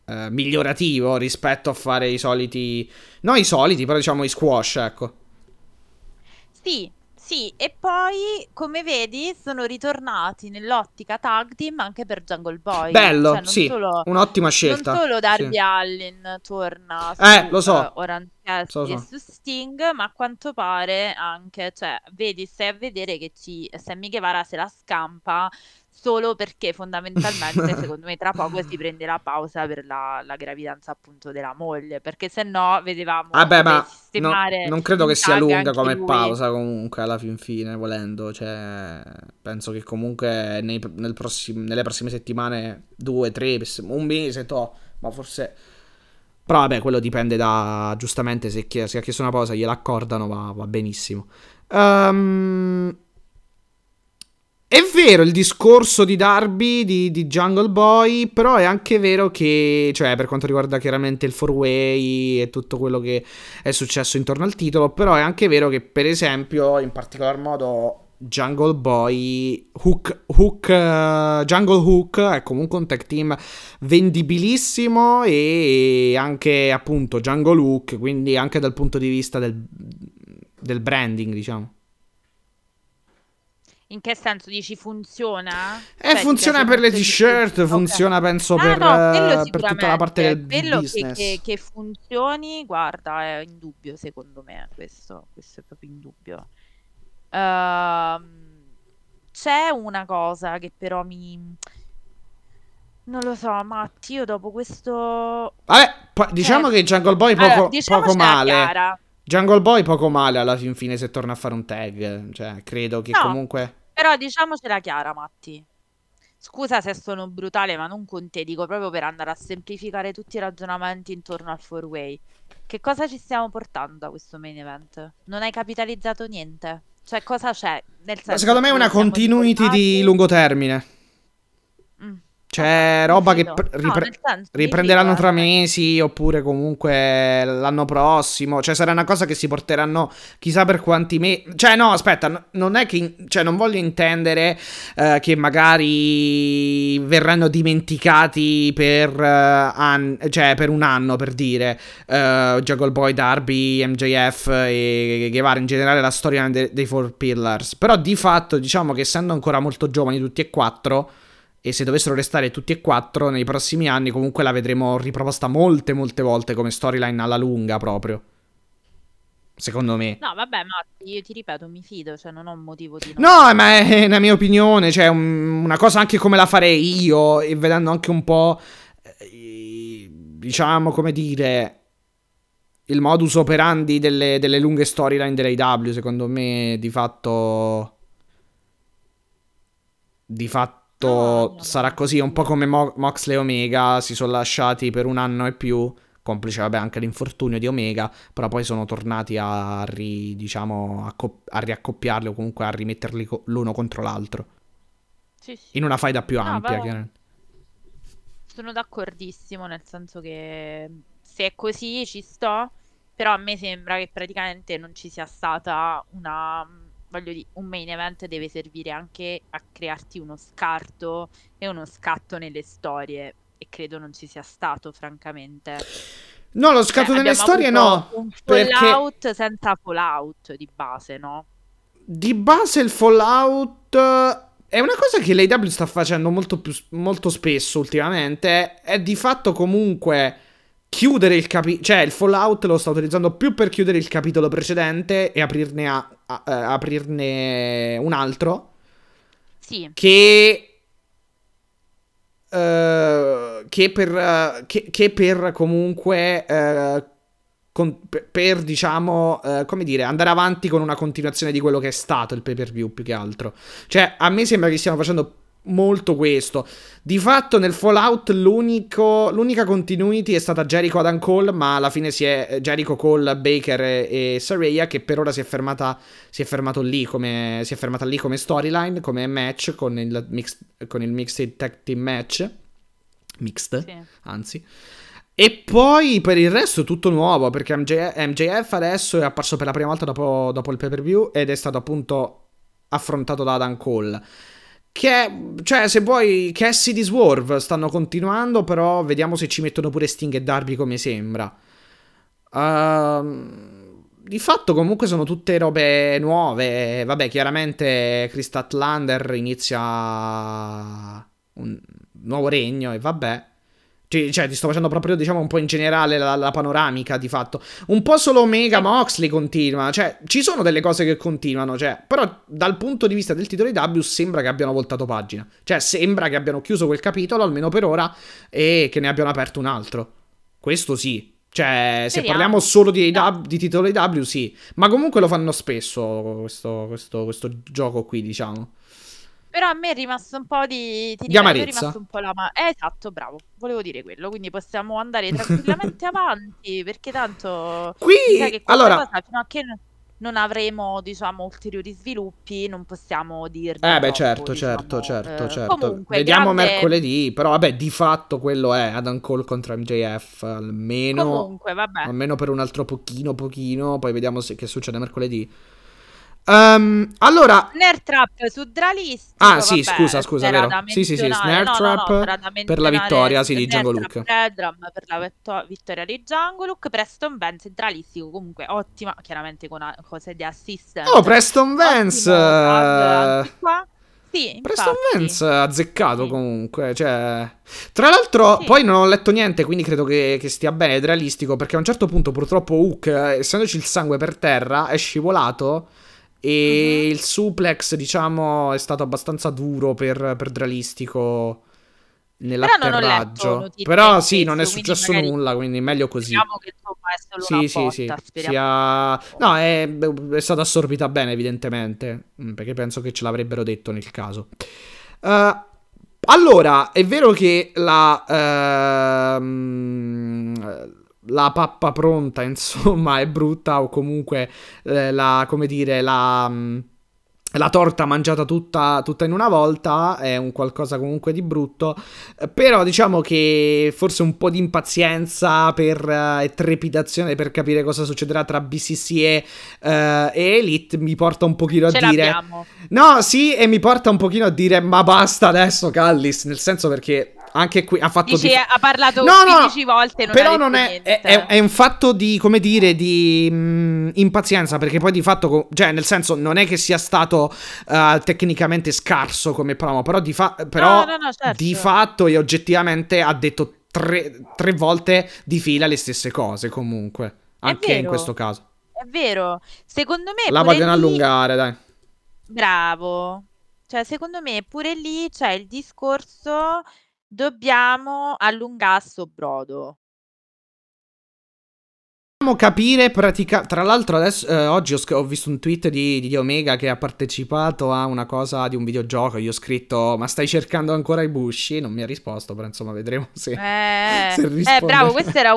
eh, migliorativo rispetto a fare i soliti. No, i soliti, però diciamo i squash, ecco. Sì, sì, e poi come vedi sono ritornati nell'ottica tag team anche per Jungle Boy. Bello, Cioè, non sì, solo, un'ottima non scelta. solo Darby Sì. Allin torna su Eh, lo so. eh, Orange podcast So, e so. su Sting, ma a quanto pare anche, cioè, vedi, stai a vedere che ci, Sammy Guevara se la scampa solo perché fondamentalmente, secondo me, tra poco si prende la pausa per la, la gravidanza appunto della moglie, perché se no vedevamo Vabbè, come ma no- non credo che sia lunga come lui. pausa comunque alla fin fine, volendo. Cioè, penso che comunque nei- nel prossim- nelle prossime settimane, due, tre, un mese, to, ma forse... Però vabbè, quello dipende da... Giustamente, se, chi- se ha chiesto una pausa gliela accordano, va, va benissimo. Ehm... È vero il discorso di Darby di, di Jungle Boy, però è anche vero che, cioè, per quanto riguarda chiaramente il four-way e tutto quello che è successo intorno al titolo, però è anche vero che, per esempio, in particolar modo Jungle Boy, Hook, Hook, eh, Jungle Hook è comunque un tag team vendibilissimo e anche appunto Jungle Hook, quindi anche dal punto di vista del, del branding, diciamo. In che senso dici funziona? Eh, Cioè, funziona per le t-shirt, funziona penso Ah, per, no, quello per tutta la parte del. Quello che, business. che- che funzioni, guarda, è indubbio secondo me, questo, questo è proprio indubbio. Ehm, c'è una cosa che però mi... Non lo so, Matti, io dopo questo... Vabbè, diciamo Eh, che Jungle Boy poco, allora, poco male. chiara. Jungle Boy poco male alla fin fine se torna a fare un tag. Cioè, credo che No, comunque... però diciamocela chiara, Matti. Scusa se sono brutale, ma non con te, dico proprio per andare a semplificare tutti i ragionamenti intorno al four way. Che cosa ci stiamo portando da questo main event? Non hai capitalizzato niente? Cioè, cosa c'è? Nel Ma senso, secondo me è una continuity di lungo termine. Mm, C'è mi roba che No, ripre- nel senso, riprenderanno tra mesi oppure comunque l'anno prossimo. Cioè, sarà una cosa che si porteranno chissà per quanti mesi. Cioè, no, aspetta, no- non è che. Cioè, non voglio intendere eh, che magari verranno dimenticati per, eh, an- cioè, per un anno, per dire. Uh, Jungle Boy, Darby, MJF e Guevara in generale la storia de- dei Four Pillars. Però di fatto, diciamo che essendo ancora molto giovani tutti e quattro. E se dovessero restare tutti e quattro nei prossimi anni, comunque la vedremo riproposta molte, molte volte come storyline alla lunga proprio. Secondo me. No, vabbè, Matti, io ti ripeto, mi fido, cioè non ho un motivo di. No, ma è una mia opinione, cioè un- una cosa anche come la farei io e vedendo anche un po', eh, diciamo, come dire, il modus operandi delle, delle lunghe storyline dell'AW, secondo me di fatto... Di fatto No, sarà così, un po' come Mo- Moxley e Omega si sono lasciati per un anno e più, complice vabbè anche l'infortunio di Omega, però poi sono tornati a, ri- diciamo, a, co- a riaccoppiarli o comunque a rimetterli co- l'uno contro l'altro, Sì, sì. in una faida più No, ampia, chiaramente. Sono d'accordissimo, nel senso che se è così ci sto, però a me sembra che praticamente non ci sia stata una, voglio dire, un main event deve servire anche a crearti uno scarto e uno scatto nelle storie e credo non ci sia stato, francamente. No, lo scatto delle abbiamo storie no, Un perché fallout senza fallout di base, no? di base il Fallout eh, è una cosa che l'AW sta facendo molto, più, molto spesso ultimamente, è di fatto comunque chiudere il capitolo, cioè il Fallout lo sta utilizzando più per chiudere il capitolo precedente e aprirne, a- a- eh, aprirne un altro. Sì, che eh, che per eh, che, che per comunque eh, con- per, per, diciamo come dire andare avanti con una continuazione di quello che è stato il pay per view più che altro. Cioè a me sembra che stiamo facendo molto questo. Di fatto nel Fallout l'unico, l'unica continuity è stata Jericho Adam Cole ma alla fine si è Jericho Cole Baker e, e Saraya che per ora si è fermata si è fermato lì come si è fermata lì come storyline come match con il mix, con il mixed tag team match. Mixed sì. anzi. E poi per il resto tutto nuovo perché MJ MJF adesso è apparso per la prima volta dopo, dopo il pay per view ed è stato appunto affrontato da Adam Cole che, cioè, se vuoi, Cassidy Swerve stanno continuando, però vediamo se ci mettono pure Sting e Darby come sembra. Ehm, di fatto, comunque, sono tutte robe nuove. Vabbè, chiaramente, Chris Statlander inizia un nuovo regno e vabbè. Cioè, cioè, ti sto facendo proprio, diciamo, un po' in generale la, la panoramica di fatto. Un po' solo Omega, ma Oxley continua. Cioè, ci sono delle cose che continuano. Cioè, però, dal punto di vista del titolo di W, sembra che abbiano voltato pagina. Cioè, sembra che abbiano chiuso quel capitolo, almeno per ora, e che ne abbiano aperto un altro. Questo sì. Cioè, se parliamo solo di. AW di titolo AW, sì. Ma comunque lo fanno spesso questo, questo, questo gioco qui, diciamo. Però a me è rimasto un po' di... Ti Di è rimasto un po' la... ma- eh, esatto, bravo. Volevo dire quello. Quindi possiamo andare tranquillamente avanti, perché tanto... Qui, che allora, cosa, fino a che non avremo, diciamo, ulteriori sviluppi, non possiamo dirne Eh beh troppo, certo, certo, diciamo. certo, Eh, certo. comunque, Vediamo grande- mercoledì, però vabbè, di fatto quello è Adam Cole contro MJF, almeno, Comunque, vabbè. almeno per un altro pochino, pochino, poi vediamo se- che succede mercoledì. Ehm, allora, Snare Trap su Dralistico, Ah, sì, vabbè, scusa, scusa, vero. Sì, sì, sì. Snare No, no, no, Trap per la vittoria, sì, di Snare Django Trap Luke. Redrum per la vetto- vittoria di Django Luke, Preston Vance Dralistico, comunque ottima, chiaramente con a- cose di assistant. oh, Preston Vance, Ottimo. Sì, Preston. Vance azzeccato Sì. comunque, cioè... Tra l'altro, Sì. poi non ho letto niente, quindi credo che, che stia bene, è realistico, perché a un certo punto purtroppo Hook, eh, essendoci il sangue per terra, è scivolato e Mhm. il suplex, diciamo, è stato abbastanza duro per, per Dralistico nell'atterraggio. Però sì, non è quindi successo magari nulla, quindi meglio così. Speriamo che insomma è solo Sì, sì, sì. botta, speriamo. Sia... No, è, è stata assorbita bene, evidentemente. mm, Perché penso che ce l'avrebbero detto nel caso. Eh, allora, è vero che la. ehm, la pappa pronta, insomma, è brutta, o comunque eh, la. come dire, la. mm, la torta mangiata tutta, tutta in una volta è un qualcosa comunque di brutto. Però diciamo che forse un po' di impazienza per, eh, e trepidazione per capire cosa succederà tra BCC e, eh, e Elite mi porta un pochino a Ce dire... l'abbiamo. No, sì, e mi porta un pochino a dire ma basta adesso Callis, nel senso perché anche qui ha fatto... Dici, di- ha parlato No, no, 15 volte e non però non è, è, è- un fatto di, come dire, di mh, impazienza, perché poi di fatto, cioè nel senso non è che sia stato eh, tecnicamente scarso come promo, però di, fa- però No, no, no, certo. di fatto e oggettivamente ha detto tre, tre volte di fila le stesse cose comunque, anche in questo caso. È vero. Secondo me La vogliono lì- allungare, dai. Bravo. Cioè, secondo me pure lì c'è il discorso dobbiamo allungare sto brodo. Dobbiamo capire pratica- Tra l'altro, adesso, eh, oggi ho, sc- ho visto un tweet di, di Omega che ha partecipato a una cosa di un videogioco. Io ho scritto: Ma stai cercando ancora i busci? Non mi ha risposto, però insomma, vedremo se. Eh, se eh, risponde. bravo, questo era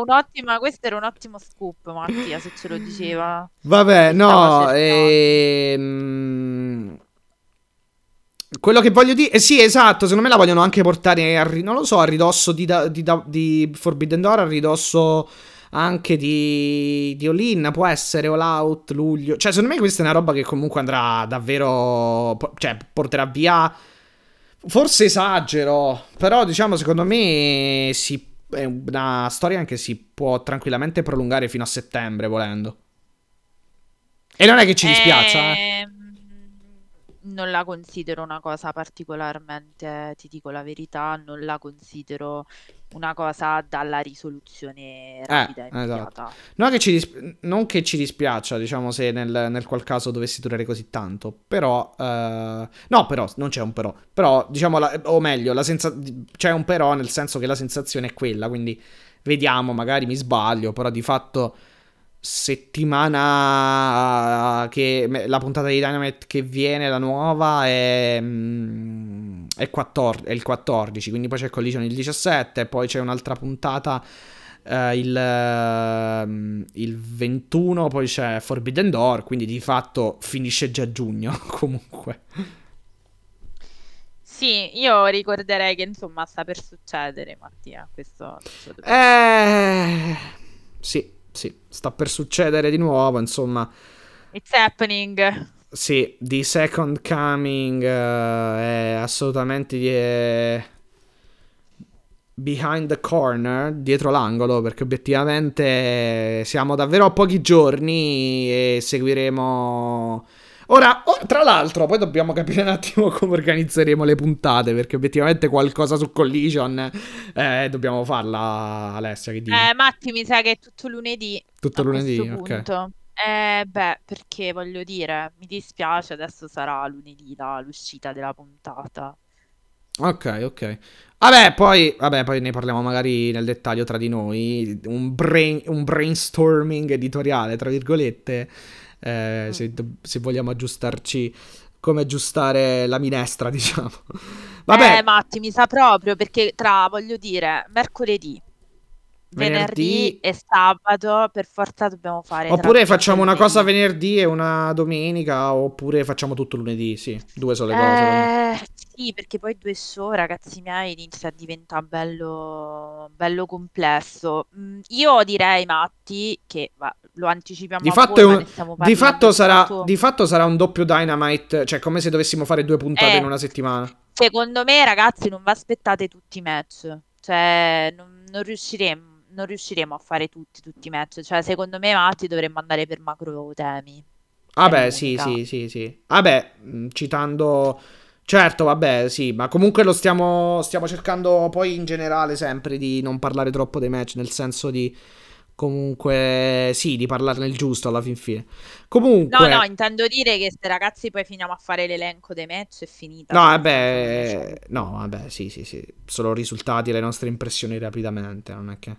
questo era un ottimo scoop, Mattia, se ce lo diceva. Vabbè, no. ehm, Quello che voglio dire, eh, sì, esatto. Secondo me la vogliono anche portare a, non lo so, a ridosso di, da- di, da- di Forbidden Door, a ridosso anche di, di All-In, può essere All Out, luglio. Cioè, secondo me questa è una roba che comunque andrà davvero, cioè, porterà via. Forse esagero, però diciamo, secondo me si, è una storia che si può tranquillamente prolungare fino a settembre, volendo. E non è che ci dispiace, eh. Ehm, Non la considero una cosa particolarmente, ti dico la verità, non la considero una cosa dalla risoluzione rapida e esatto. Non che ci, dis- non che ci dispiaccia, diciamo, se nel, nel qual caso dovessi durare così tanto. Però, eh, no, però, non c'è un però. Però, diciamo, la- o meglio, la senza- c'è un però nel senso che la sensazione è quella. Quindi, vediamo, magari mi sbaglio, però di fatto settimana che me- la puntata di Dynamite che viene, la nuova, è, mm, è, 14 è il 14, quindi poi c'è Collision il 17, poi c'è un'altra puntata eh, il, ehm, il 21, poi c'è Forbidden Door, quindi di fatto finisce già giugno comunque. Sì, io ricorderei che insomma sta per succedere, Mattia. Questo, Eh, sì, sì, sta per succedere di nuovo, insomma. It's happening. Sì, The Second Coming eh, è assolutamente di- è behind the corner, dietro l'angolo, perché obiettivamente siamo davvero a pochi giorni e seguiremo... Ora, oh, tra l'altro, poi dobbiamo capire un attimo come organizzeremo le puntate, perché obiettivamente qualcosa su Collision eh, dobbiamo farla, Alessia, che dici? Eh, Matti, mi sa che è tutto lunedì. Tutto lunedì, ok. punto. Eh, beh, perché voglio dire, mi dispiace, adesso sarà lunedì la- l'uscita della puntata. Ok, ok. Vabbè, poi, vabbè, poi ne parliamo magari nel dettaglio tra di noi. Un, brain- un brainstorming editoriale, tra virgolette. Eh, se, se vogliamo aggiustarci, come aggiustare la minestra, diciamo. Vabbè, Eh, Matti, mi sa proprio perché tra, voglio dire, mercoledì, venerdì. venerdì e sabato per forza dobbiamo fare Oppure facciamo una cosa venerdì e una domenica, oppure facciamo tutto lunedì, sì. Due sono le cose. Eh, sì, perché poi due show, ragazzi miei, inizia a diventare bello, bello complesso. Mm, io direi, Matti, che va, lo anticipiamo Di fatto, voi, un- di fatto sarà, tutto. di fatto sarà un doppio Dynamite, cioè come se dovessimo fare due puntate Eh. in una settimana. Secondo me, ragazzi, non vi aspettate tutti i match. Cioè, non, non riusciremo, non riusciremo a fare tutti, tutti i match. Cioè, secondo me, Matti, dovremmo andare per macro temi. Vabbè, È sì, sì, sì, sì. Vabbè, mh, citando... Certo, vabbè, sì, ma comunque lo stiamo, stiamo cercando poi in generale sempre di non parlare troppo dei match, nel senso di comunque, sì, di parlarne il giusto alla fin fine. Comunque... No, no, intendo dire che se ragazzi poi finiamo a fare l'elenco dei match è finita. No, vabbè, no, vabbè, sì, sì, sì, solo risultati, le nostre impressioni rapidamente, non è che...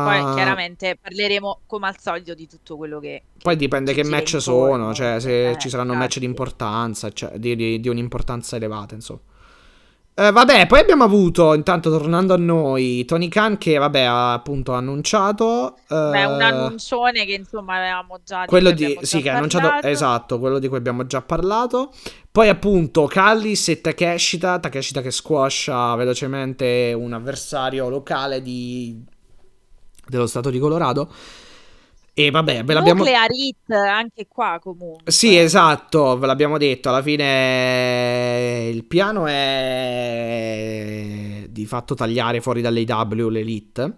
Poi Ah, chiaramente parleremo come al solito di tutto quello che... che Poi dipende che match intorno. sono, cioè se Eh, ci saranno match infatti. di importanza, cioè di, di- di un'importanza elevata, insomma. Eh, vabbè, poi abbiamo avuto, intanto tornando a noi, Tony Khan che, vabbè, ha appunto annunciato... Beh, un eh, annuncione che insomma avevamo già quello di... Sì, che ha annunciato... Esatto, quello di cui abbiamo già parlato. Poi appunto Callis e Takeshita, Takeshita che squascia velocemente un avversario locale di... dello stato di Colorado. E vabbè, ve l'abbiamo... Nuclear Hit anche qua comunque. Sì, esatto, ve l'abbiamo detto, alla fine il piano è di fatto tagliare fuori dall'AW l'Elite.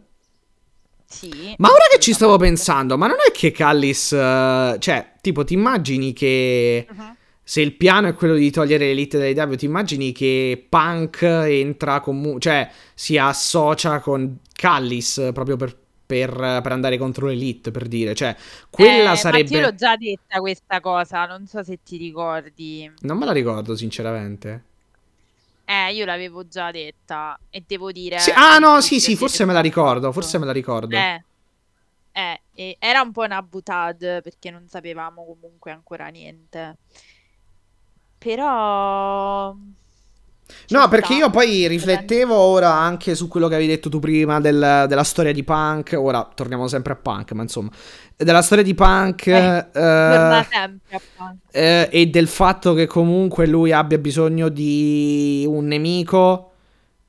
Sì, Ma ora che ci stavo pensando, ma non è che Callis, eh, cioè, tipo, ti immagini che Mhm. se il piano è quello di togliere l'Elite dall'AW, ti immagini che Punk entra comunque, cioè, si associa con Callis proprio per, per, per andare contro l'Elite, per dire, cioè, quella Eh, sarebbe... Matti, io l'ho già detta questa cosa, non so se ti ricordi. Non me la ricordo, sinceramente. Eh, io l'avevo già detta e devo dire... Sì, ah no, sì, sì, forse me la ricordo, forse me la ricordo. Eh, eh, era un po' una butad perché non sapevamo comunque ancora niente. Però... No, perché io poi riflettevo ora anche su quello che avevi detto tu prima del- della storia di Punk. Ora torniamo sempre a Punk, ma insomma, della storia di Punk Eh, eh, Punk. eh, e del fatto che comunque lui abbia bisogno di un nemico.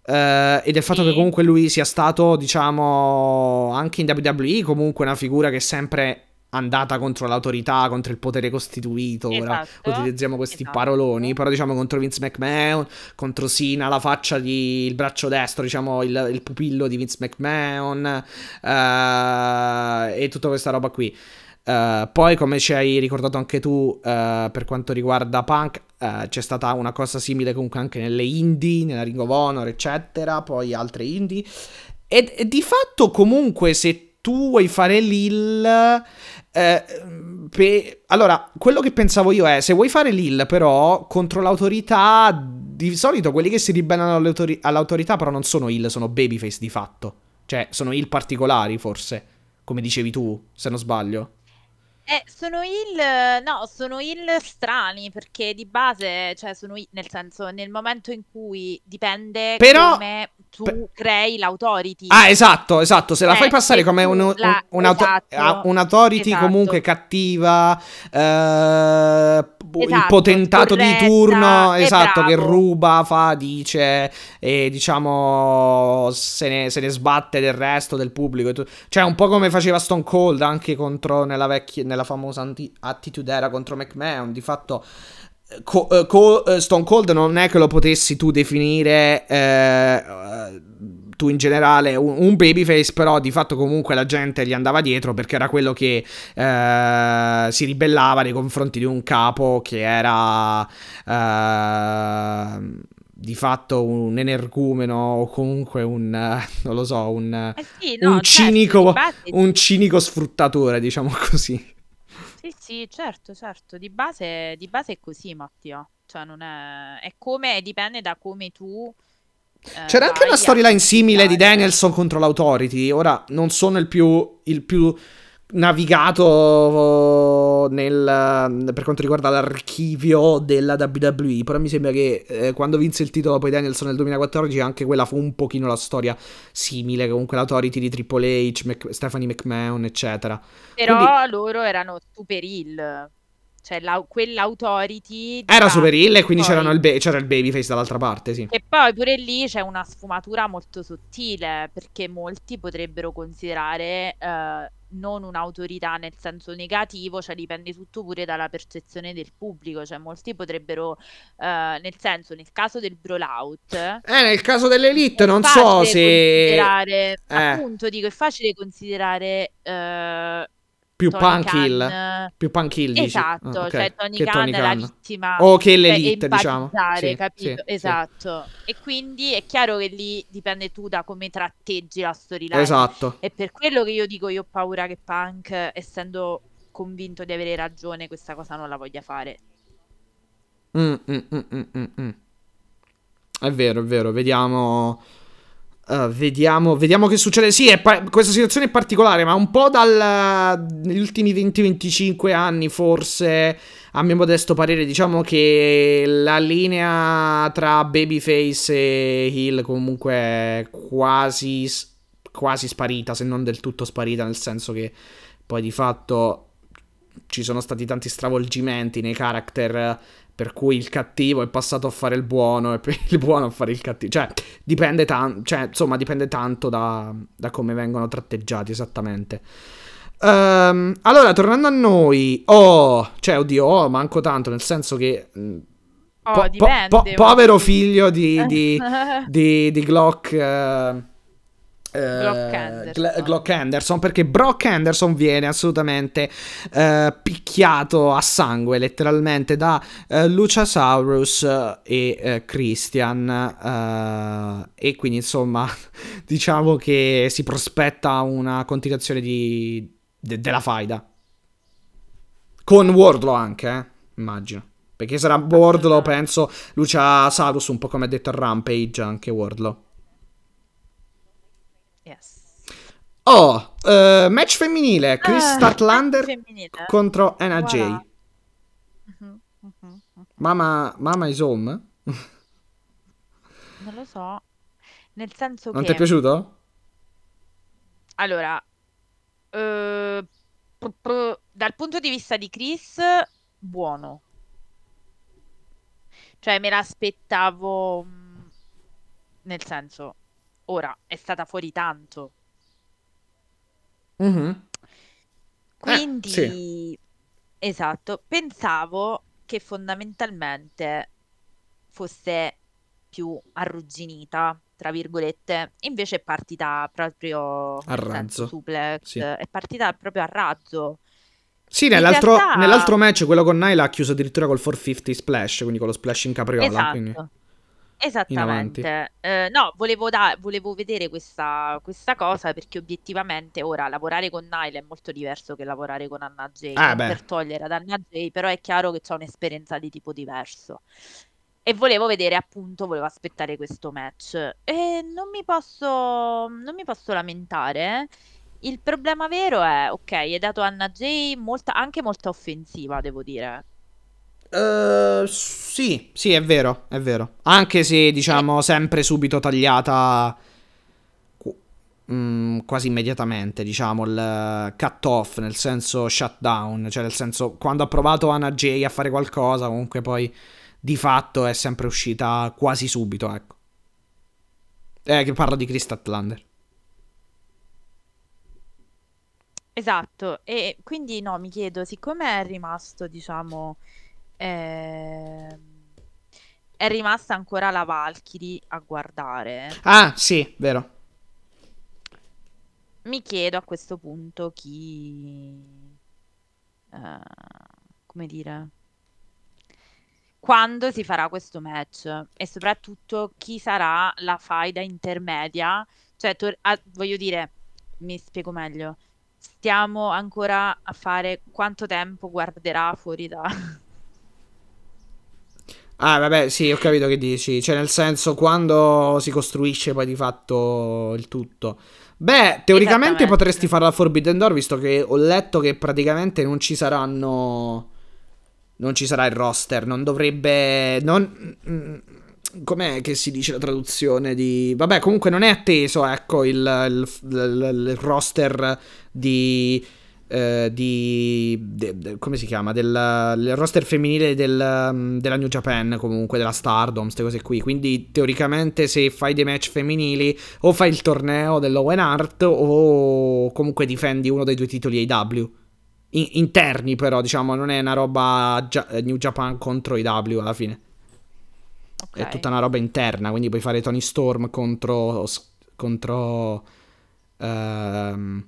eh, e del fatto Sì. che comunque lui sia stato, diciamo, anche in WWE, comunque una figura che sempre andata contro l'autorità, contro il potere costituito. Ora Esatto, utilizziamo questi esatto. paroloni, però diciamo contro Vince McMahon, contro Sina, la faccia di il braccio destro, diciamo il, il pupillo di Vince McMahon eh, e tutta questa roba qui. Eh, poi, come ci hai ricordato anche tu, eh, per quanto riguarda Punk, eh, c'è stata una cosa simile comunque anche nelle indie, nella Ring of Honor, eccetera. Poi altre indie. E, e di fatto, comunque, se tu vuoi fare l'Hill. eh, pe- allora, quello che pensavo io è: se vuoi fare l'Hill, però, contro l'autorità. Di solito quelli che si ribellano all'autori- all'autorità, però, non sono Hill, sono babyface di fatto. Cioè, sono Hill particolari, forse. Come dicevi tu, se non sbaglio. Eh, sono il... No, sono il strani perché di base, cioè sono il- nel senso, nel momento in cui dipende Però- come tu pe- crei l'autority. Ah, esatto, esatto. Se la Eh, fai passare se come un, un, la- un'auto- esatto, ah, un'autority esatto. comunque cattiva, eh, il Esatto, potentato di scorretta, turno, è esatto, che bravo. ruba, fa, dice e diciamo se ne, se ne sbatte del resto del pubblico. tu- Cioè, un po' come faceva Stone Cold anche contro nella vecchia, nella famosa anti- Attitude Era contro McMahon. Di fatto. Co- eh, co- eh, Stone Cold non è che lo potessi tu definire eh, tu in generale un, un babyface, però di fatto comunque la gente gli andava dietro perché era quello che eh, si ribellava nei confronti di un capo che era eh, di fatto un energumeno o comunque un, non lo so, un, Eh sì, no, un certo, cinico, un cinico sfruttatore, diciamo così. Sì, sì, certo, certo, di base, di base è così, Mattia. Cioè, non è... è come, dipende da come tu eh, C'era anche una a storyline simile di giudicare. Danielson contro l'Authority. Ora non sono il più, il più navigato nel, per quanto riguarda l'archivio della WWE. Però mi sembra che eh, quando vinse il titolo poi Danielson nel 2014, anche quella fu un pochino la storia simile. Comunque l'Authority di Triple H, Mc- Stephanie McMahon, eccetera. Però Quindi- loro erano super heel. Cioè, la- quell'authority... di Era super heel e quindi poi- il ba- c'era il babyface dall'altra parte, sì. E poi pure lì c'è una sfumatura molto sottile, perché molti potrebbero considerare eh, non un'autorità nel senso negativo, cioè dipende tutto pure dalla percezione del pubblico, cioè molti potrebbero, eh, nel senso, nel caso del brawlout, Eh, nel caso dell'Elite non so se... Eh. appunto dico, è facile considerare eh, Più Tony punk Khan. Più punk hill? Esatto, Ah, ok. cioè Tony Che Khan Tony è la Khan. vittima O che cioè, l'Elite, diciamo. Sì, capito? sì, sì. Esatto. E quindi è chiaro che lì dipende tu da come tratteggi la storyline. Esatto. È per quello che io dico, io ho paura che Punk, essendo convinto di avere ragione, questa cosa non la voglia fare. Mm, mm, mm, mm, mm, mm. È vero, è vero. Vediamo. Eh, vediamo, vediamo che succede. Sì, pa- questa situazione è particolare, ma un po' dal, negli ultimi 20-25 anni, forse, a mio modesto parere, diciamo che la linea tra Babyface e Hill comunque è quasi, quasi sparita, se non del tutto sparita, nel senso che poi di fatto ci sono stati tanti stravolgimenti nei character per cui il cattivo è passato a fare il buono e il buono a fare il cattivo. Cioè, dipende tanto, cioè, insomma, dipende tanto da, da come vengono tratteggiati esattamente. Ehm, allora, tornando a noi, oh, cioè, oddio, oh, manco tanto, nel senso che... mh, Oh, po- po- po- povero figlio di, di, di, di Glock. eh, Glock Anderson. Gl- Glock Anderson perché Brock Anderson viene assolutamente eh, picchiato a sangue letteralmente da eh, Luchasaurus eh, e eh, Christian eh, e quindi insomma diciamo che si prospetta una continuazione di, de- della faida. Con Wardlow anche eh, immagino. Perché sarà Wardlow penso Luchasaurus un po' come ha detto Rampage anche Wardlow Yes. Oh, eh, match femminile, Chris Ah, Statlander femminile. contro Anna Jay. Voilà. Mhm, mhm, mhm. Mama, Mama is home? Non lo so. Nel senso Non che... ti è piaciuto? Allora, eh, p- p- dal punto di vista di Chris, buono. Cioè, me l'aspettavo, mm, nel senso, ora è stata fuori tanto. Mhm. Quindi, sì. esatto, pensavo che fondamentalmente fosse più arrugginita, tra virgolette, invece è partita proprio A razzo. suplex, Sì. è partita proprio a razzo. Sì, nell'altro, realtà- nell'altro match, quello con Nyla ha chiuso addirittura col 450 splash, quindi con lo splash in capriola. Esatto. quindi- Esattamente. Eh, no, volevo, da- volevo vedere questa, questa cosa perché obiettivamente ora lavorare con Nile è molto diverso che lavorare con Anna Jay. Ah, non beh. per togliere ad Anna Jay, però è chiaro che c'è un'esperienza di tipo diverso. E volevo vedere, appunto, volevo aspettare questo match. E non mi posso, non mi posso lamentare. Il problema vero è, ok, hai dato a Anna Jay molta, anche molta offensiva, devo dire. Eh, sì, sì, è vero, è vero. Anche se, diciamo, sempre subito tagliata qu- mm, quasi immediatamente, diciamo, il cut off, nel senso shutdown, cioè nel senso quando ha provato Anna Jay a fare qualcosa, comunque poi di fatto è sempre uscita quasi subito, ecco. Eh, che parlo di Chris Statlander. Esatto, e quindi no, mi chiedo, siccome è rimasto, diciamo, ehm, è rimasta ancora la Valkyrie a guardare, Ah, sì, vero. mi chiedo a questo punto chi... eh, come dire... Quando si farà questo match e soprattutto chi sarà la faida intermedia, cioè tor- ah, voglio dire, mi spiego meglio, stiamo ancora a fare quanto tempo guarderà fuori da... Ah, vabbè, sì, ho capito che dici. Cioè, nel senso, quando si costruisce poi di fatto il tutto. Beh, teoricamente potresti fare la Forbidden Door, visto che ho letto che praticamente non ci saranno. Non ci sarà il roster. Non dovrebbe. Non. mm, Com'è che si dice la traduzione di. Vabbè, comunque non è atteso, ecco, il, il- il- il roster di. Eh, di. de- de- come si chiama? Del il roster femminile del, um, della New Japan, comunque, della Stardom, queste cose qui. Quindi, teoricamente, se fai dei match femminili, o fai il torneo dell'Owen Hart, o comunque difendi uno dei due titoli AW. In- interni, però, diciamo, non è una roba Gia- New Japan contro IW alla fine. È Ok. tutta una roba interna, quindi puoi fare Tony Storm contro. contro. ehm,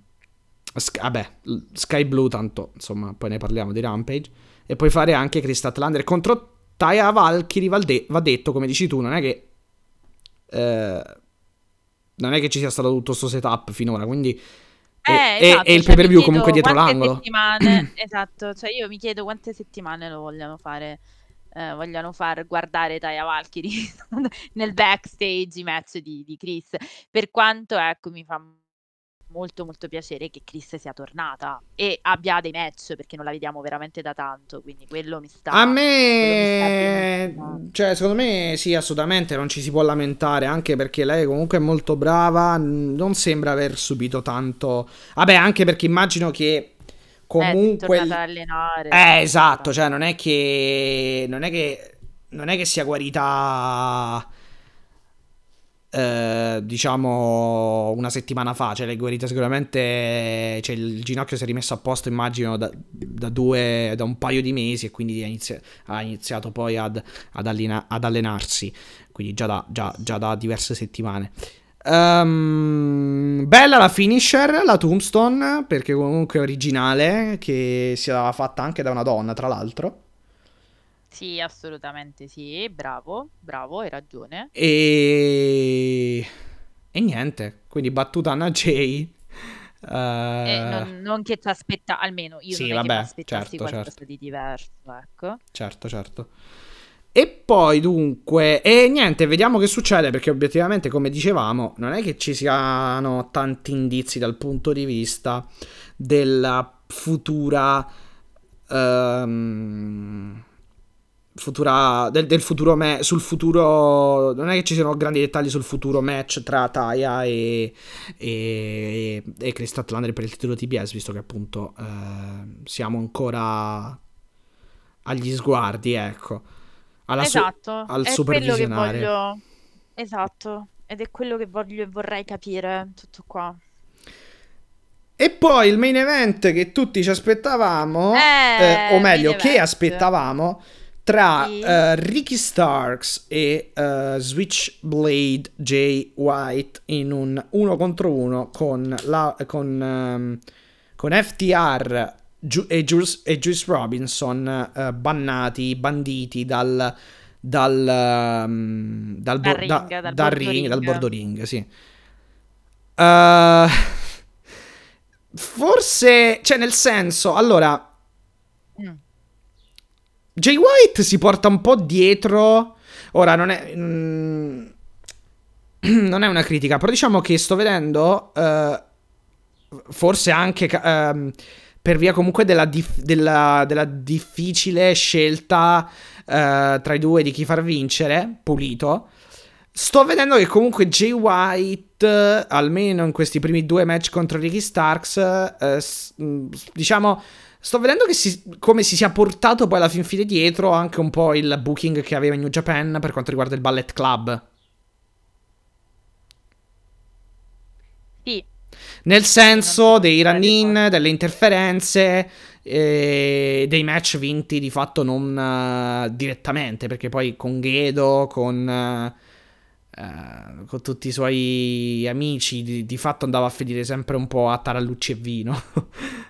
Sk- vabbè, Sky Blue, tanto insomma, poi ne parliamo di Rampage. E puoi fare anche Chris Statlander contro Taya Valkyrie. va, de- va detto, come dici tu, non è che. eh, non è che ci sia stato tutto questo setup finora, quindi. E, Eh, e- esatto, e il cioè, pay per view comunque dietro quante l'angolo. settimane, esatto, cioè io mi chiedo quante settimane lo vogliono fare, eh, vogliono far guardare Taya Valkyrie nel backstage i match di, di Chris, per quanto ecco mi fa molto molto piacere che Chris sia tornata e abbia dei match perché non la vediamo veramente da tanto, quindi quello mi sta... A mi sta me, benissimo. cioè, secondo me sì, assolutamente non ci si può lamentare, anche perché lei comunque è molto brava, non sembra aver subito tanto... Vabbè, anche perché immagino che Eh, è comunque... tornata ad allenare. Eh, esatto, cioè non è che... Non è che... Non è che sia guarita... eh, diciamo una settimana fa, cioè l'è guarita sicuramente, cioè il ginocchio si è rimesso a posto immagino da, da due, da un paio di mesi e quindi ha, inizi- ha iniziato poi ad, ad allena- ad allenarsi, quindi già da, già- già da diverse settimane. Ehm, bella la finisher, la tombstone, perché comunque è originale, che sia fatta anche da una donna tra l'altro. Sì, assolutamente sì, bravo, bravo, hai ragione. E... e niente, quindi battuta Anna Jay. Eh, non, non che ci aspetta, almeno io Sì, non è che mi vabbè, aspettassi certo, qualcosa certo. di diverso, ecco. Certo, certo. E poi dunque, e niente, vediamo che succede perché obiettivamente, come dicevamo, non è che ci siano tanti indizi dal punto di vista della futura... ehm, futura del, del futuro me- sul futuro non è che ci siano grandi dettagli sul futuro match tra Taya e e, e Chris Statlander per il titolo TBS visto che appunto eh, siamo ancora agli sguardi ecco. Alla su- Esatto, al è quello che voglio, esatto, ed è quello che voglio e vorrei capire, tutto qua. E poi il main event che tutti ci aspettavamo, Eh, eh, o meglio, che aspettavamo tra Sì. eh, Ricky Starks e eh, Switchblade Jay White in un uno contro uno con, la, con, ehm, con FTR Ju- e, Juice, e Juice Robinson eh, bannati, banditi dal, dal, ehm, dal, Dal bo- ring, da- dal dal bordo ring, dal ring. bordo ring, sì. Forse, cioè nel senso, allora. Jay White si porta un po' dietro. Ora, non è. mm, non è una critica, però diciamo che sto vedendo. eh, forse anche. ehm, per via comunque della, dif- della- della difficile scelta eh, tra i due di chi far vincere, pulito. Sto vedendo che comunque Jay White, almeno in questi primi due match contro Ricky Starks, eh, s- mh, diciamo, sto vedendo che si- come si sia portato poi alla fin fine dietro anche un po' il booking che aveva in New Japan per quanto riguarda il Ballet Club. Sì, Nel senso dei run-in, delle interferenze, eh, dei match vinti di fatto non eh, direttamente, perché poi con Gedo, con, eh, eh, con tutti i suoi amici, di, di, fatto andava a finire sempre un po' a tarallucci e vino.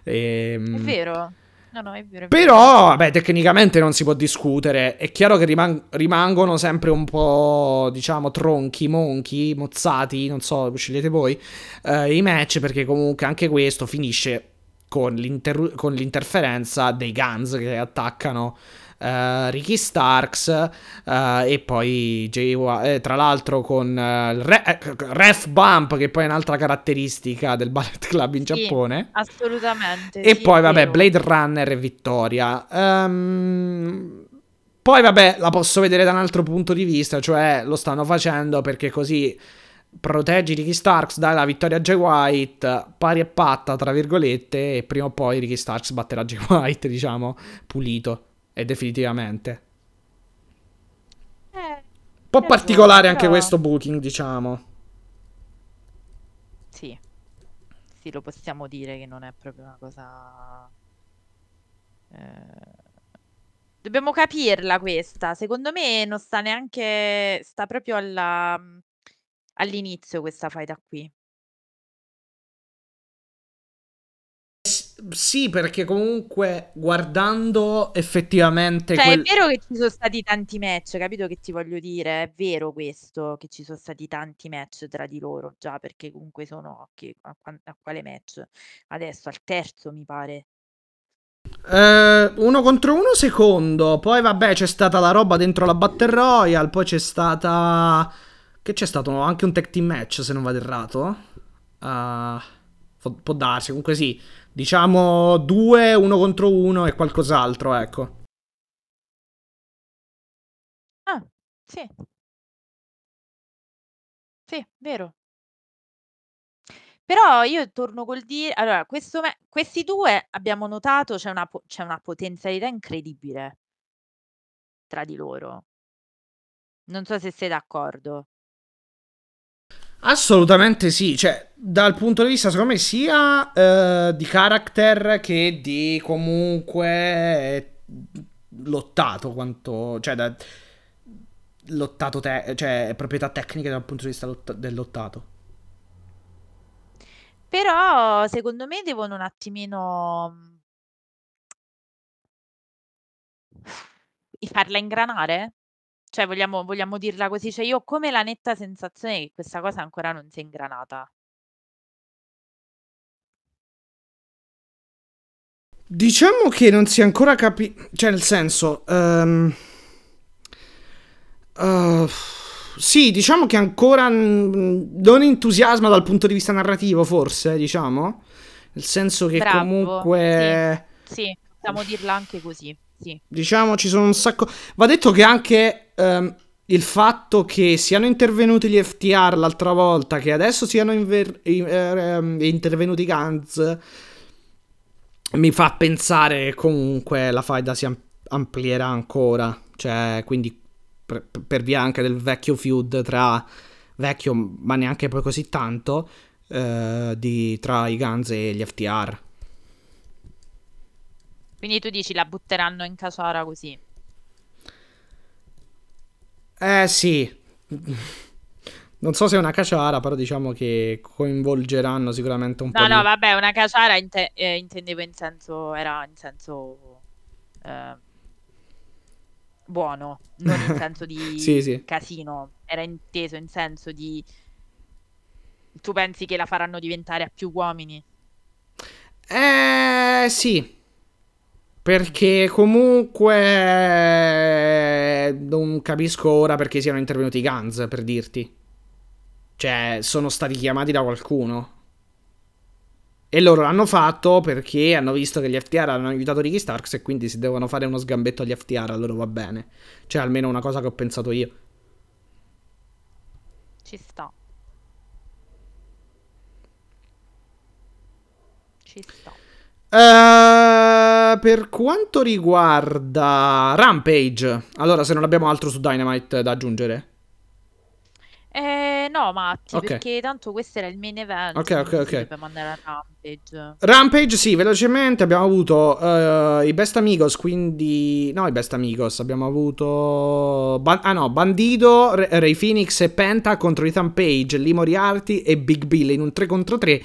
e, ehm, è vero. No, no, è vero, è Però, vabbè, tecnicamente non si può discutere. È chiaro che rimang- rimangono sempre un po', diciamo, tronchi, monchi, mozzati, non so, scegliete voi, eh, i match, perché comunque anche questo finisce con, l'inter- con l'interferenza dei Guns che attaccano uh, Ricky Starks uh, e poi Jay eh, tra l'altro con uh, il re- Ref Bump che poi è un'altra caratteristica del Ballet Club in sì, Giappone. assolutamente e sì, poi vabbè Blade Runner e Vittoria. Um, poi vabbè la posso vedere da un altro punto di vista cioè lo stanno facendo perché così proteggi Ricky Starks, dai la vittoria a Jay White, pari e patta, tra virgolette, e prima o poi Ricky Starks batterà Jay White, diciamo, pulito. E definitivamente. Eh, Un po' particolare anche questo booking, diciamo. Sì. Sì, lo possiamo dire che non è proprio una cosa... Eh... Dobbiamo capirla questa. Secondo me non sta neanche... Sta proprio alla... all'inizio questa faida qui. Sì, perché comunque guardando effettivamente... Cioè, quel... è vero che ci sono stati tanti match, capito che ti voglio dire? È vero questo, che ci sono stati tanti match tra di loro già, perché comunque sono... A, a quale match? Adesso, al terzo mi pare. Uh, uno contro uno secondo, poi vabbè c'è stata la roba dentro la Battle Royale, poi c'è stata... Che c'è stato anche un tag team match se non vado errato. Uh, può darsi, comunque sì. Diciamo due, uno contro uno e qualcos'altro, ecco. Ah, sì. Sì, vero. Però io torno col dire, allora, questo me- questi due abbiamo notato c'è una, po- c'è una potenzialità incredibile tra di loro. Non so se sei d'accordo. Assolutamente sì, cioè dal punto di vista secondo me sia eh, di character che di comunque lottato quanto cioè da, lottato te- cioè proprietà tecniche dal punto di vista lot- del lottato. Però secondo me devono un attimino farla ingranare? Cioè vogliamo vogliamo dirla così? Cioè io ho come la netta sensazione che questa cosa ancora non sia ingranata. Diciamo che non si è ancora capito, cioè nel senso... Um... Uh, sì, diciamo che ancora non entusiasma dal punto di vista narrativo, forse, diciamo. Nel senso che Bravo, comunque... Sì, sì, possiamo dirla anche così. Sì. Diciamo ci sono un sacco. Va detto che anche um, il fatto che siano intervenuti gli FTR l'altra volta, che adesso siano inver- uh, intervenuti i Guns, mi fa pensare che comunque la faida si amplierà ancora. Cioè, quindi per, per, via anche del vecchio feud tra vecchio, ma neanche poi così tanto, uh, di, tra i Guns e gli FTR. Quindi tu dici la butteranno in casora così. Eh sì. Non so se è una caciara, però diciamo che coinvolgeranno sicuramente un no, po'. No, di... no, vabbè, una caciara inte- eh, intendevo in senso. Era in senso. Eh, buono, non in senso di sì, sì. casino. Era inteso in senso di. Tu pensi che la faranno diventare a più uomini? Eh sì. Perché comunque non capisco ora perché siano intervenuti i Guns, per dirti. Cioè, sono stati chiamati da qualcuno. E loro l'hanno fatto perché hanno visto che gli FTR hanno aiutato Ricky Starks e quindi si devono fare uno sgambetto agli FTR, allora va bene. Cioè, almeno una cosa che ho pensato io. Ci sta. Ci sta. Uh, per quanto riguarda Rampage, allora se non abbiamo altro su Dynamite da aggiungere. Eh, no, Matti, Ok. perché tanto questo era il main event. Ok, ok, ok. si doveva mandare a Rampage. Rampage, sì, velocemente abbiamo avuto eh, i Best Amigos, quindi... No, i Best Amigos, abbiamo avuto... Ban- ah no, Bandito, Re- Ray Phoenix e Penta contro Ethan Page, Lee Moriarty e Big Bill in un 3 contro 3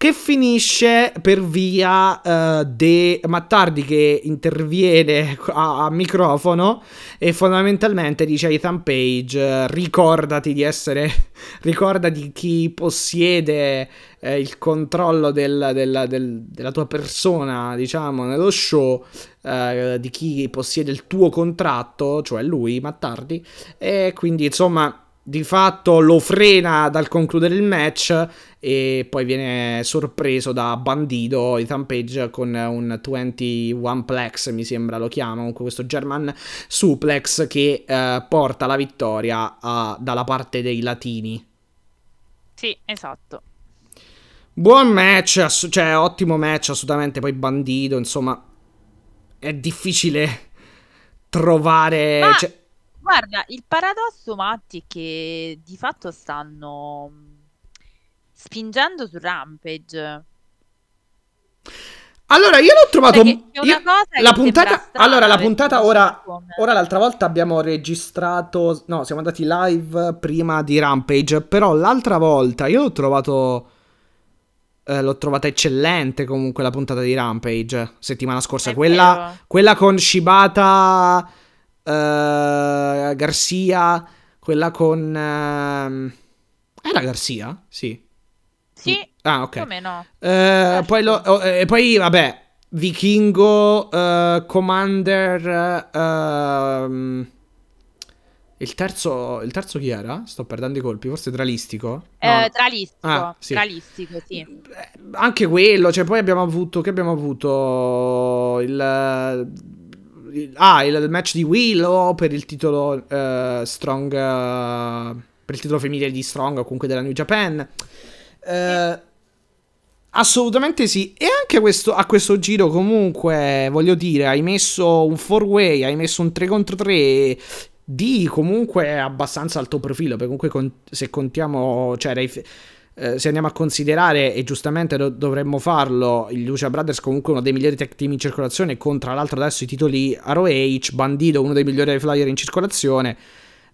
che finisce per via eh, di Mattardi che interviene a, a microfono e fondamentalmente dice a Ethan Page ricordati di essere ricorda di chi possiede eh, il controllo del- del- del- della tua persona, diciamo, nello show, eh, di chi possiede il tuo contratto, cioè lui, Mattardi, e quindi insomma di fatto lo frena dal concludere il match e poi viene sorpreso da Bandito Ethan Page con un 21 plex mi sembra lo chiama comunque questo German suplex che eh, porta la vittoria a- dalla parte dei latini Sì, esatto. Buon match, ass- cioè ottimo match, assolutamente. Poi bandito, insomma, è difficile trovare. Ma- cioè- Guarda, il paradosso, Matti, è che di fatto stanno mh, spingendo su Rampage. Allora, io l'ho trovato. Perché c'è una io- cosa che la sembra puntata. strana, allora, la perché puntata dici ora. come- Ora, l'altra volta abbiamo registrato. No, siamo andati live prima di Rampage. Però l'altra volta io l'ho trovato. eh, l'ho trovata eccellente comunque la puntata di Rampage settimana scorsa. È Quella, vero. quella con Shibata, eh, Garcia, quella con... ehm, era Garcia? Sì. Sì, Ah, ok. come no? Eh, poi, lo- oh, eh, poi, vabbè, Vichingo, Commander, ehm, il terzo, il terzo chi era? Sto perdendo i colpi, forse Tralistico? No. Eh, tralistico, Ah, sì. tralistico, sì. Anche quello, cioè poi abbiamo avuto, che abbiamo avuto il... ah, il match di Willow per il titolo eh, Strong, eh, per il titolo femminile di Strong o comunque della New Japan. Eh, assolutamente sì. E anche questo, a questo giro comunque, voglio dire, hai messo un 4-way, hai messo un 3 contro 3 di comunque abbastanza alto profilo, perché comunque con- se contiamo, cioè eh, se andiamo a considerare, e giustamente do- dovremmo farlo, il Lucia Brothers comunque uno dei migliori tech team in circolazione, con tra l'altro adesso i titoli ROH, Bandito uno dei migliori flyer in circolazione,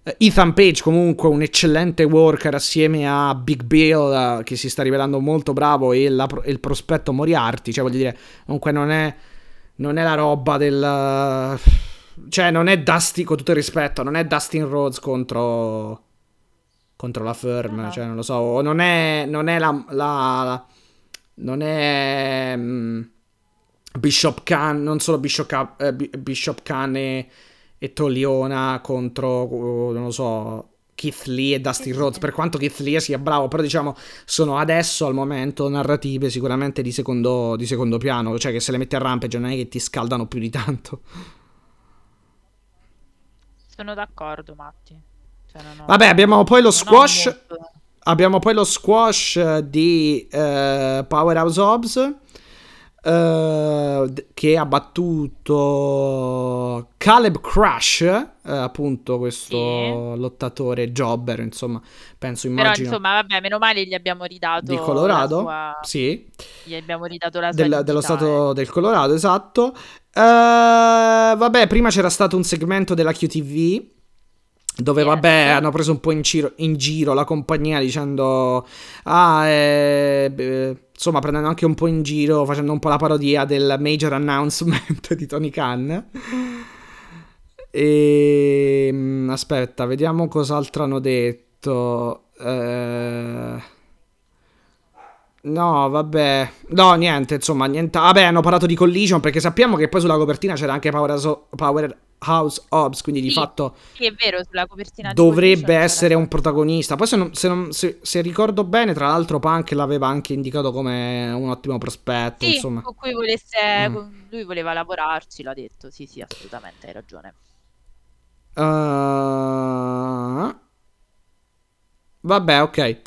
eh, Ethan Page comunque un eccellente worker assieme a Big Bill eh, che si sta rivelando molto bravo e, la e il prospetto Moriarty, cioè voglio dire, comunque non è, non è la roba del... Cioè non è Dusty, con tutto il rispetto, non è Dustin Rhodes contro contro la firm, No, no. cioè non lo so, non è, non è la, la- la- non è mm, Bishop Khan, non solo Bishop, eh, Bi- Bishop Khan e, e Toliona contro, uh, non lo so, Keith Lee e Dustin Rhodes, per quanto Keith Lee sia bravo, però diciamo sono adesso al momento narrative sicuramente di secondo, di secondo piano, cioè che se le metti a rampage non è che ti scaldano più di tanto. Sono d'accordo, Matti. Cioè, ho- Vabbè, abbiamo poi lo squash. Abbiamo poi lo squash di eh, Powerhouse Hobbs eh, che ha battuto Caleb Crush, eh, appunto questo lottatore jobber, insomma, penso Però immagino insomma, vabbè, meno male gli abbiamo ridato di Colorado. sua- Sì, gli abbiamo ridato la sua del- dello stato del Colorado, esatto. Eh, vabbè, prima c'era stato un segmento della QTV dove, Yes. vabbè, hanno preso un po' in giro, in giro la compagnia dicendo, ah, eh, beh, insomma, prendendo anche un po' in giro, facendo un po' la parodia del major announcement di Tony Khan. E mm, aspetta, vediamo cos'altro hanno detto. Eh, No, vabbè. No, niente, insomma, niente. Vabbè, hanno parlato di Collision perché sappiamo che poi sulla copertina c'era anche Powerhouse, Hobbs, quindi di Sì, fatto Sì, è vero, sulla copertina di dovrebbe essere un protagonista. Poi se, non- se non- se- se ricordo bene, tra l'altro Punk l'aveva anche indicato come un ottimo prospetto, Sì, insomma. con cui volesse, Mm. con- lui voleva lavorarci, l'ha detto. Sì, sì, assolutamente, hai ragione. Uh, Vabbè, ok.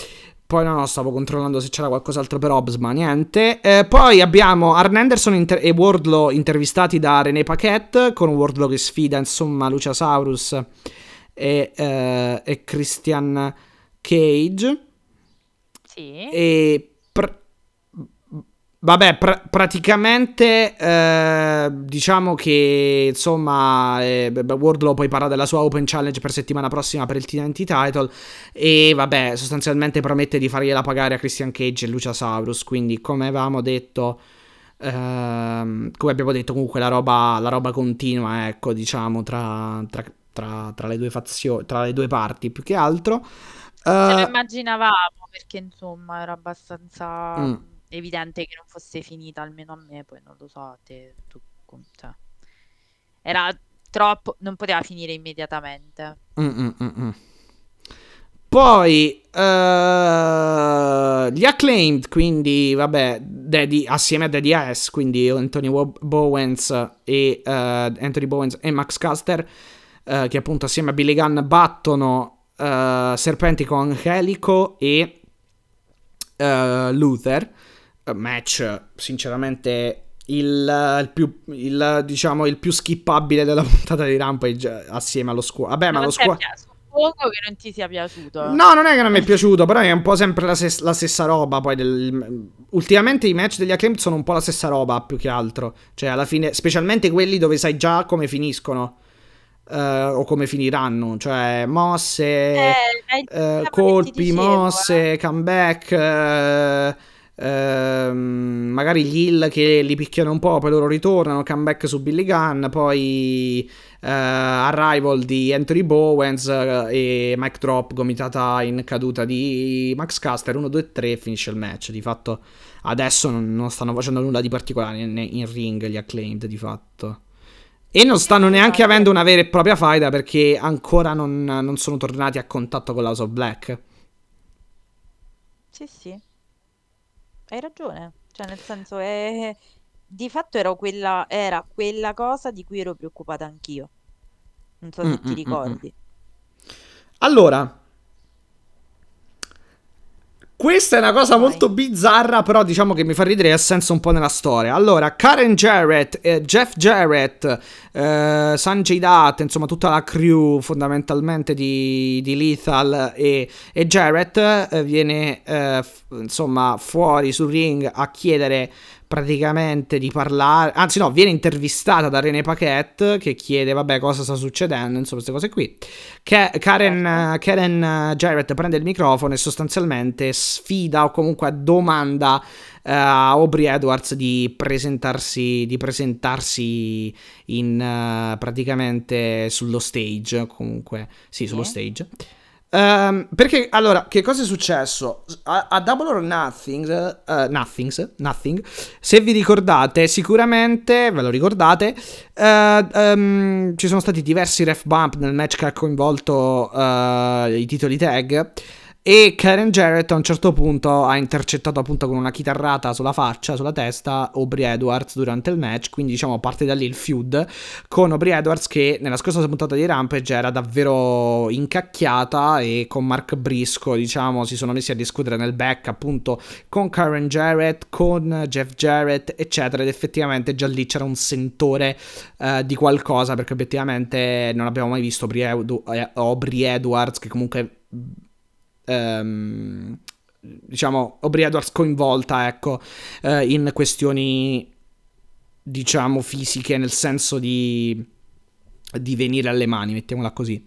Poi no, no, stavo controllando se c'era qualcos'altro per Hobbs, ma niente. Eh, poi abbiamo Arn Anderson inter- e Wardlow intervistati da René Paquette, con Wardlow che sfida, insomma, Luciasaurus e, eh, e Christian Cage. Sì. E vabbè, pr- praticamente eh, diciamo che insomma eh, Wardlow poi parla della sua Open Challenge per settimana prossima per il TNT title e vabbè, sostanzialmente promette di fargliela pagare a Christian Cage e Luciasaurus, quindi come avevamo detto ehm, come abbiamo detto comunque la roba, la roba continua, ecco, diciamo tra, tra, tra, tra le due fazioni, tra le due parti più che altro. Ce lo Eh, immaginavamo perché insomma era abbastanza Mm. Evidente che non fosse finita, almeno a me, poi non lo so, a te, tu, com- cioè, era troppo, non poteva finire immediatamente. Mm, mm, mm, mm. Poi eh, gli acclaimed, quindi vabbè, Daddy, assieme a Daddy S, quindi Anthony Bowens e eh, Anthony Bowens e Max Caster, eh, che appunto assieme a Billy Gunn battono Serpentico Helico e Luther. Eh, match sinceramente il, il più il, diciamo il più skippabile della puntata di Rampage assieme allo squad. Vabbè, ma Non lo squad? Suppongo che non ti sia piaciuto. No, non è che non mi è piaciuto, però è un po' sempre la, ses- la stessa roba. Poi del- ultimamente i match degli Acclaimed sono un po' la stessa roba, più che altro. Cioè, alla fine, specialmente quelli dove sai già come finiscono. eh, o come finiranno. Cioè, mosse, Eh, eh, colpi, mosse, comeback. Eh, ehm, magari gli heal che li picchiano un po', poi loro ritornano. Comeback su Billy Gunn. Poi eh, arrival di Anthony Bowens eh, e mic drop gomitata in caduta di Max Caster 1 2 3 finisce il match di fatto adesso non, stanno facendo nulla di particolare in, in ring gli acclaimed di fatto e non stanno neanche avendo una vera e propria faida perché ancora non, non sono tornati a contatto con l'House of Black Sì, sì. Hai ragione. Cioè, nel senso, è... di fatto era quella, era quella cosa di cui ero preoccupata anch'io. Non so Mm, se mm, ti mm, ricordi. Allora, questa è una cosa Vai. molto bizzarra, però diciamo che mi fa ridere e ha senso un po' nella storia. Allora, Karen Jarrett, eh, Jeff Jarrett, eh, Sanjay Dutt, insomma tutta la crew fondamentalmente di, di Lethal e, e Jarrett eh, viene eh, f- insomma fuori sul ring a chiedere praticamente di parlare, anzi no, viene intervistata da René Paquette che chiede vabbè cosa sta succedendo, insomma queste cose qui. Che Karen, Certo. eh, Karen eh, Jarrett prende il microfono e sostanzialmente sfida o comunque domanda eh, a Aubrey Edwards di presentarsi, di presentarsi in eh, praticamente sullo stage, comunque sì, sullo Sì. stage. Ehm, perché allora, che cosa è successo? A, a Double or Nothing, eh, Nothings, Nothing, se vi ricordate, sicuramente ve lo ricordate, eh, ehm, ci sono stati diversi ref bump nel match che ha coinvolto eh, i titoli tag. E Karen Jarrett a un certo punto ha intercettato appunto con una chitarrata sulla faccia, sulla testa, Aubrey Edwards durante il match. Quindi diciamo parte da lì il feud con Aubrey Edwards che nella scorsa puntata di Rampage era davvero incacchiata e con Mark Brisco diciamo si sono messi a discutere nel back appunto con Karen Jarrett, con Jeff Jarrett eccetera ed effettivamente già lì c'era un sentore eh, di qualcosa perché obiettivamente non abbiamo mai visto Aubrey, eh, Edwards che comunque ehm, diciamo Aubrey Edwards coinvolta ecco eh, in questioni diciamo fisiche nel senso di di venire alle mani mettiamola così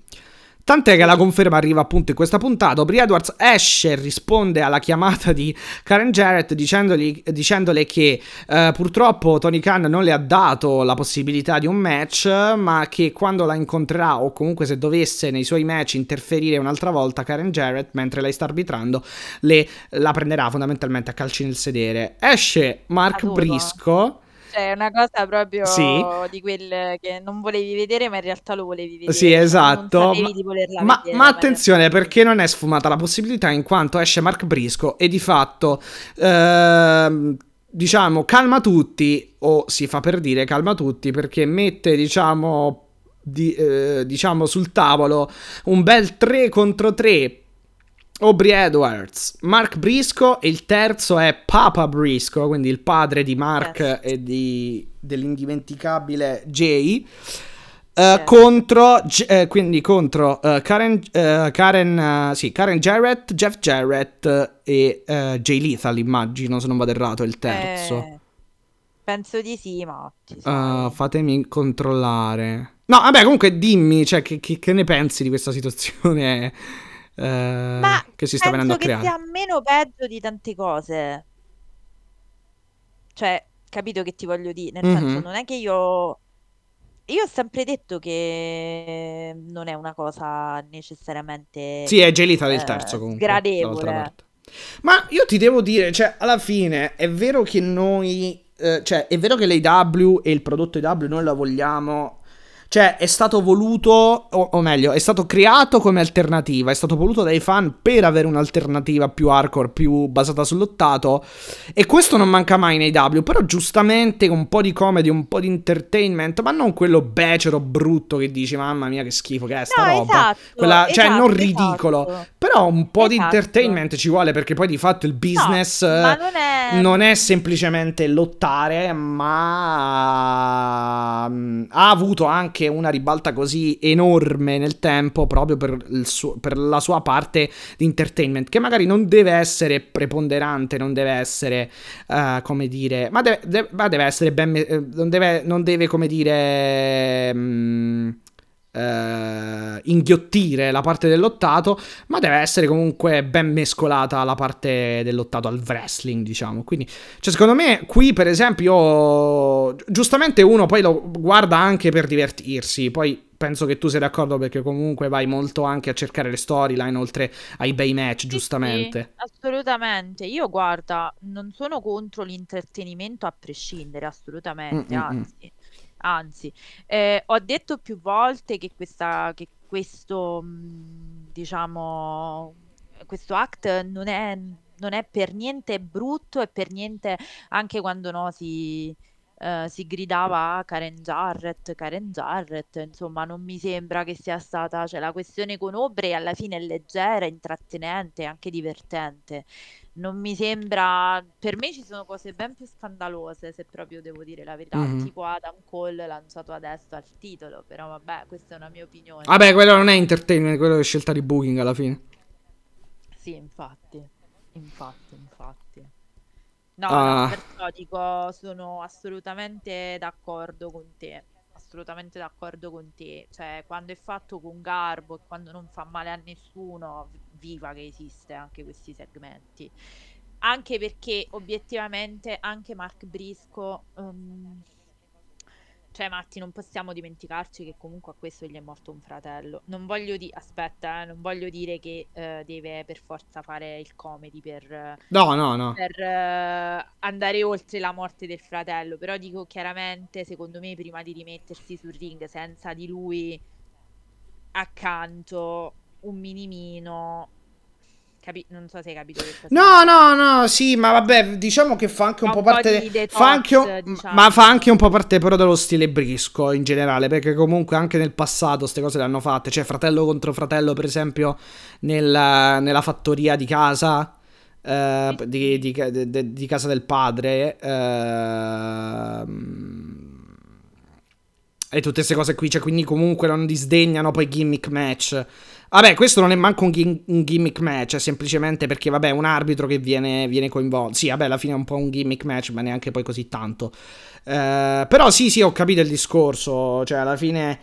Tant'è che la conferma arriva appunto in questa puntata. Aubrey Edwards esce e risponde alla chiamata di Karen Jarrett dicendogli- dicendole che eh, purtroppo Tony Khan non le ha dato la possibilità di un match, ma che quando la incontrerà o comunque se dovesse nei suoi match interferire un'altra volta Karen Jarrett mentre lei sta arbitrando, le, la prenderà fondamentalmente a calci nel sedere. Esce Mark Adoro. Brisco. Cioè, è una cosa proprio Sì. di quelle che non volevi vedere, ma in realtà lo volevi vedere. Sì, Cioè, esatto. Non sapevi Ma- di volerla Ma, vedere, ma in attenzione realtà- perché non è sfumata la possibilità in quanto esce Mark Brisco e di fatto ehm, diciamo calma tutti o si fa per dire calma tutti perché mette diciamo di- eh, diciamo sul tavolo un bel 3 contro 3 Aubrey Edwards, Mark Brisco e il terzo è Papa Brisco, quindi il padre di Mark Yes. e di- dell'indimenticabile Jay. Uh, contro, eh, quindi contro uh, Karen, uh, Karen, sì, Karen Jarrett, Jeff Jarrett e Jay Lethal, immagino, se non vado errato, è il terzo. Eh, penso di sì, ma... fatemi controllare. No, vabbè, comunque dimmi, cioè, che, che, che ne pensi di questa situazione ma che si sta venendo a creare? Ma penso che sia meno peggio di tante cose. Cioè, capito che ti voglio dire? Nel mm-hmm. senso, non è che io io ho sempre detto che non è una cosa necessariamente Sì, è gelita del eh, terzo comunque. Gradevole. Ma io ti devo dire, cioè, alla fine è vero che noi eh, cioè, è vero che l'AW e il prodotto AW noi lo vogliamo cioè, è stato voluto, o, o, meglio, è stato creato come alternativa, è stato voluto dai fan per avere un'alternativa più hardcore, più basata sull'ottato. E questo non manca mai nei W, però giustamente un po' di comedy, un po' di entertainment, ma non quello becero brutto che dici, mamma mia che schifo che è sta no, roba. Esatto, Quella, esatto, cioè, non esatto. ridicolo, esatto. però un po' di esatto. entertainment ci vuole perché poi di fatto il business no, non, è... non, è... semplicemente lottare, ma mm, ha avuto anche anche una ribalta così enorme nel tempo proprio per, suo, per, la sua parte di entertainment, che magari non deve essere preponderante, non deve essere, uh, come dire, ma deve, deve, ma deve essere ben, eh, non deve, non deve come dire... Um, eh, inghiottire la parte dell'ottato, ma deve essere comunque ben mescolata la parte dell'ottato al wrestling, diciamo. Quindi, cioè, secondo me, qui, per esempio, giustamente uno poi lo guarda anche per divertirsi, poi penso che tu sei d'accordo perché comunque vai molto anche a cercare le storyline oltre ai bei match, giustamente. Sì, assolutamente. Io guarda, non sono contro l'intrattenimento a prescindere, assolutamente, Mm-mm. anzi. Anzi, eh, ho detto più volte che, questa, che questo, mh, diciamo, questo act non è, non è per niente brutto e per niente, anche quando no, si, eh, si gridava Karen Jarrett, Karen Jarrett, insomma, non mi sembra che sia stata, cioè la questione con Obre alla fine è leggera, intrattenente, anche divertente non mi sembra. Per me ci sono cose ben più scandalose, se proprio devo dire la verità. Mm-hmm. Tipo Adam Cole lanciato adesso al titolo. Però vabbè, questa è una mia opinione. Vabbè, quello non è entertainment, quello è scelta di booking alla fine. Sì, infatti. Infatti, infatti. No, ah. no, perciò dico, sono assolutamente d'accordo con te. Assolutamente d'accordo con te. Cioè, quando è fatto con garbo e quando non fa male a nessuno, viva che esiste anche questi segmenti. Anche perché obiettivamente anche Mark Brisco, um, cioè Matti, non possiamo dimenticarci che comunque a questo gli è morto un fratello. Non voglio dire, aspetta, eh, non voglio dire che uh, deve per forza fare il comedy per, no, no, no. per uh, andare oltre la morte del fratello, però dico chiaramente, secondo me, prima di rimettersi sul ring senza di lui accanto un minimino. Capi- non so se hai capito No, no, no, sì, ma vabbè, diciamo che fa anche un, un po' parte. Detox, fa anche un... diciamo. Ma fa anche un po' parte però dello stile brisco in generale. Perché comunque anche nel passato queste cose le hanno fatte. Cioè, fratello contro fratello, per esempio, nella, nella fattoria di casa. Eh, di, di, di, di, casa del padre. Eh, e tutte queste cose qui. Cioè, quindi comunque non disdegnano poi gimmick match. Vabbè, questo non è manco un, gim- un, gimmick match, è semplicemente perché, vabbè, un arbitro che viene, viene, coinvolto. Sì, vabbè, alla fine è un po' un gimmick match, ma neanche poi così tanto. Eh, però sì, sì, ho capito il discorso. Cioè, alla fine...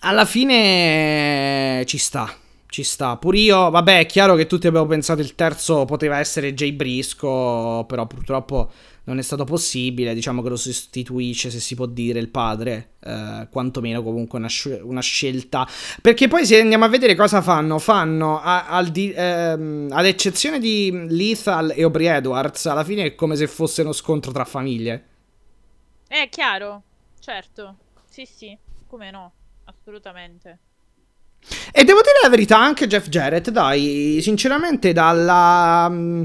Alla fine ci sta. Ci sta. Pur io, vabbè, è chiaro che tutti abbiamo pensato il terzo poteva essere Jay Brisco, però purtroppo non è stato possibile, diciamo che lo sostituisce, se si può dire, il padre, eh, quantomeno comunque una, sc- una, scelta. Perché poi se andiamo a vedere cosa fanno, fanno, a, di, ehm, ad eccezione di Lethal e Aubrey Edwards, alla fine è come se fosse uno scontro tra famiglie. È chiaro, certo, sì sì, come no, assolutamente. E devo dire la verità, anche Jeff Jarrett, dai, sinceramente dalla... Mh,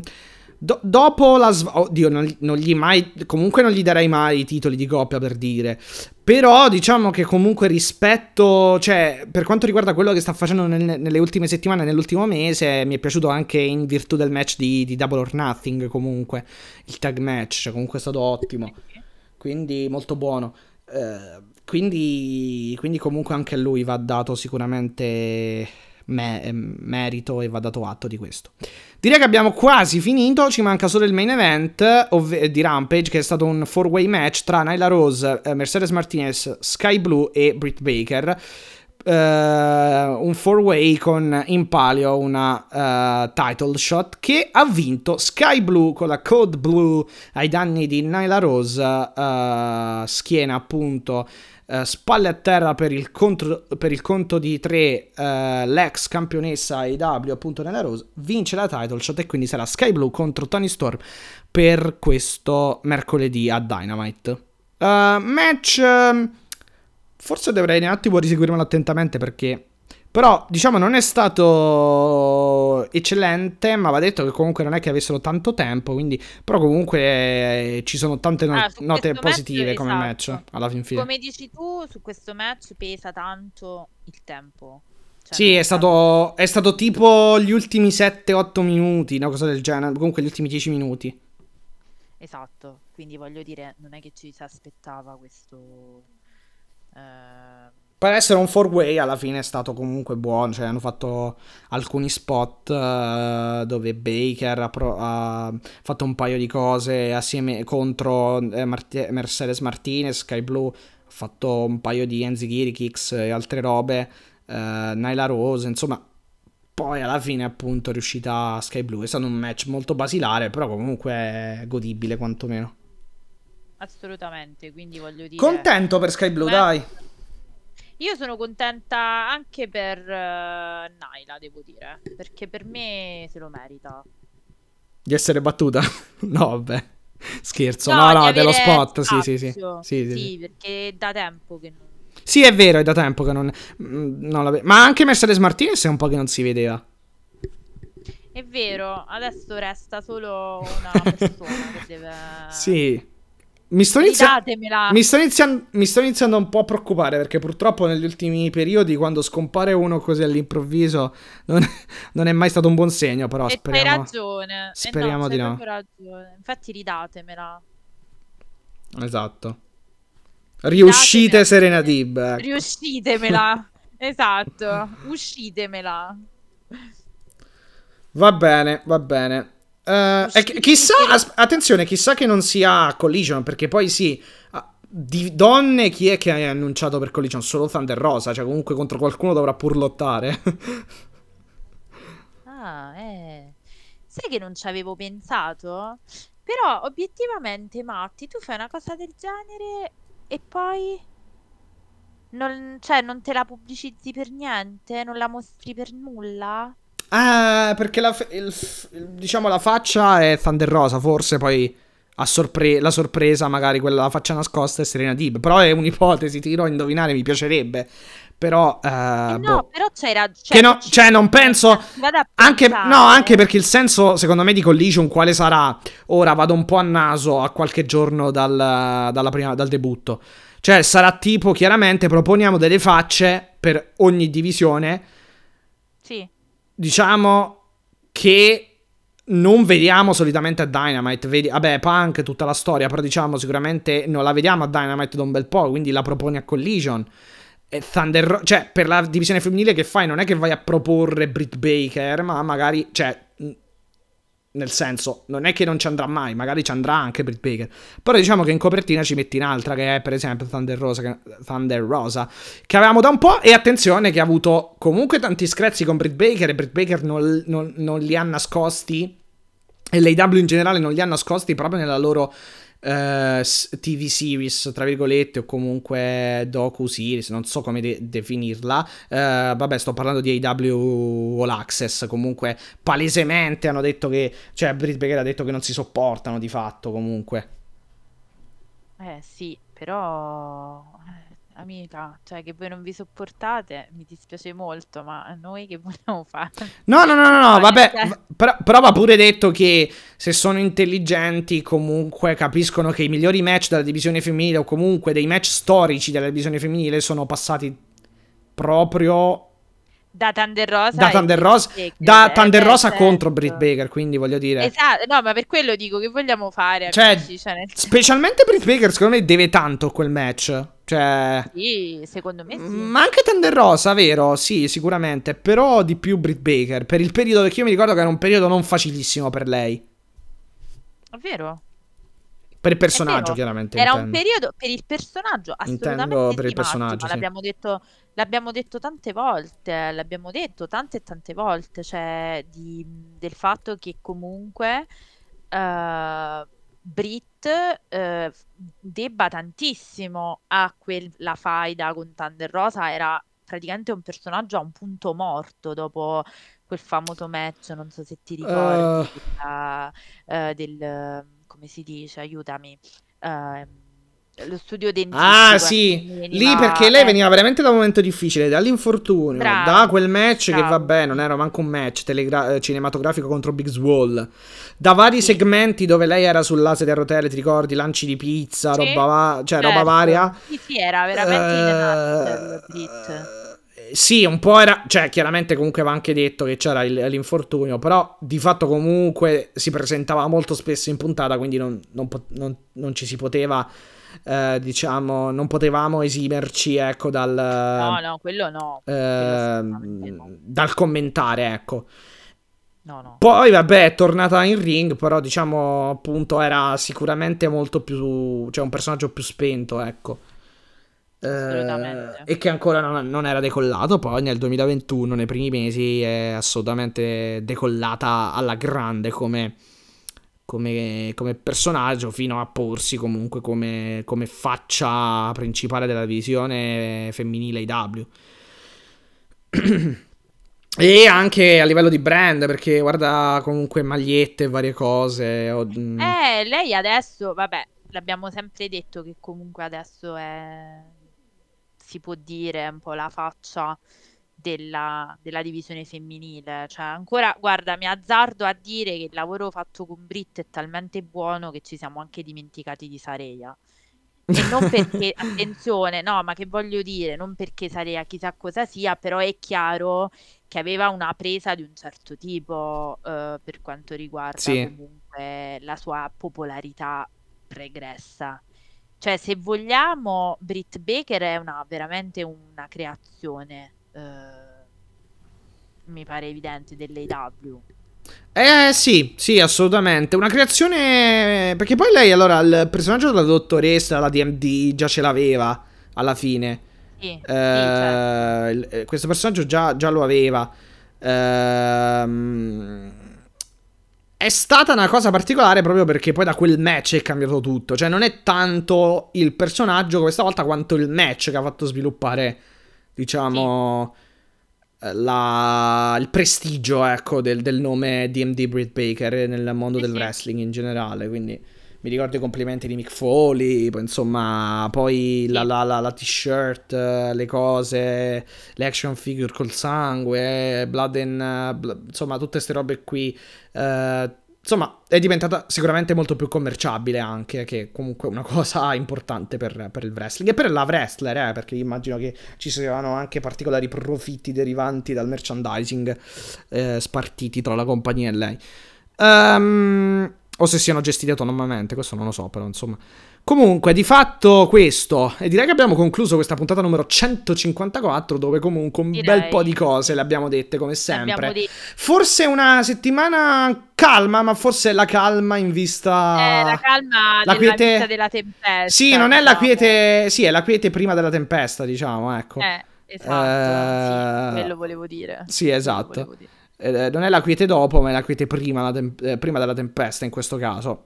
Do- dopo la sv- oddio, non, non, gli mai. Comunque non gli darei mai i titoli di coppia per dire. Però diciamo che comunque rispetto. Cioè, per quanto riguarda quello che sta facendo nel, nelle ultime settimane, nell'ultimo mese, mi è piaciuto anche in virtù del match di, di Double or Nothing. Comunque, il tag match, comunque è stato ottimo. Quindi molto buono. Eh, quindi, quindi comunque anche a lui va dato sicuramente me- ehm, merito e va dato atto di questo. Direi che abbiamo quasi finito, ci manca solo il main event ovve- di Rampage che è stato un four-way match tra Nyla Rose, eh, Mercedes Martinez, Sky Blue e Britt Baker. Uh, un four-way con in palio una uh, title shot che ha vinto Sky Blue con la Code Blue ai danni di Nyla Rose, uh, schiena appunto Uh, spalle a terra per il, contro, per il conto di tre, uh, l'ex campionessa AEW appunto nella Rose vince la title shot e quindi sarà Sky Blue contro Tony Storm per questo mercoledì a Dynamite. Uh, match, ehm, forse dovrei un attimo riseguirmelo attentamente perché però, diciamo, non è stato eccellente, ma va detto che comunque non è che avessero tanto tempo, quindi... Però comunque eh, ci sono tante no- Ah, note questo match, positive come esatto. match, alla fin fine. Come dici tu, su questo match pesa tanto il tempo. Cioè, Sì, è stato, è stato tipo gli ultimi 7-8 minuti, una cosa del genere, comunque gli ultimi 10 minuti. Esatto, quindi voglio dire, non è che ci si aspettava questo... eh, Per essere un four way alla fine è stato comunque buono, cioè hanno fatto alcuni spot eh, dove Baker ha, pro- ha fatto un paio di cose assieme contro eh, Mart- Mercedes Martinez, Sky Blue, ha fatto un paio di Enzigiri kicks e altre robe, eh, Nyla Rose, insomma poi alla fine appunto è riuscita Sky Blue, è stato un match molto basilare, però comunque godibile quantomeno. assolutamente, quindi voglio dire... Contento per Sky Blue, Beh, dai. Io sono contenta anche per eh, Naila, devo dire, perché per me se lo merita. Di essere battuta? no, vabbè. Scherzo. No, No, no, dello spot. Sì, sì, sì. Sì, sì, Sì, perché da tempo che non... Sì, è vero, è da tempo che non, mm, non la Ma anche Mercedes Martinez è un po' che non si vedeva. È vero, adesso resta solo una persona che deve... Sì. Mi sto, inizia- Ridatemela. mi, sto inizian- mi sto iniziando un po' a preoccupare perché purtroppo negli ultimi periodi quando scompare uno così all'improvviso non, non è mai stato un buon segno, però E speriamo... ragione. Eh speriamo no, di no. ragione. Infatti ridatemela. Esatto. Riuscite Datemela. Serena Dib. ecco. Riuscitemela. esatto. Uscitemela. Va bene, va bene. Eh, e chi- chissà, as- attenzione, chissà che non sia Collision, perché poi sì, di donne chi è che ha annunciato per Collision? Solo Thunder Rosa, cioè comunque contro qualcuno dovrà pur lottare. Ah, eh. Sai che non ci avevo pensato? Però obiettivamente, Matti, tu fai una cosa del genere e poi non, cioè, non te la pubblicizzi per niente? Non la mostri per nulla? Ah, perché la, il diciamo la faccia è Thunder Rosa, forse poi a sorpre- la sorpresa, magari quella la faccia nascosta è Serena Dib. Però è un'ipotesi, ti dirò a indovinare, mi piacerebbe. Però, eh, Eh boh. no, però c'hai ragione. Che no- cioè, non penso- Anche, no, anche perché il senso, secondo me, di Collision quale sarà? Ora vado un po' a naso a qualche giorno dal, dalla prima- dal debutto. Cioè, sarà tipo, chiaramente, proponiamo delle facce per ogni divisione. Sì. Diciamo che non vediamo solitamente a Dynamite. Vedi, vabbè, Punk, tutta la storia, però diciamo sicuramente non la vediamo a Dynamite da un bel po', quindi la proponi a Collision. E Thunder cioè, per la divisione femminile che fai, non è che vai a proporre Britt Baker, ma magari, cioè, nel senso, non è che non ci andrà mai, magari ci andrà anche Britt Baker. Però diciamo che in copertina ci metti un'altra, che è per esempio Thunder Rosa, che, Thunder Rosa, che avevamo da un po'. E attenzione, che ha avuto comunque tanti screzi con Britt Baker, e Britt Baker non, non- non li ha nascosti. E l'AW in generale non li ha nascosti proprio nella loro eh, TV series, tra virgolette, o comunque docu-series, non so come de- definirla. Eh, vabbè, sto parlando di AW All Access. Comunque, palesemente hanno detto che. Cioè, Britt Baker ha detto che non si sopportano di fatto, comunque. Eh sì, però eh, amica, cioè che voi non vi sopportate, mi dispiace molto, ma noi che vogliamo fare? No, no, no, no, no, vabbè, però, però va pure detto che se sono intelligenti comunque capiscono che i migliori match della divisione femminile o comunque dei match storici della divisione femminile sono passati proprio Da Thunder Rosa da Thunder Rosa, Baker, da eh, Thunder Rosa certo. contro Britt Baker, quindi voglio dire... Esatto, no, ma per quello dico che vogliamo fare, Cioè, amici, cioè, nel specialmente Britt Baker, secondo me deve tanto quel match. Cioè... Sì, secondo me sì. Ma anche Thunder Rosa, vero? Sì, sicuramente. Però di più Britt Baker. Per il periodo, perché io mi ricordo che era un periodo non facilissimo per lei. È vero. Per il personaggio, chiaramente. Era un intendo. periodo per il personaggio assolutamente Intendo per il personaggio, sì. l'abbiamo detto l'abbiamo detto tante volte, l'abbiamo detto tante e tante volte, cioè di- del fatto che comunque eh, Brit eh, debba tantissimo a quella faida con Thunder Rosa, era praticamente un personaggio a un punto morto dopo quel famoso match, non so se ti ricordi, Eh. della- del, come si dice, aiutami, ehm, lo studio dentistico. Ah, sì. Lì perché lei eh, veniva veramente da un momento difficile, dall'infortunio, Bravo, da quel match che bravo. vabbè, non era manco un match telegra- eh, cinematografico contro Big Swall. Da vari Sì. segmenti dove lei era sull'ase a rotelle, ti ricordi? Lanci di pizza, Sì, roba, va- cioè roba certo. varia. Sì, sì, era veramente in Brit. Sì, un po' era, cioè chiaramente comunque va anche detto che c'era il- l'infortunio, però di fatto comunque si presentava molto spesso in puntata, quindi non, non non- non ci si poteva, eh, diciamo, non potevamo esimerci, ecco, dal, No, no, quello no. quello assolutamente ehm, dal commentare, ecco. No, no. Poi, vabbè, è tornata in ring, però diciamo, appunto, era sicuramente molto più, cioè un personaggio più spento, ecco. Eh, Assolutamente. e che ancora non, non era decollato. Poi nel 2021, nei primi mesi, è assolutamente decollata alla grande come, come, come personaggio, fino a porsi comunque come, come faccia principale della divisione femminile IW. E anche a livello di brand, perché guarda comunque magliette e varie cose. o- mm, Eh, lei adesso, vabbè, l'abbiamo sempre detto che comunque adesso è, si può dire, un po' la faccia della, della divisione femminile. Cioè, ancora, guarda, mi azzardo a dire che il lavoro fatto con Britt è talmente buono che ci siamo anche dimenticati di Sareia. E non perché, attenzione, no, ma che voglio dire, non perché Sareia chissà cosa sia, però è chiaro che aveva una presa di un certo tipo eh, per quanto riguarda Sì. comunque la sua popolarità pregressa. Cioè, se vogliamo, Britt Baker è una, veramente una creazione, mi pare evidente, dell'AW. Eh sì, sì, assolutamente. Una creazione. Perché poi lei, allora, il personaggio della dottoressa, la DMD, già ce l'aveva alla fine. Sì, sì, Eh, certo. il- eh, questo personaggio già, già lo aveva. Ehm, è stata una cosa particolare proprio perché poi da quel match è cambiato tutto. Cioè, non è tanto il personaggio questa volta quanto il match che ha fatto sviluppare, diciamo, eh, la- il prestigio, ecco, del, del nome DMD Britt Baker nel mondo Sì, del sì. wrestling in generale. Quindi mi ricordo i complimenti di Mick Foley, poi insomma, poi la, Sì. la- la- la t-shirt, eh, le cose, le action figure col sangue, blood and, eh, bl- insomma, tutte queste robe qui. eh, insomma, è diventata sicuramente molto più commerciabile anche, che è comunque una cosa importante per, per il wrestling e per la wrestler, eh, perché immagino che ci siano anche particolari profitti derivanti dal merchandising eh, spartiti tra la compagnia e lei. Ehm, o se siano gestiti autonomamente, questo non lo so, però insomma. Comunque, di fatto questo, e direi che abbiamo concluso questa puntata numero 154, dove comunque un Direi. bel po' di cose le abbiamo dette come sempre. Detto, Forse una settimana calma, ma forse la calma in vista... eh, la calma la della quiete- della tempesta. Sì, non è la diciamo. quiete... Sì, è la quiete prima della tempesta, diciamo, ecco. Eh, esatto, Eh, sì, volevo dire. Sì, esatto. dire. Eh, non è la quiete dopo, ma è la quiete prima, la tem- eh, prima della tempesta in questo caso.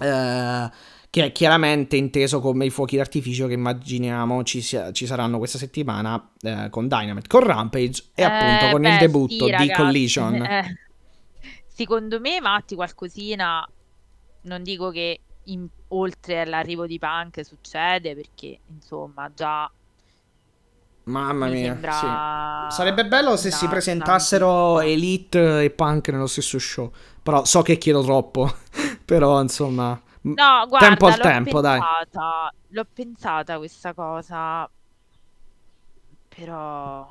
Eh, che è chiaramente inteso come i fuochi d'artificio che immaginiamo ci, sia- ci saranno questa settimana eh, con Dynamite, con Rampage e appunto Eh, con beh, il debutto sì, di Collision. eh. Secondo me, Matti, qualcosina, non dico che in- oltre all'arrivo di Punk succede, perché insomma già Mamma mi mia, sembra sì. Sarebbe bello se si una- presentassero una- Elite e Punk nello stesso show. Però so che chiedo troppo. Però insomma. No, guarda, tempo al l'ho tempo, dai. pensata, l'ho pensata questa cosa, però,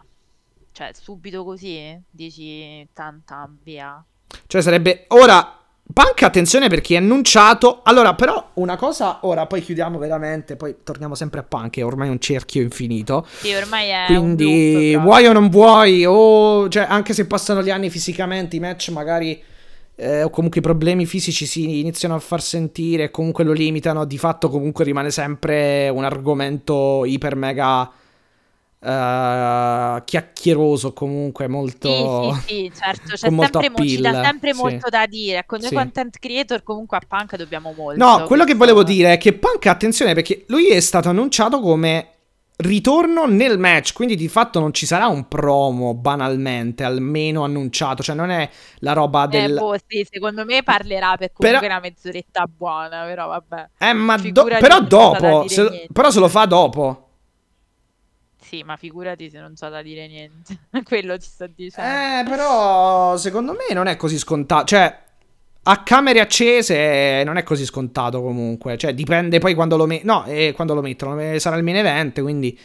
cioè, subito così, dici, tan tan, via. Cioè sarebbe ora Punk, attenzione perché è annunciato. Allora, però, una cosa, ora poi chiudiamo veramente, poi torniamo sempre a Punk, che ormai è un cerchio infinito. Sì, ormai è Quindi, loop, vuoi o non vuoi, o cioè, anche se passano gli anni fisicamente, i match magari. Eh, o comunque i problemi fisici si iniziano a far sentire, comunque lo limitano. Di fatto, comunque rimane sempre un argomento iper mega eh, chiacchieroso. Comunque, molto. Sì, sì, sì, certo, c'è sempre, mo- ci dà appeal, sempre sì. molto da dire. Con noi Sì. content creator comunque a Punk dobbiamo molto. No, quello che questo- volevo dire è che Punk, attenzione, perché lui è stato annunciato come ritorno nel match, quindi di fatto non ci sarà un promo banalmente, almeno annunciato, cioè non è la roba Eh, del... boh, sì, secondo me parlerà per Però- comunque una mezz'oretta buona, però vabbè. Eh, ma do- però dopo, se- però se lo fa dopo. Sì, ma figurati se non c'è da dire niente. Quello ti sto dicendo. Eh, però secondo me non è così scontato, cioè... A camere accese non è così scontato comunque, cioè dipende poi quando lo mettono, no, eh, quando lo mettono, eh, sarà il main event, quindi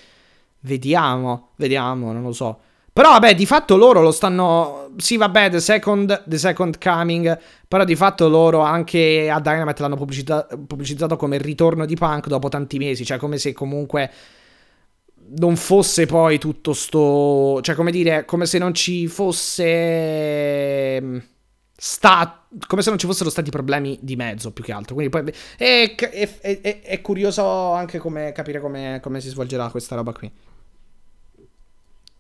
vediamo, vediamo, non lo so. Però vabbè, di fatto loro lo stanno, sì vabbè, The Second, the second Coming, però di fatto loro anche a Dynamite l'hanno pubblicita- pubblicizzato come il ritorno di Punk dopo tanti mesi, cioè come se comunque non fosse poi tutto sto, cioè come dire, come se non ci fosse mm, sta come se non ci fossero stati problemi di mezzo più che altro. Quindi poi è, è- è- è- curioso anche come capire come, come si svolgerà questa roba qui.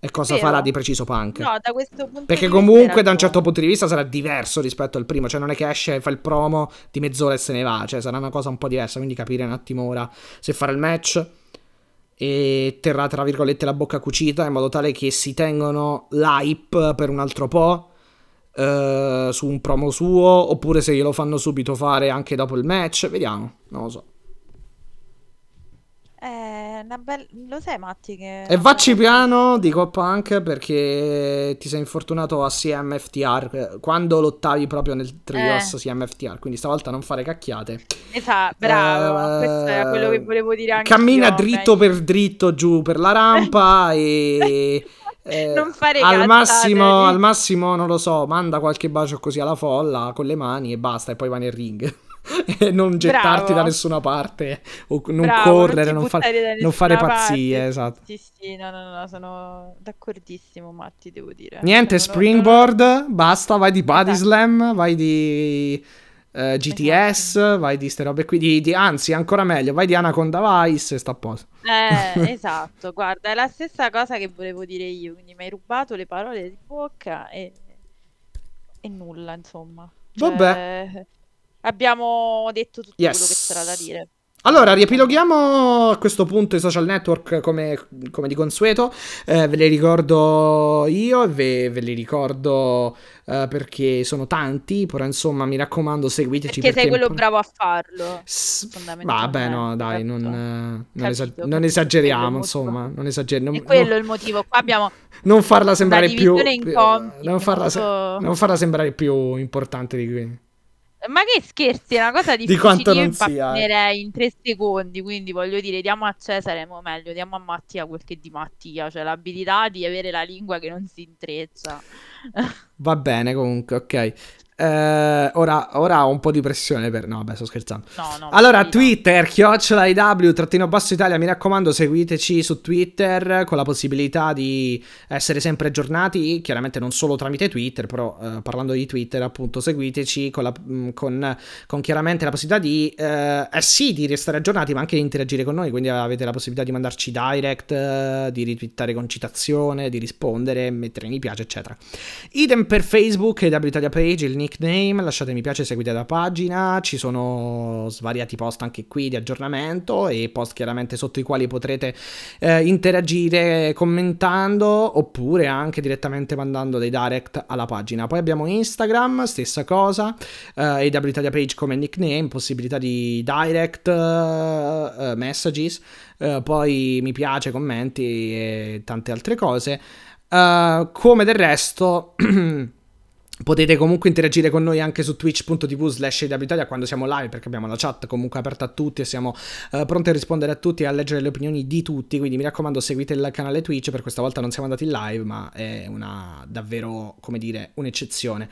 E cosa Vero. farà di preciso Punk. No, da questo punto Perché di vista comunque era da un certo punto di vista sarà diverso rispetto al primo, cioè non è che esce, fa il promo di mezz'ora e se ne va, cioè sarà una cosa un po' diversa, quindi capire un attimo ora se fare il match e terrà tra virgolette la bocca cucita in modo tale che si tengono l'hype per un altro po' eh, su un promo suo oppure se glielo fanno subito fare anche dopo il match, vediamo, non lo so. Eh, bel- Lo sai, Matti, che... E vacci piano, dico a Punk, perché ti sei infortunato a CMFTR eh, quando lottavi proprio nel trios Eh. CMFTR, quindi stavolta non fare cacchiate. Esatto, bravo. Eh, Questo è quello che volevo dire anche Cammina io, dritto meglio. per dritto giù per la rampa e... eh, Non fare al massimo, al massimo, non lo so, manda qualche bacio così alla folla con le mani e basta, e poi vai nel ring. non gettarti Bravo. da nessuna parte, o non Bravo, correre, ti non, fa- non fare nessuna pazzie, parte. esatto. Sì, sì, no, no, no, sono d'accordissimo, Matti, devo dire. Niente Cioè, non ho- springboard, basta, vai di body Esatto. slam, vai di eh, GTS, vai di ste robe qui, di, di- anzi ancora meglio, vai di Anaconda Vice e sta a posto. Eh, esatto, guarda, è la stessa cosa che volevo dire io, quindi mi hai rubato le parole di bocca e, e nulla, insomma. Cioè, Vabbè. Abbiamo detto tutto Yes. quello che c'era da dire. Allora, riepiloghiamo a questo punto i social network come, come di consueto. Eh, ve li ricordo io e ve, ve li ricordo eh, perché sono tanti, però insomma mi raccomando seguiteci Perché sei quello bravo a farlo. S- Vabbè, no, dai, non, certo. eh, non, Capito, non esageriamo, è insomma, non esageriamo. E quello è il motivo. Qua abbiamo non farla sembrare più, più- compiti, non, farla se- non farla sembrare più importante di qui. Ma che scherzi, è una cosa Di difficile. quanto Io non sia, eh. in tre secondi. Quindi voglio dire, diamo a Cesare, mo meglio, diamo a Mattia quel che è di Mattia, cioè l'abilità di avere la lingua che non si intreccia. Va bene, comunque, ok. Eh, ora, ora ho un po' di pressione per... No, vabbè, sto scherzando. No, no. Allora, no. Twitter, chiocciola IW, trattino basso Italia, mi raccomando, seguiteci su Twitter con la possibilità di essere sempre aggiornati, chiaramente non solo tramite Twitter, però eh, parlando di Twitter, appunto, seguiteci con, la- mh, con- con chiaramente la possibilità di, eh, eh sì, di restare aggiornati, ma anche di interagire con noi, quindi avete la possibilità di mandarci direct, eh, di retweetare con citazione, di rispondere, mettere mi piace, eccetera. Idem per Facebook, AW Italia Page, il nickname, lasciate mi piace, seguite la pagina, ci sono svariati post anche qui di aggiornamento e post chiaramente sotto i quali potrete eh, interagire commentando oppure anche direttamente mandando dei direct alla pagina. Poi abbiamo Instagram, stessa cosa, eh, AW Italia Page come nickname, possibilità di direct, eh, eh, messages, eh, poi mi piace, commenti e tante altre cose. Uh, come del resto potete comunque interagire con noi anche su twitch.tv slash Italia quando siamo live perché abbiamo la chat comunque aperta a tutti e siamo uh, pronti a rispondere a tutti e a leggere le opinioni di tutti quindi mi raccomando seguite il canale Twitch per questa volta non siamo andati in live ma è una davvero come dire un'eccezione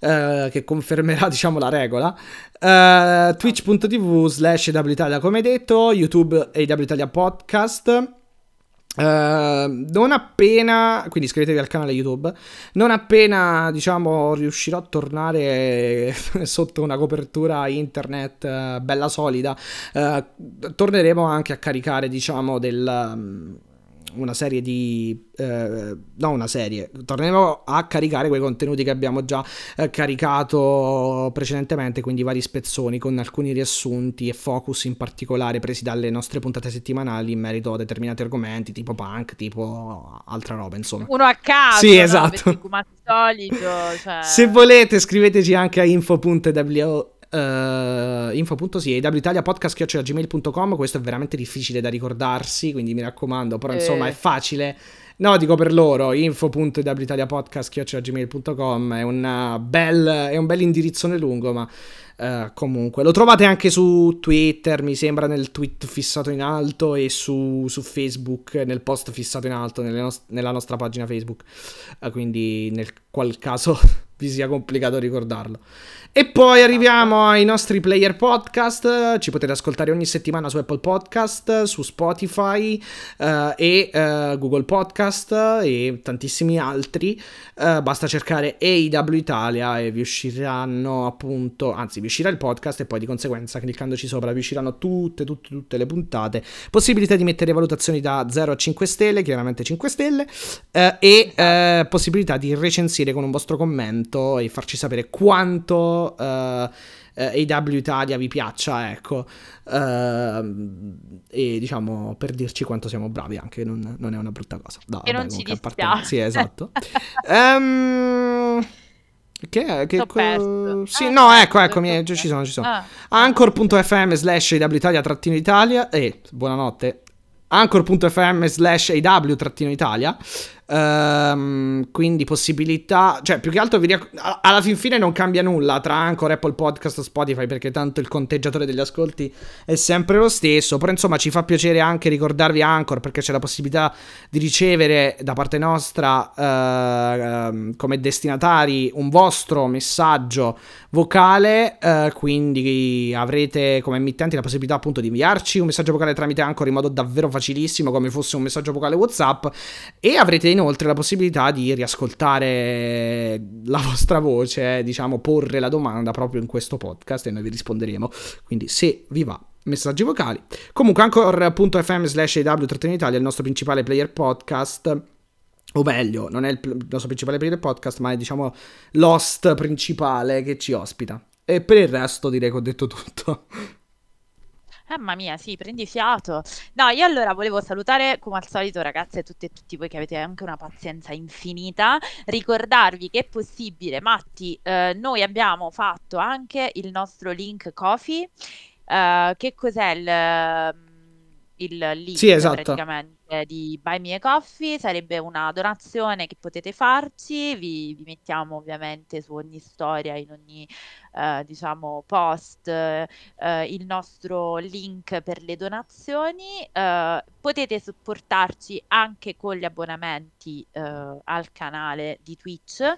eh, che confermerà diciamo la regola. Uh, Twitch.tv slash Italia come detto, YouTube e Italia Podcast. Uh, non appena, quindi iscrivetevi al canale YouTube. Non appena, diciamo, riuscirò a tornare sotto una copertura internet uh, bella solida, uh, torneremo anche a caricare, diciamo, del. Um, una serie di... Eh, no, una serie. Torneremo a caricare quei contenuti che abbiamo già eh, caricato precedentemente, quindi vari spezzoni con alcuni riassunti e focus in particolare presi dalle nostre puntate settimanali in merito a determinati argomenti, tipo punk, tipo altra roba, insomma. Uno a caso, sì, no? esatto. Al solito, cioè... Se volete scriveteci anche a info.wo Uh, info.si awitaliapodcast.gmail.com questo è veramente difficile da ricordarsi quindi mi raccomando però insomma Eh. è facile. No dico per loro info.awitaliapodcast.gmail.com è, una bel, è un bel indirizzone lungo ma uh, comunque lo trovate anche su Twitter mi sembra nel tweet fissato in alto e su, su Facebook nel post fissato in alto nos- nella nostra pagina Facebook. Uh, quindi nel qual caso vi sia complicato ricordarlo e poi arriviamo ai nostri player podcast. Ci potete ascoltare ogni settimana su Apple Podcast, su Spotify uh, e uh, Google Podcast e tantissimi altri. Uh, basta cercare AW Italia e vi usciranno appunto, anzi vi uscirà il podcast e poi di conseguenza cliccandoci sopra vi usciranno tutte, tutte, tutte le puntate. Possibilità di mettere valutazioni da 0 a 5 stelle, chiaramente 5 stelle, e possibilità di recensire con un vostro commento e farci sapere quanto uh, uh, AW Italia vi piaccia, ecco, uh, e diciamo per dirci quanto siamo bravi anche, non, non è una brutta cosa. No, e vabbè, non ci dispiace. Sì, esatto. um, che, che co-. Sì, Ah, no, no, ecco, t'ho ecco, mi- ci sono, ci sono. Ah. Anchor.fm slash Italia trattino Italia e buonanotte Anchor.fm slash AW trattino Italia Ehm, quindi possibilità cioè più che altro vi riac- alla fin fine non cambia nulla tra Anchor, Apple Podcast Spotify perché tanto il conteggiatore degli ascolti è sempre lo stesso però insomma ci fa piacere anche ricordarvi Anchor perché c'è la possibilità di ricevere da parte nostra ehm, come destinatari un vostro messaggio vocale, eh, quindi avrete come emittenti la possibilità appunto di inviarci un messaggio vocale tramite Anchor in modo davvero facilissimo come fosse un messaggio vocale WhatsApp e avrete inoltre la possibilità di riascoltare la vostra voce, diciamo porre la domanda proprio in questo podcast e noi vi risponderemo. Quindi se vi va messaggi vocali. Comunque anchor.fm slash AW Italia il nostro principale player podcast o meglio, non è il, il nostro principale player podcast, ma è diciamo l'host principale che ci ospita. E per il resto direi che ho detto tutto. Mamma mia, sì, prendi fiato. No, io allora volevo salutare come al solito ragazze tutte e tutti voi che avete anche una pazienza infinita, ricordarvi che è possibile, Matti, eh, noi abbiamo fatto anche il nostro link Coffee, eh, che cos'è il, ehm, il link Sì, esatto. praticamente di Buy Me a Coffee, sarebbe una donazione che potete farci, vi, vi mettiamo ovviamente su ogni storia, in ogni eh, diciamo post eh, il nostro link per le donazioni. Eh, potete supportarci anche con gli abbonamenti eh, al canale di Twitch.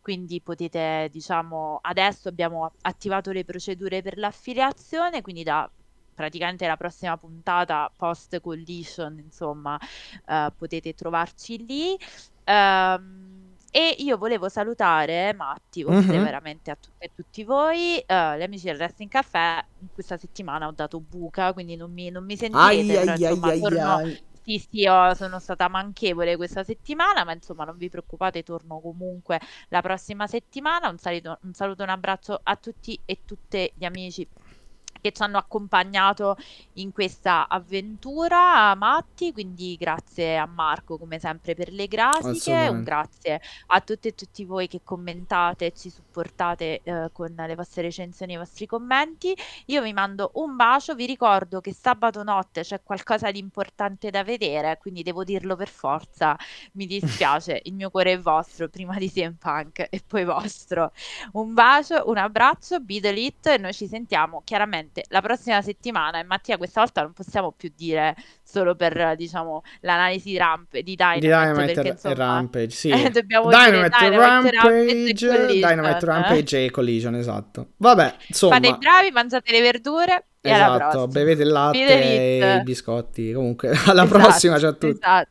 Quindi potete, diciamo, adesso abbiamo attivato le procedure per l'affiliazione, quindi da praticamente la prossima puntata post collision, insomma, eh, potete trovarci lì. Ehm, e io volevo salutare Matti, oltre Mhm. veramente a tutte e tutti voi, eh, gli amici del Wrestling Caffè. Questa settimana ho dato buca, quindi non mi, non mi sentite, Ai però ai insomma ai torno, ai. sì, sì, ho- sono stata manchevole questa settimana, ma insomma non vi preoccupate, torno comunque la prossima settimana. Un saluto, un saluto un abbraccio a tutti e tutte gli amici che ci hanno accompagnato in questa avventura, Matti, quindi grazie a Marco come sempre per le grafiche, un grazie a tutte e tutti voi che commentate e ci supportate eh, con le vostre recensioni e i vostri commenti. Io vi mando un bacio, vi ricordo che sabato notte c'è qualcosa di importante da vedere, quindi devo dirlo per forza. Mi dispiace, il mio cuore è vostro, prima di CM Punk e poi vostro. Un bacio, un abbraccio, Beat Elite e noi ci sentiamo chiaramente Esattamente, la prossima settimana, e Mattia questa volta non possiamo più dire solo per, diciamo, l'analisi ramp- di Dynamite, Di Dynamite perché insomma Rampage, sì. eh, dobbiamo Dynamite, dire Dynamite, Rampage, Rampage e Collision. Dynamite, Rampage e Collision, esatto. Vabbè, insomma. Fate i bravi, mangiate le verdure Esatto, bevete il latte e i biscotti. Comunque, alla Esatto, prossima, ciao a tutti. Esatto.